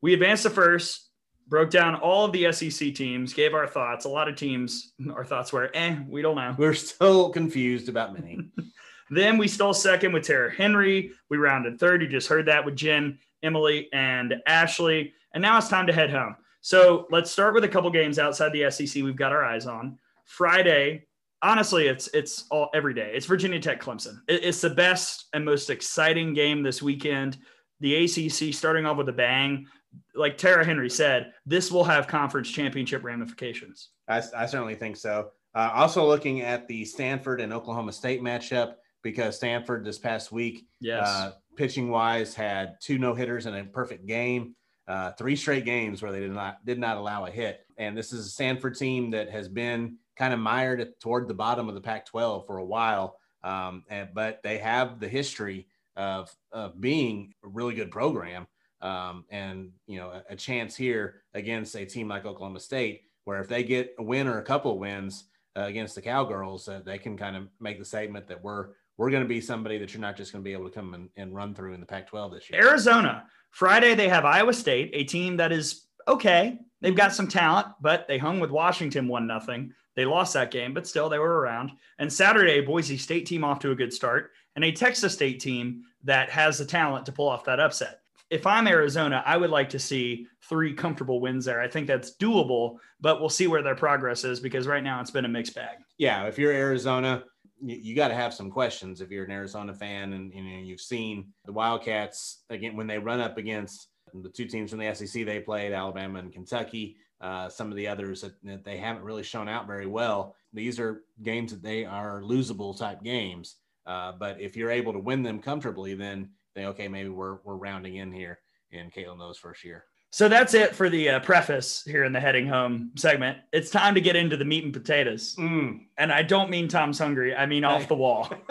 We advanced to first, broke down all of the SEC teams, gave our thoughts. A lot of teams, our thoughts were, eh, we don't know. We're still confused about many. Then we stole second with Tara Henry. We rounded third. You just heard that with Jen, Emily, and Ashley. And now it's time to head home. So let's start with a couple games outside the SEC we've got our eyes on. Friday, honestly, it's it's all every day. It's Virginia Tech Clemson. It- it's the best and most exciting game this weekend. The ACC starting off with a bang. Like Tara Henry said, this will have conference championship ramifications. I, I certainly think so. Uh, also, looking at the Stanford and Oklahoma State matchup, because Stanford this past week, Yes. uh, pitching wise, had two no hitters and a perfect game. Uh, three straight games where they did not did not allow a hit, and this is a Stanford team that has been kind of mired toward the bottom of the Pac-12 for a while. Um, and, but they have the history of of being a really good program, um, and you know a, a chance here against a team like Oklahoma State, where if they get a win or a couple wins uh, against the Cowgirls, uh, they can kind of make the statement that we're we're going to be somebody that you're not just going to be able to come and, and run through in the Pac-12 this year. Arizona. Friday, they have Iowa State, a team that is okay. They've got mm-hmm. some talent, but they hung with Washington one nothing. They lost that game, but still they were around. And Saturday, Boise State team off to a good start, and a Texas State team that has the talent to pull off that upset. If I'm Arizona, I would like to see three comfortable wins there. I think that's doable, but we'll see where their progress is because right now it's been a mixed bag. yeah, if you're Arizona, you, you got to have some questions if you're an Arizona fan and, and you've seen the Wildcats again when they run up against the two teams from the SEC they played, Alabama and Kentucky. Uh, some of the others that, that they haven't really shown out very well. These are games that they are losable type games. Uh, but if you're able to win them comfortably, then they okay, maybe we're we're rounding in here in Caitlin Lowe's first year. So that's it for the uh, preface here in the heading home segment. It's time to get into the meat and potatoes. Mm. And I don't mean Tom's hungry. I mean off the wall.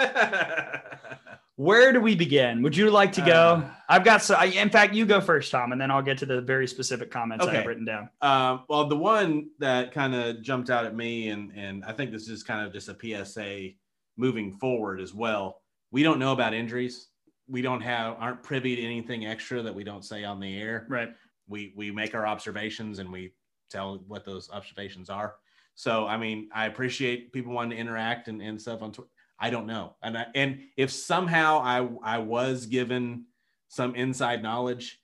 Where do we begin? Would you like to go? Uh, I've got so. I, in fact, you go first, Tom, and then I'll get to the very specific comments I have written down. Um, well, the one that kind of jumped out at me, and and I think this is kind of just a PSA moving forward as well. We don't know about injuries. We don't have aren't privy to anything extra that we don't say on the air. Right. We we make our observations and we tell what those observations are. So I mean, I appreciate people wanting to interact and, and stuff on Twitter. I don't know, and I, and if somehow I I was given some inside knowledge,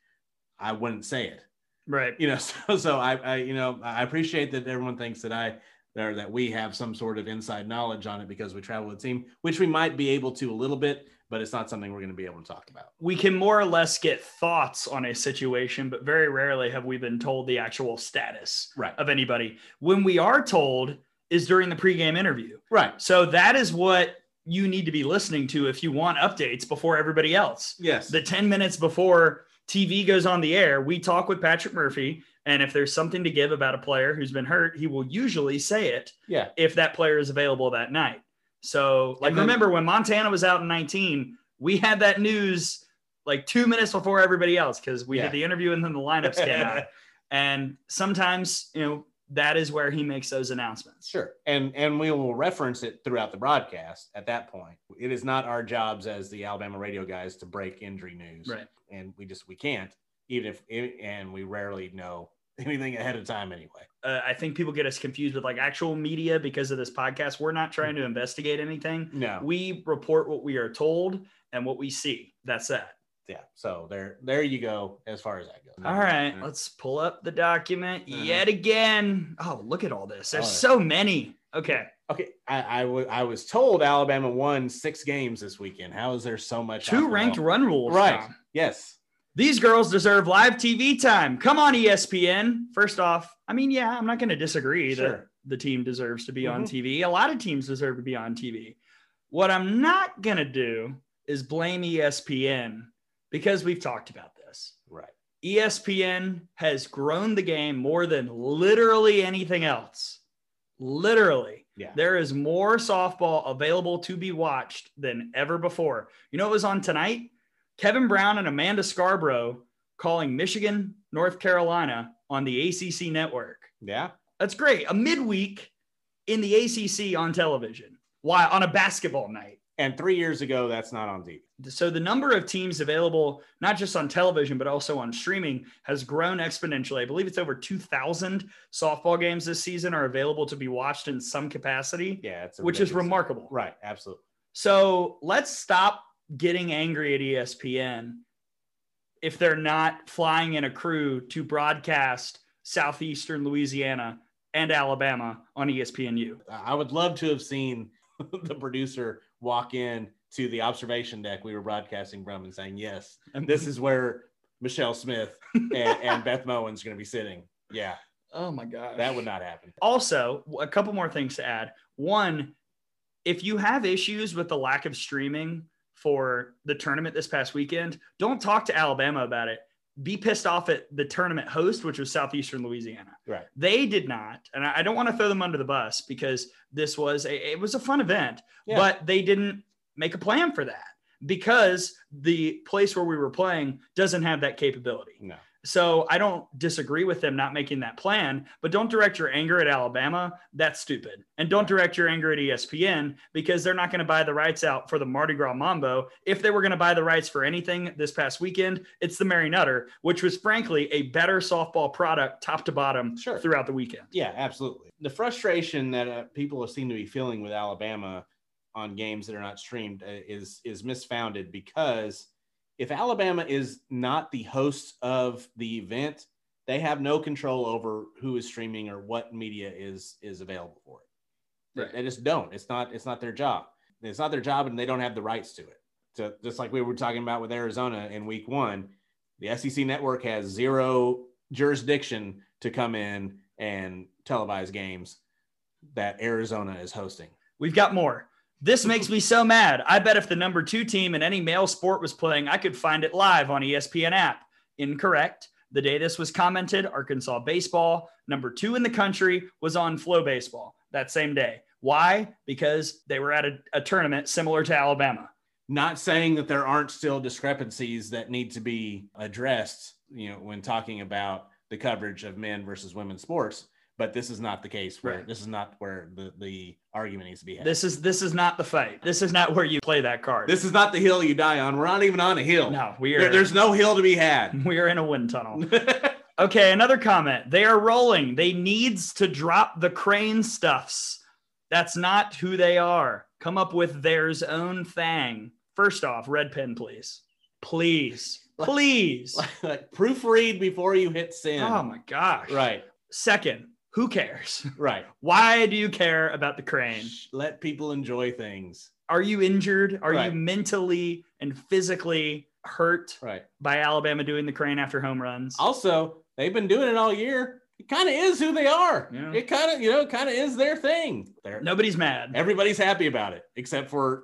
I wouldn't say it Right. you know so so I, I you know i appreciate that everyone thinks that i or that we have some sort of inside knowledge on it because we travel with a team which we might be able to a little bit but it's not something we're going to be able to talk about We can more or less get thoughts on a situation, but very rarely have we been told the actual status right of anybody. When we are told is during the pregame interview. right So that is what you need to be listening to if you want updates before everybody else. yes the 10 minutes before TV goes on the air, we talk with Patrick Murphy. And if there's something to give about a player who's been hurt, he will usually say it yeah if that player is available that night. So, like, then- remember when Montana was out in 19, we had that news like two minutes before everybody else because we Yeah. did the interview and then the lineups came out. And sometimes, you know, that is where he makes those announcements. Sure. And and we will reference it throughout the broadcast at that point. It is not our jobs as the Alabama radio guys to break injury news. Right. And we just we can't, even if and we rarely know anything ahead of time anyway. Uh, I think people get us confused with like actual media because of this podcast. We're not trying to investigate anything. No. We report what we are told and what we see. That's that. Yeah. So there there you go as far as that goes. All right, let's pull up the document Uh-huh. yet again. Oh, look at all this. There's Oh. so many. Okay. Okay, I, I was told Alabama won six games this weekend. How is there so much? Two ranked run rules. Right. Tom. Yes. These girls deserve live TV time. Come on, ESPN. First off, I mean, yeah, I'm not going to disagree that the team deserves to be on Mhm. TV. A lot of teams deserve to be on TV. What I'm not going to do is blame ESPN because we've talked about this. Right. ESPN has grown the game more than literally anything else. Literally. Yeah. There is more softball available to be watched than ever before. You know what was on tonight? Kevin Brown and Amanda Scarborough calling Michigan, North Carolina on the ACC network. Yeah. That's great. A midweek in the ACC on television. Why? On a basketball night. And three years ago, that's not on TV. So the number of teams available, not just on television, but also on streaming, has grown exponentially. I believe it's over 2,000 softball games this season are available to be watched in some capacity, Yeah. It's which is remarkable. Right. Absolutely. So let's stop getting angry at ESPN if they're not flying in a crew to broadcast Southeastern Louisiana and Alabama on ESPNU. I would love to have seen the producer walk in to the observation deck we were broadcasting from and saying, "Yes, And this is where Michelle Smith and, and Beth Mowins going to be sitting." Yeah, oh my god, that would not happen. Also, a couple more things to add. One, if you have issues with the lack of streaming for the tournament this past weekend, don't talk to Alabama about it. Be pissed off at the tournament host, which was Southeastern Louisiana. Right. They did not, and I don't want to throw them under the bus because this was a it was a fun event, Yeah. but they didn't make a plan for that because the place where we were playing doesn't have that capability. No. So I don't disagree with them not making that plan, but don't direct your anger at Alabama. That's stupid. And don't direct your anger at ESPN because they're not going to buy the rights out for the Mardi Gras Mambo. If they were going to buy the rights for anything this past weekend, it's the Mary Nutter, which was frankly a better softball product top to bottom Sure. throughout the weekend. Yeah, absolutely. The frustration that uh, people seem to be feeling with Alabama on games that are not streamed uh, is is misfounded because if Alabama is not the host of the event, they have no control over who is streaming or what media is is available for it. They- Right. They, just don't. It's not it's not their job. It's not their job, and they don't have the rights to it. So just like we were talking about with Arizona in Week One, the SEC network has zero jurisdiction to come in and televise games that Arizona is hosting. We've got more. This makes me so mad. I bet if the number two team in any male sport was playing, I could find it live on ESPN app. Incorrect. The day this was commented, Arkansas baseball, number two in the country, was on Flow Baseball that same day. Why? Because they were at a, a tournament similar to Alabama. Not saying that there aren't still discrepancies that need to be addressed, you know, when talking about the coverage of men versus women's sports, but this is not the case where Right. this is not where the, the argument needs to be had. This is this is not the fight. This is not where you play that card. this is not the hill you die on. We're not even on a hill. no, we are There- there's no hill to be had. we are in a wind tunnel. Okay, another comment. They are rolling. They needs to drop the crane stuffs. That's not who they are. Come up with theirs own thing. First off, red pen, please. Please. Please. like proofread before you hit send. Oh my gosh. Right, Second, who cares? right. Why do you care about the crane? Let people enjoy things. Are you injured? Are Right. you mentally and physically hurt Right. by Alabama doing the crane after home runs? Also, they've been doing it all year. It kind of is who they are. Yeah. It kind of, you know, kind of is their thing. They're, Nobody's mad. Everybody's happy about it, except for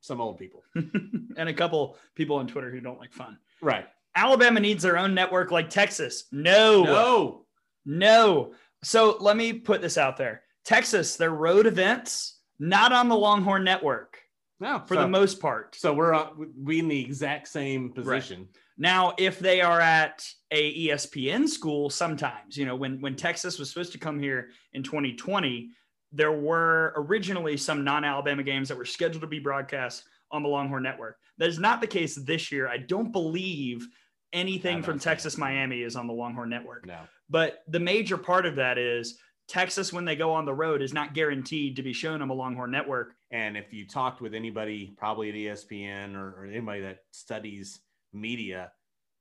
some old people. and a couple people on Twitter who don't like fun. Right. Alabama needs their own network like Texas. No, no. No. So let me put this out there Texas, their road events, not on the Longhorn Network. No, for so, the most part. So we're uh, we in the exact same position. Now, if they are at a ESPN school, sometimes you know when when Texas was supposed to come here in 2020, there were originally some non-Alabama games that were scheduled to be broadcast on the Longhorn Network. That is not the case this year. I don't believe anything from Texas. Miami is on the Longhorn Network. No. But the major part of that is Texas, when they go on the road, is not guaranteed to be shown on the Longhorn Network. And if you talked with anybody, probably at ESPN or, or anybody that studies media,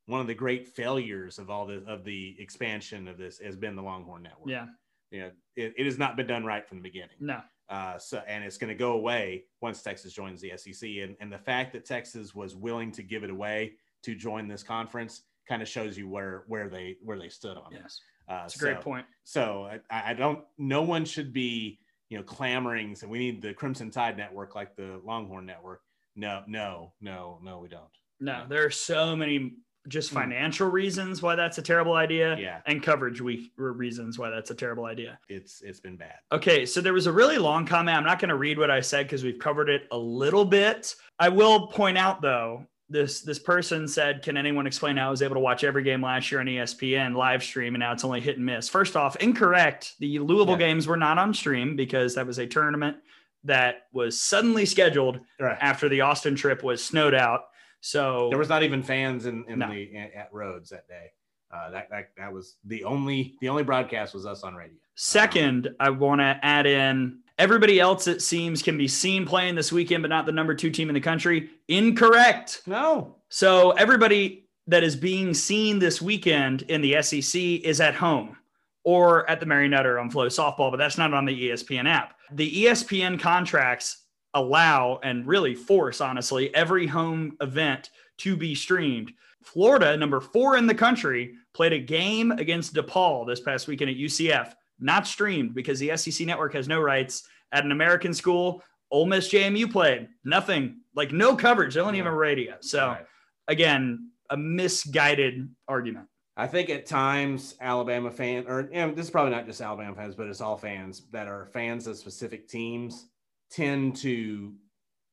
one of the great failures of all the of the expansion of this has been the Longhorn Network. Yeah, you know, it, it has not been done right from the beginning. no, Uh, so, and it's going to go away once Texas joins the SEC. And, and the fact that Texas was willing to give it away to join this conference kind of shows you where where they where they stood on it. yes, Uh, it's a great point. So I, I don't. No one should be you know clamoring. So we need the Crimson Tide Network like the Longhorn Network. No, no, no, no, we don't. No, there are so many just Hmm. financial reasons why that's a terrible idea, Yeah. and coverage we reasons why that's a terrible idea. It's it's been bad. Okay, so there was a really long comment. I'm not going to read what I said because we've covered it a little bit. I will point out though, this this person said, "Can anyone explain how I was able to watch every game last year on ESPN live stream and now it's only hit and miss?" First off, incorrect. The Louisville Yeah. games were not on stream because that was a tournament that was suddenly scheduled Right. after the Austin trip was snowed out. So There was not even fans in, in No. the at, Rhoads that day. Uh, that, that that was the only the only broadcast was us on radio. Second, I want to add in everybody else, it seems, can be seen playing this weekend, but not the number two team in the country. Incorrect. No, So everybody that is being seen this weekend in the SEC is at home or at the Mary Nutter on Flow Softball, but that's not on the ESPN app. The ESPN contracts allow and really force, honestly, every home event to be streamed. Florida, number four in the country, played a game against DePaul this past weekend at UCF, not streamed because the SEC network has no rights. At an American school, Ole Miss JMU played nothing, like no coverage. They don't even have radio. So Right. again, a misguided argument. I think at times Alabama fan, or this is probably not just Alabama fans, but it's all fans that are fans of specific teams tend to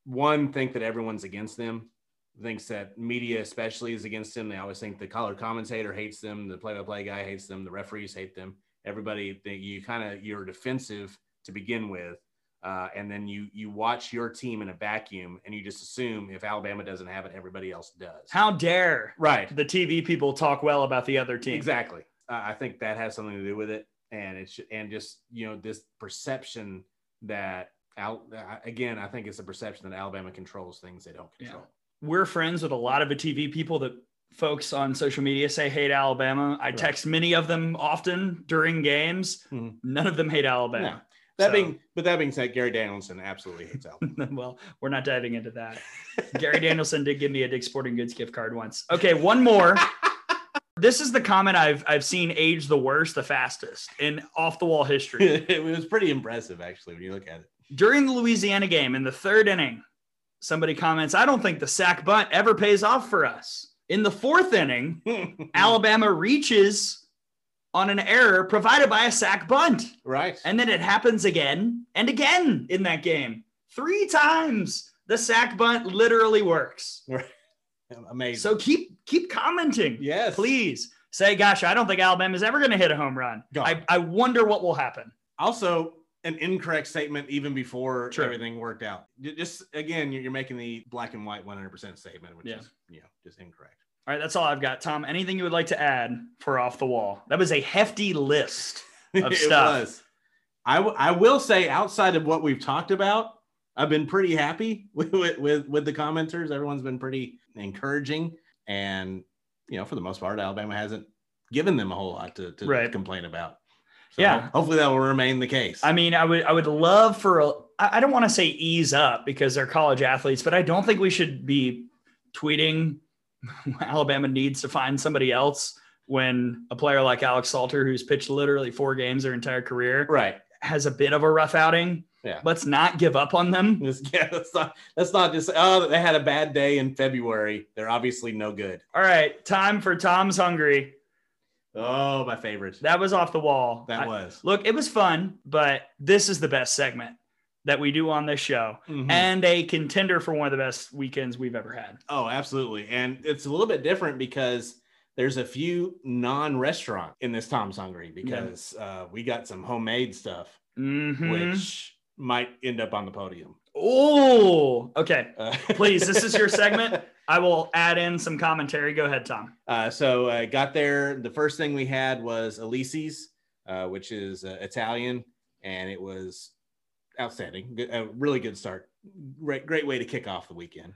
one think that everyone's against them, thinks that media especially is against them. They always think the color commentator hates them, the play-by-play guy hates them, the referees hate them. Everybody that you kind of you're defensive to begin with, uh, and then you you watch your team in a vacuum, and you just assume if Alabama doesn't have it, everybody else does. How dare right? the TV people talk well about the other team? Exactly. Uh, I think that has something to do with it, and it's and just you know this perception that Al, uh, again, I think it's a perception that Alabama controls things they don't Yeah. control. We're friends with a lot of the TV people that folks on social media say hate Alabama. I Right. text many of them often during games. Mhm. None of them hate Alabama. That So- being, but that being said, Gary Danielson absolutely hates Alabama. well, we're not diving into that. Gary Danielson did give me a Dick Sporting Goods gift card once. Okay, one more. this is the comment I've I've seen age the worst, the fastest in off the wall history. it was pretty impressive, actually, when you look at it. During the Louisiana game in the third inning, somebody comments, I don't think the sack bunt ever pays off for us. In the fourth inning. Alabama reaches on an error provided by a sack bunt. right. And then it happens again and again in that game. Three times the sack bunt literally works. Right. Amazing. So keep keep commenting. yes, Please say, gosh, I don't think Alabama's ever going to hit a home run. I, I wonder what will happen. Also, an incorrect statement even before True. everything worked out. Just again, you're you're making the black and white 100% statement, which Yeah. is you know just incorrect. All right, that's all I've got. Tom, anything you would like to add for off the wall? That was a hefty list. Of it stuff. was. I, w- I will say, outside of what we've talked about, I've been pretty happy with, with with with the commenters. Everyone's been pretty encouraging, and you know, for the most part, Alabama hasn't given them a whole lot to, to Right. complain about. So Yeah. hopefully that will remain the case. I mean, I would I would love for a I don't want to say ease up because they're college athletes, but I don't think we should be tweeting Alabama needs to find somebody else when a player like Alex Salter, who's pitched literally four games their entire career, right. has a bit of a rough outing. Yeah. Let's not give up on them. Yeah, that's not that's not just oh they had a bad day in February. They're obviously no good. All right, time for Tom's Hungry. Oh, my favorite. That was off the wall. That I- was. Look, it was fun, but this is the best segment. that we do on this show Mhm. and a contender for one of the best weekends we've ever had. Oh, absolutely. And it's a little bit different because there's a few non-restaurant in this Tom's Hungry because uh, we got some homemade stuff, Mhm. which might end up on the podium. Oh, okay. Uh, Please, this is your segment. I will add in some commentary. Go ahead, Tom. Uh, so I got there. The first thing we had was Elise's, uh, which is uh, Italian, and it was outstanding. Good- A really good start. Great, great way to kick off the weekend.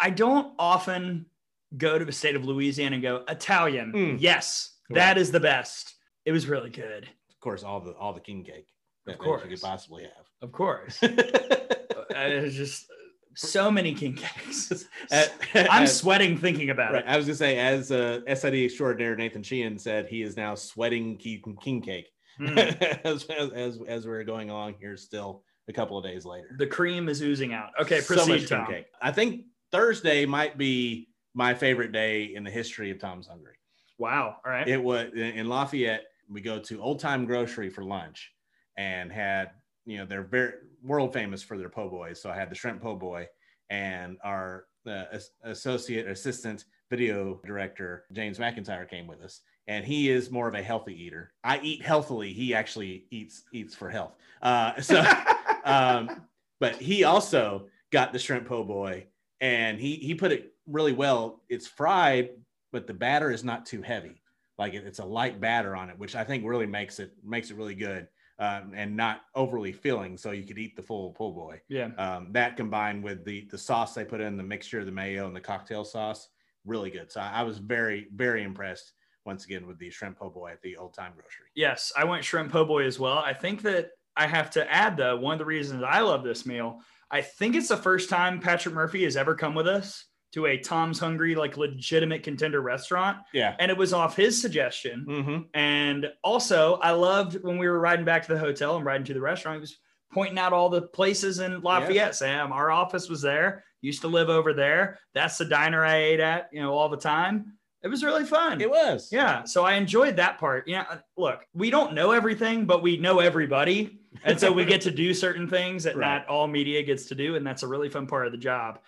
I don't often go to the state of Louisiana and go Italian. Mm. Yes, Right. that is the best. It was really good. Of course, all the all the king cake that, Of that you could possibly have. Of course. It's just so many king cakes. At- I'm as- sweating thinking about Right. it. I was gonna say, as uh, SID extraordinaire Nathan Sheehan said, he is now sweating king, king cake Mm. as, as as we're going along here. Still a couple of days later, The cream is oozing out. Okay, So proceed, king Tom. cake. I think Thursday might be my favorite day in the history of Tom's Hungry. Wow. All right. It was in Lafayette. We go to Old Time Grocery for lunch, and had you know they're very world famous for their po' boys. So I had the shrimp po' boy, and our uh, associate assistant video director James McIntyre came with us, and he is more of a healthy eater. I eat healthily. He actually eats eats for health. Uh, so, um, but he also got the shrimp po' boy, and he he put it really well. It's fried, but the batter is not too heavy. Like it- it's a light batter on it, which I think really makes it makes it really good um, and not overly filling, so you could eat the full po' boy. yeah. Um, that combined with the the sauce they put in, the mixture of the mayo and the cocktail sauce, really good. So I, I was very very impressed once again with the shrimp po' boy at the Old Time Grocery. Yes, I went shrimp po' boy as well. I think that I have to add though, one of the reasons I love this meal, I think it's the first time Patrick Murphy has ever come with us to a Tom's Hungry, like legitimate contender restaurant. Yeah. And it was off his suggestion. Mm-hmm. And also, I loved when we were riding back to the hotel and riding to the restaurant, he was pointing out all the places in Lafayette. Sam, our office was there, used to live over there. That's the diner I ate at, you know, all the time. It was really fun. It was. Yeah, so I enjoyed that part. Yeah, look, we don't know everything, but we know everybody, and so we get to do certain things that Right. not all media gets to do, and that's a really fun part of the job.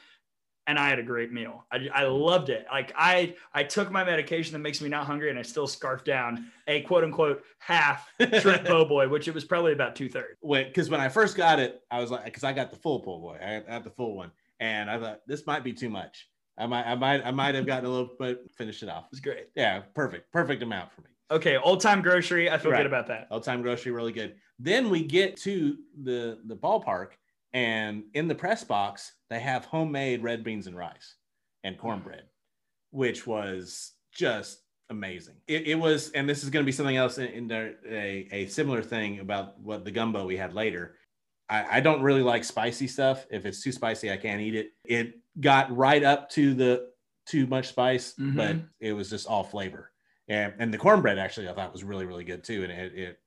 And I had a great meal. I, I loved it. Like I I took my medication that makes me not hungry, and I still scarfed down a quote unquote half shrimp po' boy, which it was probably about two thirds. when because when I first got it, I was like, because I got the full po' boy, I got the full one, and I thought this might be too much. I might, I might, I might have gotten a little, but finished it off. It was great. Yeah, perfect, perfect amount for me. Okay, old time grocery. I feel Right. good about that. Old time grocery, really good. Then we get to the the ballpark, and in the press box they have homemade red beans and rice and cornbread, which was just amazing. It, it was, and this is going to be something else in, in there, a a similar thing about what the gumbo we had later. I, I don't really like spicy stuff. If it's too spicy, I can't eat it. It got right up to the too much spice, Mhm. but it was just all flavor. And, and the cornbread actually I thought was really really good too, and it, it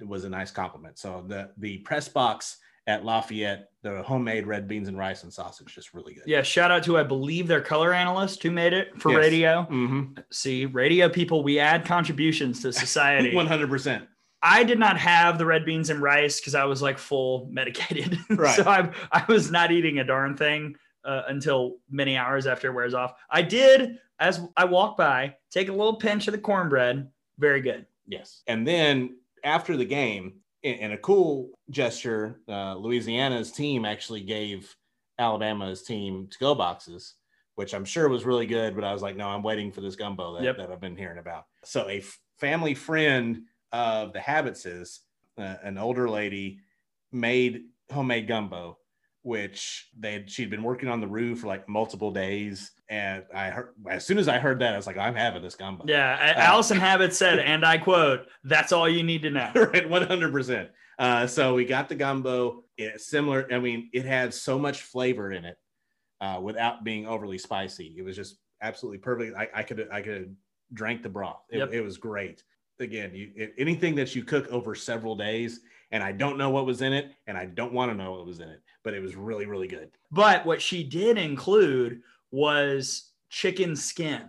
it was a nice compliment. So the the press box at Lafayette, the homemade red beans and rice and sausage, just really good. Yeah, shout out to I believe their color analyst who made it for Yes. radio. Mm-hmm. See, radio people, we add contributions to society. One hundred percent. I did not have the red beans and rice because I was like full medicated. Right. so I, I was not eating a darn thing uh, until many hours after it wears off. I did, as I walked by, take a little pinch of the cornbread. Very good. Yes. And then after the game, in, a cool gesture, uh, Louisiana's team actually gave Alabama's team to go boxes, which I'm sure was really good. But I was like, no, I'm waiting for this gumbo that, Yep. that I've been hearing about. So a f- family friend of the Habitzes, uh, an older lady, made homemade gumbo, which they had, she'd been working on the roof for like multiple days. And I heard as soon as I heard that, I was like, I'm having this gumbo. Yeah. Uh, Allison Habit said, and I quote, that's all you need to know. right 100% uh, so we got the gumbo it's similar i mean it had so much flavor in it uh, without being overly spicy it was just absolutely perfect i, I could i could drank the broth it, Yep. it was great again you it, anything that you cook over several days and i don't know what was in it and i don't want to know what was in it but it was really really good But what she did include was chicken skin,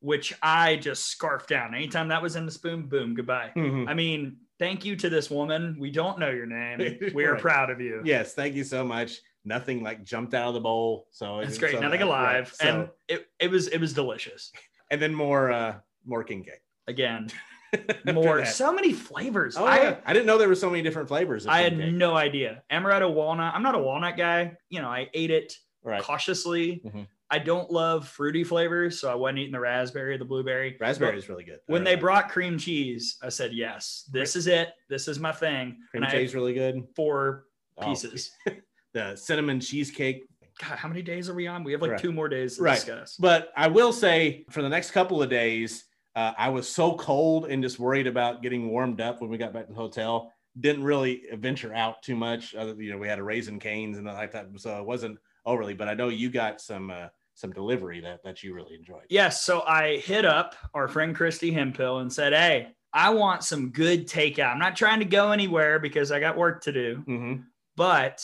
which I just scarfed down. Anytime that was in the spoon, boom, goodbye. I mean, thank you to this woman. We don't know your name. We are Right. proud of you. Yes, thank you so much. Nothing like jumped out of the bowl, so It's great. so Nothing alive. right, so- and it, it was it was delicious. and then more uh more king cake. Again, more so many flavors. Oh, I yeah. I didn't know there were so many different flavors. I had cake. no idea. Amaretto walnut. I'm not a walnut guy. You know, I ate it right. cautiously. Mhm. I don't love fruity flavors, so I wasn't eating the raspberry or the blueberry. Raspberry But is really good. I when they like brought cream cheese, I said yes. This is it. This is my thing. cream and cheese really good. four Oh, pieces. the cinnamon cheesecake. God, how many days are we on? We have like Right. two more days to Right. discuss. But I will say for the next couple of days, uh, I was so cold and just worried about getting warmed up when we got back to the hotel. Didn't really venture out too much. Other, you know, we had a raisin canes and like that, so it wasn't overly. But I know you got some uh, some delivery that that you really enjoyed. Yes. So I hit up our friend Christy Hempill and said, Hey, I want some good takeout. I'm not trying to go anywhere because I got work to do, Mm-hmm. but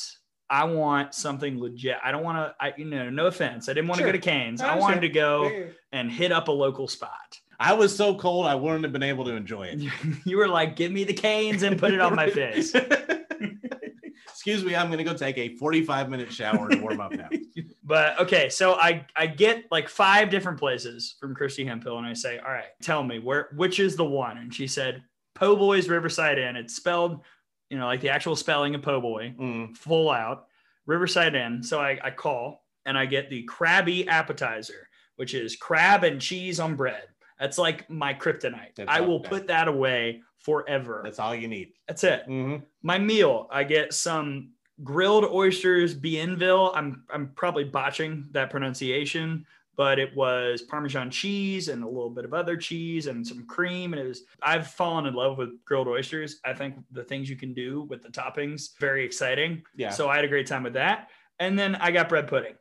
I want something legit. I don't want to, I, you know, no offense. I didn't want Sure. to go to Canes. I I wanted to understand. go and hit up a local spot. I was so cold, I wouldn't have been able to enjoy it. You were like, give me the canes and put it on my face. Excuse me, I'm going to go take a 45 minute shower and warm up now. But okay, so I I get like five different places from Christy Hempill, and I say, all right, tell me where which is the one? And she said, Po' Boy's Riverside Inn. It's spelled, you know, like the actual spelling of Po' Boy, Mm. full out, Riverside Inn. So I, I call and I get the crabby appetizer, which is crab and cheese on bread. That's like my kryptonite. That's I will put that away forever. That's all you need. That's it Mm-hmm. my meal i get some grilled oysters bienville i'm i'm probably botching that pronunciation but it was parmesan cheese and a little bit of other cheese and some cream and it was i've fallen in love with grilled oysters i think the things you can do with the toppings very exciting Yeah. so i had a great time with that and then i got bread pudding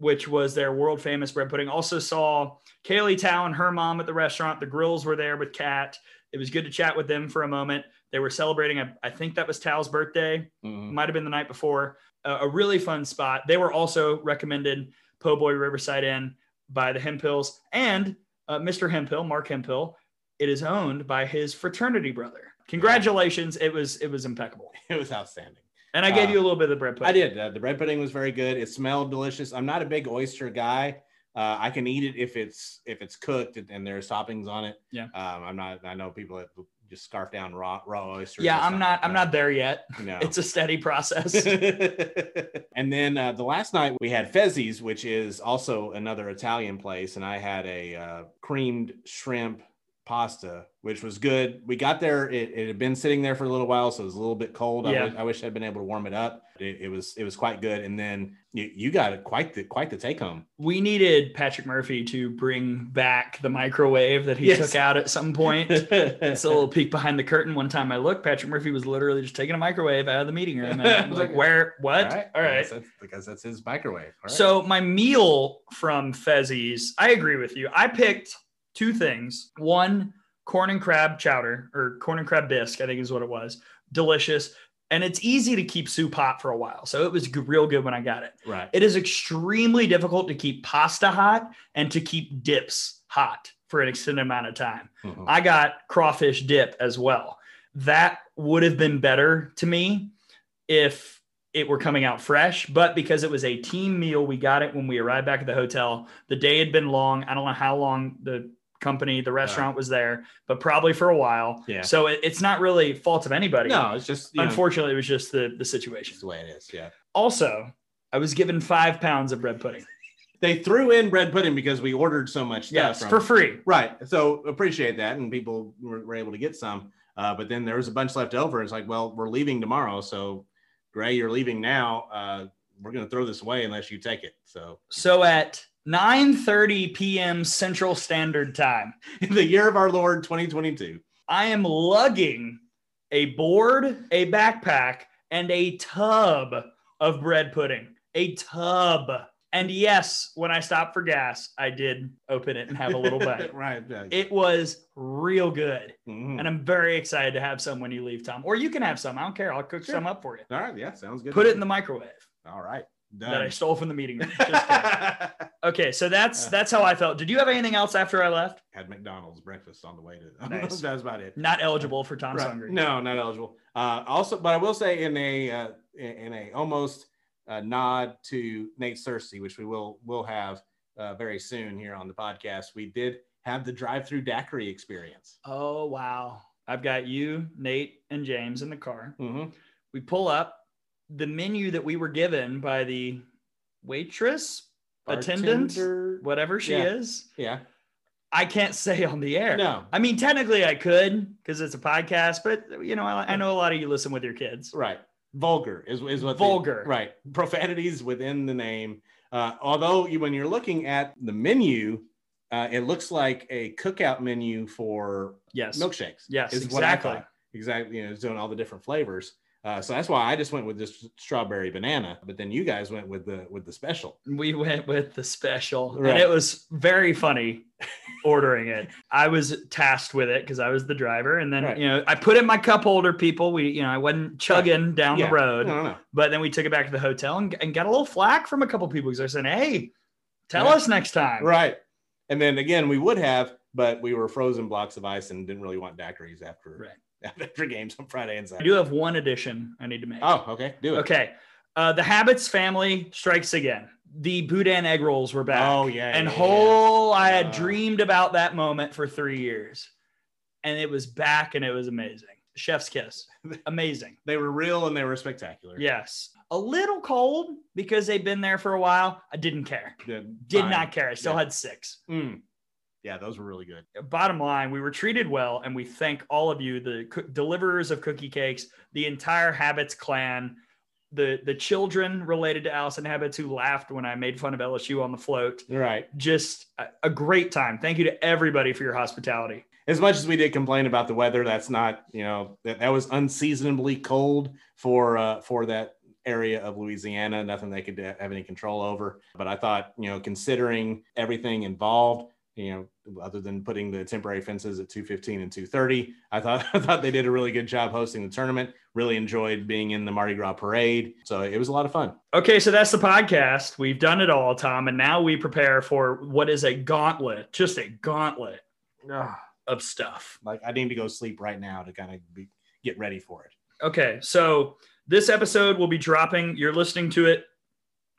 which was their world famous bread pudding also saw Kaylee Tow and her mom at the restaurant the Grills were there with kat it was good to chat with them for a moment they were celebrating, a, I think that was Tow's birthday, Mhm. might have been the night before. A, a really fun spot. They were also recommended Po' Boy Riverside Inn by the Hempills and uh, Mr. Hempill, Mark Hempill. It is owned by his fraternity brother. Congratulations! It was it was impeccable. It was outstanding. And I gave Uh, you a little bit of the bread pudding. I did. Uh, the bread pudding was very good. It smelled delicious. I'm not a big oyster guy. Uh, I can eat it if it's if it's cooked and, there's toppings on it. Yeah. Um, I'm not. I know people that just scarf down raw raw oysters. Yeah, I'm not. I'm not there yet. No. It's a steady process. and then uh, the last night we had Fezzo's, which is also another Italian place, and I had a uh, creamed shrimp pasta, which was good. We got there; it, it had been sitting there for a little while, so it was a little bit cold. I Yeah. wish- I, wish I'd been able to warm it up. It, it was it was quite good. And then you, you got it quite the quite the take home. we needed Patrick Murphy to bring back the microwave that he Yes. took out at some point. It's a little peek behind the curtain. One time I looked, Patrick Murphy was literally just taking a microwave out of the meeting room. And I was like, where? What? All right. I guess that's- because that's his microwave. All right. So my meal from Fezzo's, I agree with you. I picked two things. One, corn and crab chowder or corn and crab bisque, I think is what it was. Delicious. And it's easy to keep soup hot for a while. So it was g- real good when I got it. right. It is extremely difficult to keep pasta hot and to keep dips hot for an extended amount of time. Mhm. I got crawfish dip as well. That would have been better to me if it were coming out fresh, but because it was a team meal, we got it when we arrived back at the hotel. The day had been long. I don't know how long the company, the restaurant was there, but probably for a while. Yeah. So it, it's not really fault of anybody. No, it's just you know, Unfortunately, it was just the, the situation. it's the way it is. Yeah. Also, I was given five pounds of bread pudding. They threw in bread pudding because we ordered so much stuff. Yes, for free. Right. So appreciate that. And people were, were able to get some. Uh, but then there was a bunch left over. It's like, well, we're leaving tomorrow. So, Gray, you're leaving now. Uh, we're going to throw this away unless you take it. So, So at 9:30 p.m. Central Standard Time, in the year of our Lord 2022, I am lugging a board, a backpack, and a tub of bread pudding. A tub. And yes, when I stopped for gas, I did open it and have a little bite. right. yeah. It was real good. Mhm. And I'm very excited to have some when you leave, Tom. Or you can have some. I don't care. I'll cook Sure. some up for you. All right. Yeah. Sounds good. Put it in the microwave. All right. That I stole from the meeting room. Okay, so that's that's how I felt. Did you have anything else after I left? Had McDonald's breakfast on the way to. Nice. that was about it. Not eligible for Tom's Right. Hungry. No, not eligible. Uh, also, but I will say in a uh, in a almost uh, nod to Nate Cersei, which we will will have uh, very soon here on the podcast. We did have the drive-through daiquiri experience. Oh wow. I've got you, Nate, and James in the car. Mm-hmm. We pull up the menu that we were given by the waitress, attendant, whatever she Yeah. is. Yeah. I can't say on the air. No. I mean, technically I could because it's a podcast, but you know, I, I know a lot of you listen with your kids. Right. Vulgar is, is what they- Vulgar. right. Profanities within the name. Uh, although you, when you're looking at the menu, uh, it looks like a cookout menu for Yes. milkshakes. Yes, is what I exactly. Exactly. You know, it's doing all the different flavors. Uh, so that's why I just went with this strawberry banana, but then you guys went with the with the special. We went with the special, Right. and it was very funny ordering it. I was tasked with it because I was the driver, and then Right. you know I put it in my cup holder. People, we you know I wasn't chugging down Yeah. the road, No, no, no. but then we took it back to the hotel and, and got a little flack from a couple people because I said, "Hey, tell us next time." Right. And then again, we would have, but we were frozen blocks of ice and didn't really want daiquiris after Right. after games on Friday and Saturday. I do have one addition I need to make. Oh, okay. Do it. Okay. Uh, the Habits family strikes again. The Boudin egg rolls were back. Oh, yeah. and yeah, whole, I had Uh. dreamed about that moment for three years. And it was back and it was amazing. Chef's kiss. Amazing. They were real and they were spectacular. Yes. A little cold because they've been there for a while. I didn't care. Did, not care. I still Yeah. had six. Mm. Yeah, those were really good. bottom line, we were treated well, and we thank all of you, the coo- deliverers of cookie cakes, the entire Habits clan, the the children related to Allison Habits who laughed when I made fun of LSU on the float. Right. Just a, a great time. Thank you to everybody for your hospitality. As much as we did complain about the weather, that's not, you know, that, that was unseasonably cold for uh, for that area of Louisiana. Nothing they could uh, have any control over. But I thought, you know, considering everything involved, you know, other than putting the temporary fences at 215 and 230, I thought I thought they did a really good job hosting the tournament. Really enjoyed being in the Mardi Gras parade. So it was a lot of fun. Okay, so that's the podcast. We've done it all, Tom, and now we prepare for what is a gauntlet, just a gauntlet of stuff. Like I need to go sleep right now to kind of be, get ready for it. Okay, so this episode will be dropping. You're listening to it.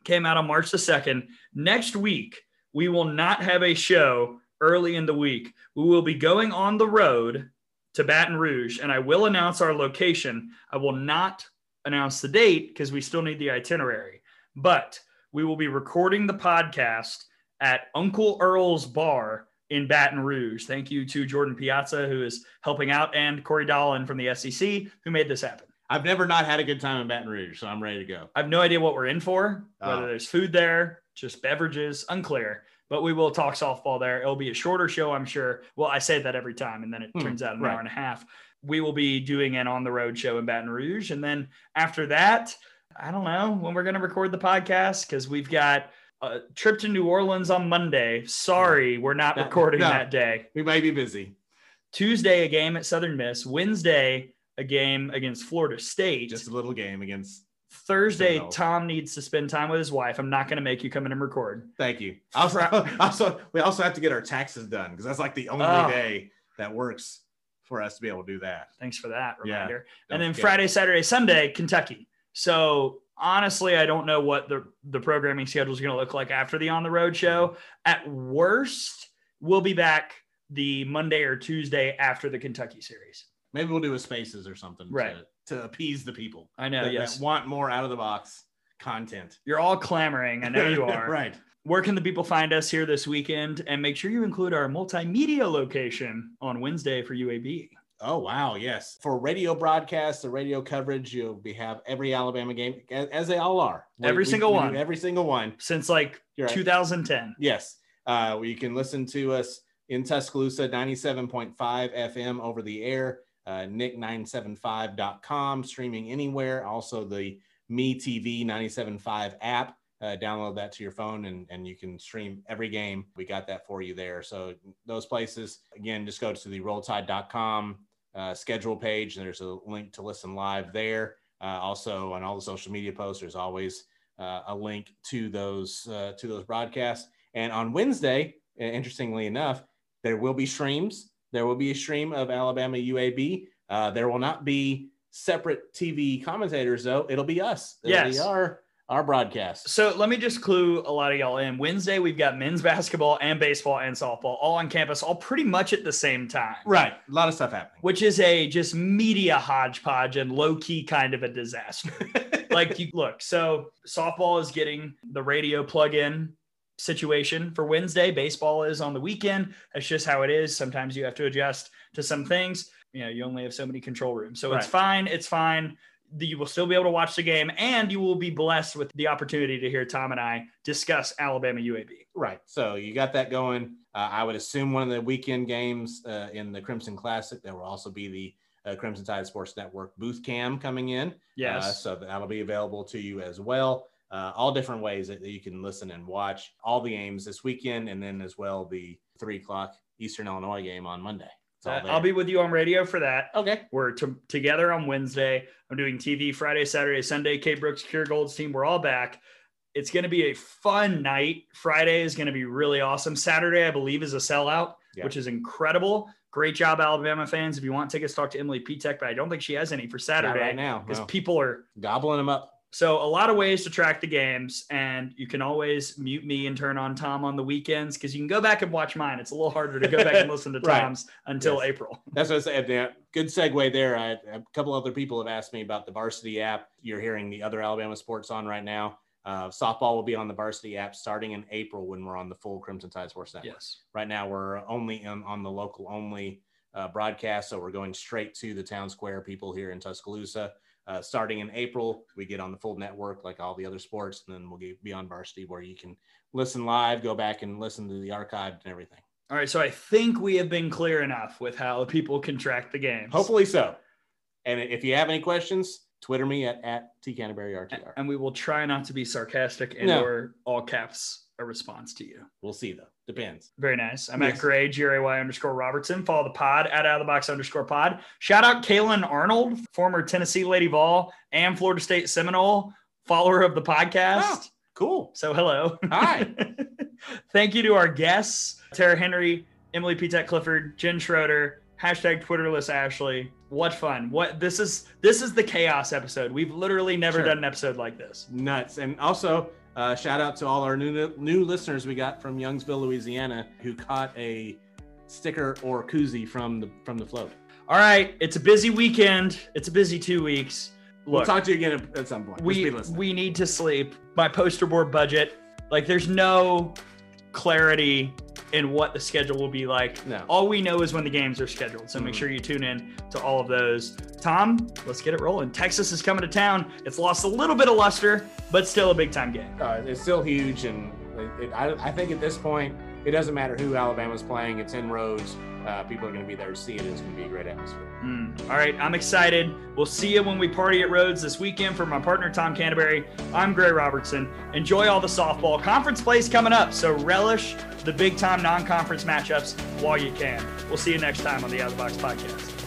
Came out on March the 2nd. Next week, we will not have a show early in the week. We will be going on the road to Baton Rouge, and I will announce our location. I will not announce the date because we still need the itinerary, but we will be recording the podcast at Uncle Earl's Bar in Baton Rouge. Thank you to Jordan Piazza, who is helping out, and Corey Dolan from the SEC, who made this happen. I've never not had a good time in Baton Rouge, so I'm ready to go. I have no idea what we're in for, whether Oh. there's food there, just beverages, unclear. But we will talk softball there. It'll be a shorter show, I'm sure. Well, I say that every time, and then it Hmm, turns out an right. hour and a half. We will be doing an on the road show in Baton Rouge. And then after that, I don't know when we're going to record the podcast because we've got a trip to New Orleans on Monday. Sorry, we're not No, recording no. that day. We may be busy. Tuesday, a game at Southern Miss. Wednesday, a game against Florida State. Just a little game against. Thursday. Tom needs to spend time with his wife. I'm not going to make you come in and record. Thank you. Also, also, we also have to get our taxes done because that's like the only Oh. day that works for us to be able to do that. Thanks for that reminder. don't and then forget. Friday, Saturday, Sunday, Kentucky. So honestly, I don't know what the the programming schedule is going to look like after the on the road show. At worst, we'll be back the Monday or Tuesday after the Kentucky series. Maybe we'll do a spaces or something Right. to, to appease the people I know. that, yes, that want more out of the box content. you're all clamoring. I know you are. right. Where can the people find us here this weekend? And make sure you include our multimedia location on Wednesday for UAB. Oh wow, yes. For radio broadcasts, the radio coverage, you'll be have every Alabama game as, they all are. We- Every we- single we one. Every single one. Since like You're right. 2010. Yes. Uh, you can listen to us in Tuscaloosa, 97.5 FM over the air, uh, nick975.com, streaming anywhere. Also, the Me TV 97.5 app. Uh, download that to your phone and, and you can stream every game. We got that for you there. So, those places, again, just go to the rolltide.com uh, schedule page. And there's a link to listen live there. Uh, also, on all the social media posts, there's always uh, a link to those uh, to those broadcasts. And on Wednesday, interestingly enough, there will be streams. There will be a stream of Alabama UAB. Uh, there will not be separate TV commentators though. It'll be us. It'll Yes. be our our broadcast. So let me just clue a lot of y'all in. Wednesday, we've got men's basketball and baseball and softball all on campus, all pretty much at the same time. Right, a lot of stuff happening. Which is a just media hodgepodge and low key kind of a disaster. like you look, so softball is getting the radio plug in situation for Wednesday. Baseball is on the weekend. That's just how it is. Sometimes you have to adjust to some things. You know, you only have so many control rooms. So it's fine. It's fine. You will still be able to watch the game and you will be blessed with the opportunity to hear Tom and I discuss Alabama UAB. Right. So you got that going. Uh, I would assume one of the weekend games uh, in the Crimson Classic. There will also be the uh, Crimson Tide Sports Network booth cam coming in. Yes. Uh, so that'll be available to you as well. Uh, all different ways that, you can listen and watch all the games this weekend, and then as well the three o'clock Eastern Illinois game on Monday. Uh. I'll be with you on radio for that. okay. We're to together on Wednesday. I'm doing TV Friday, Saturday, Sunday. Kate Brooks, Kira Gold's team. We're all back. It's going to be a fun night. Friday is going to be really awesome. Saturday, I believe, is a sellout, Yeah. which is incredible. Great job, Alabama fans. If you want tickets, talk to Emily Pitek, but I don't think she has any for Not Saturday right now. because no. people are gobbling them up. So a lot of ways to track the games, and you can always mute me and turn on Tom on the weekends because you can go back and watch mine. It's a little harder to go back and listen to Right. Tom's until Yes. April. That's what I said. Good segue there. I, a couple other people have asked me about the varsity app. You're hearing the other Alabama sports on right now. Uh, softball will be on the varsity app starting in April when we're on the full Crimson Tide Sports Network. Yes. Right now, we're only in, on the local only uh, broadcast, so we're going straight to the town square people here in Tuscaloosa. Uh, starting in April, we get on the full network like all the other sports, and then we'll get, be on varsity where you can listen live, go back and listen to the archive and everything. All right. So I think we have been clear enough with how people can track the games. Hopefully so. And if you have any questions, Twitter me at, at T Canterbury RTR. And we will try not to be sarcastic and No. or all caps a response to you. We'll see though. Depends. Very nice. I'm Yes. at Gray, G R A Y underscore Robertson. Follow the pod at out of the box underscore pod. Shout out Kaylin Arnold, former Tennessee Lady Vol and Florida State Seminole, follower of the podcast. Oh, cool. So hello. Hi. Thank you to our guests, Tara Henry, Emily Pitek Clifford, Jen Schroeder, hashtag Twitterless Ashley. What fun. What this is this is the chaos episode. We've literally never Sure. done an episode like this. Nuts. And also, uh, shout out to all our new new listeners we got from Youngsville, Louisiana, who caught a sticker or koozie from the from the float. All right, it's a busy weekend. It's a busy two weeks. We'll talk to you again at, at some point. We we need to sleep. My poster board budget, like there's no clarity in what the schedule will be like. No. All we know is when the games are scheduled. So make Mhm. sure you tune in to all of those. Tom, let's get it rolling. Texas is coming to town. It's lost a little bit of luster, but still a big time game. uh, it's still huge, and it, it, I, I think at this point, it doesn't matter who Alabama's playing. It's in Rhoads. Uh, people are going to be there to see it. It's going to be a great atmosphere. Mm. All right, I'm excited. We'll see you when we party at Rhoads this weekend. For my partner Tom Canterbury, I'm Gray Robertson. Enjoy all the softball. Conference plays coming up, so relish the big time non-conference matchups while you can. We'll see you next time on the Out of the Box podcast.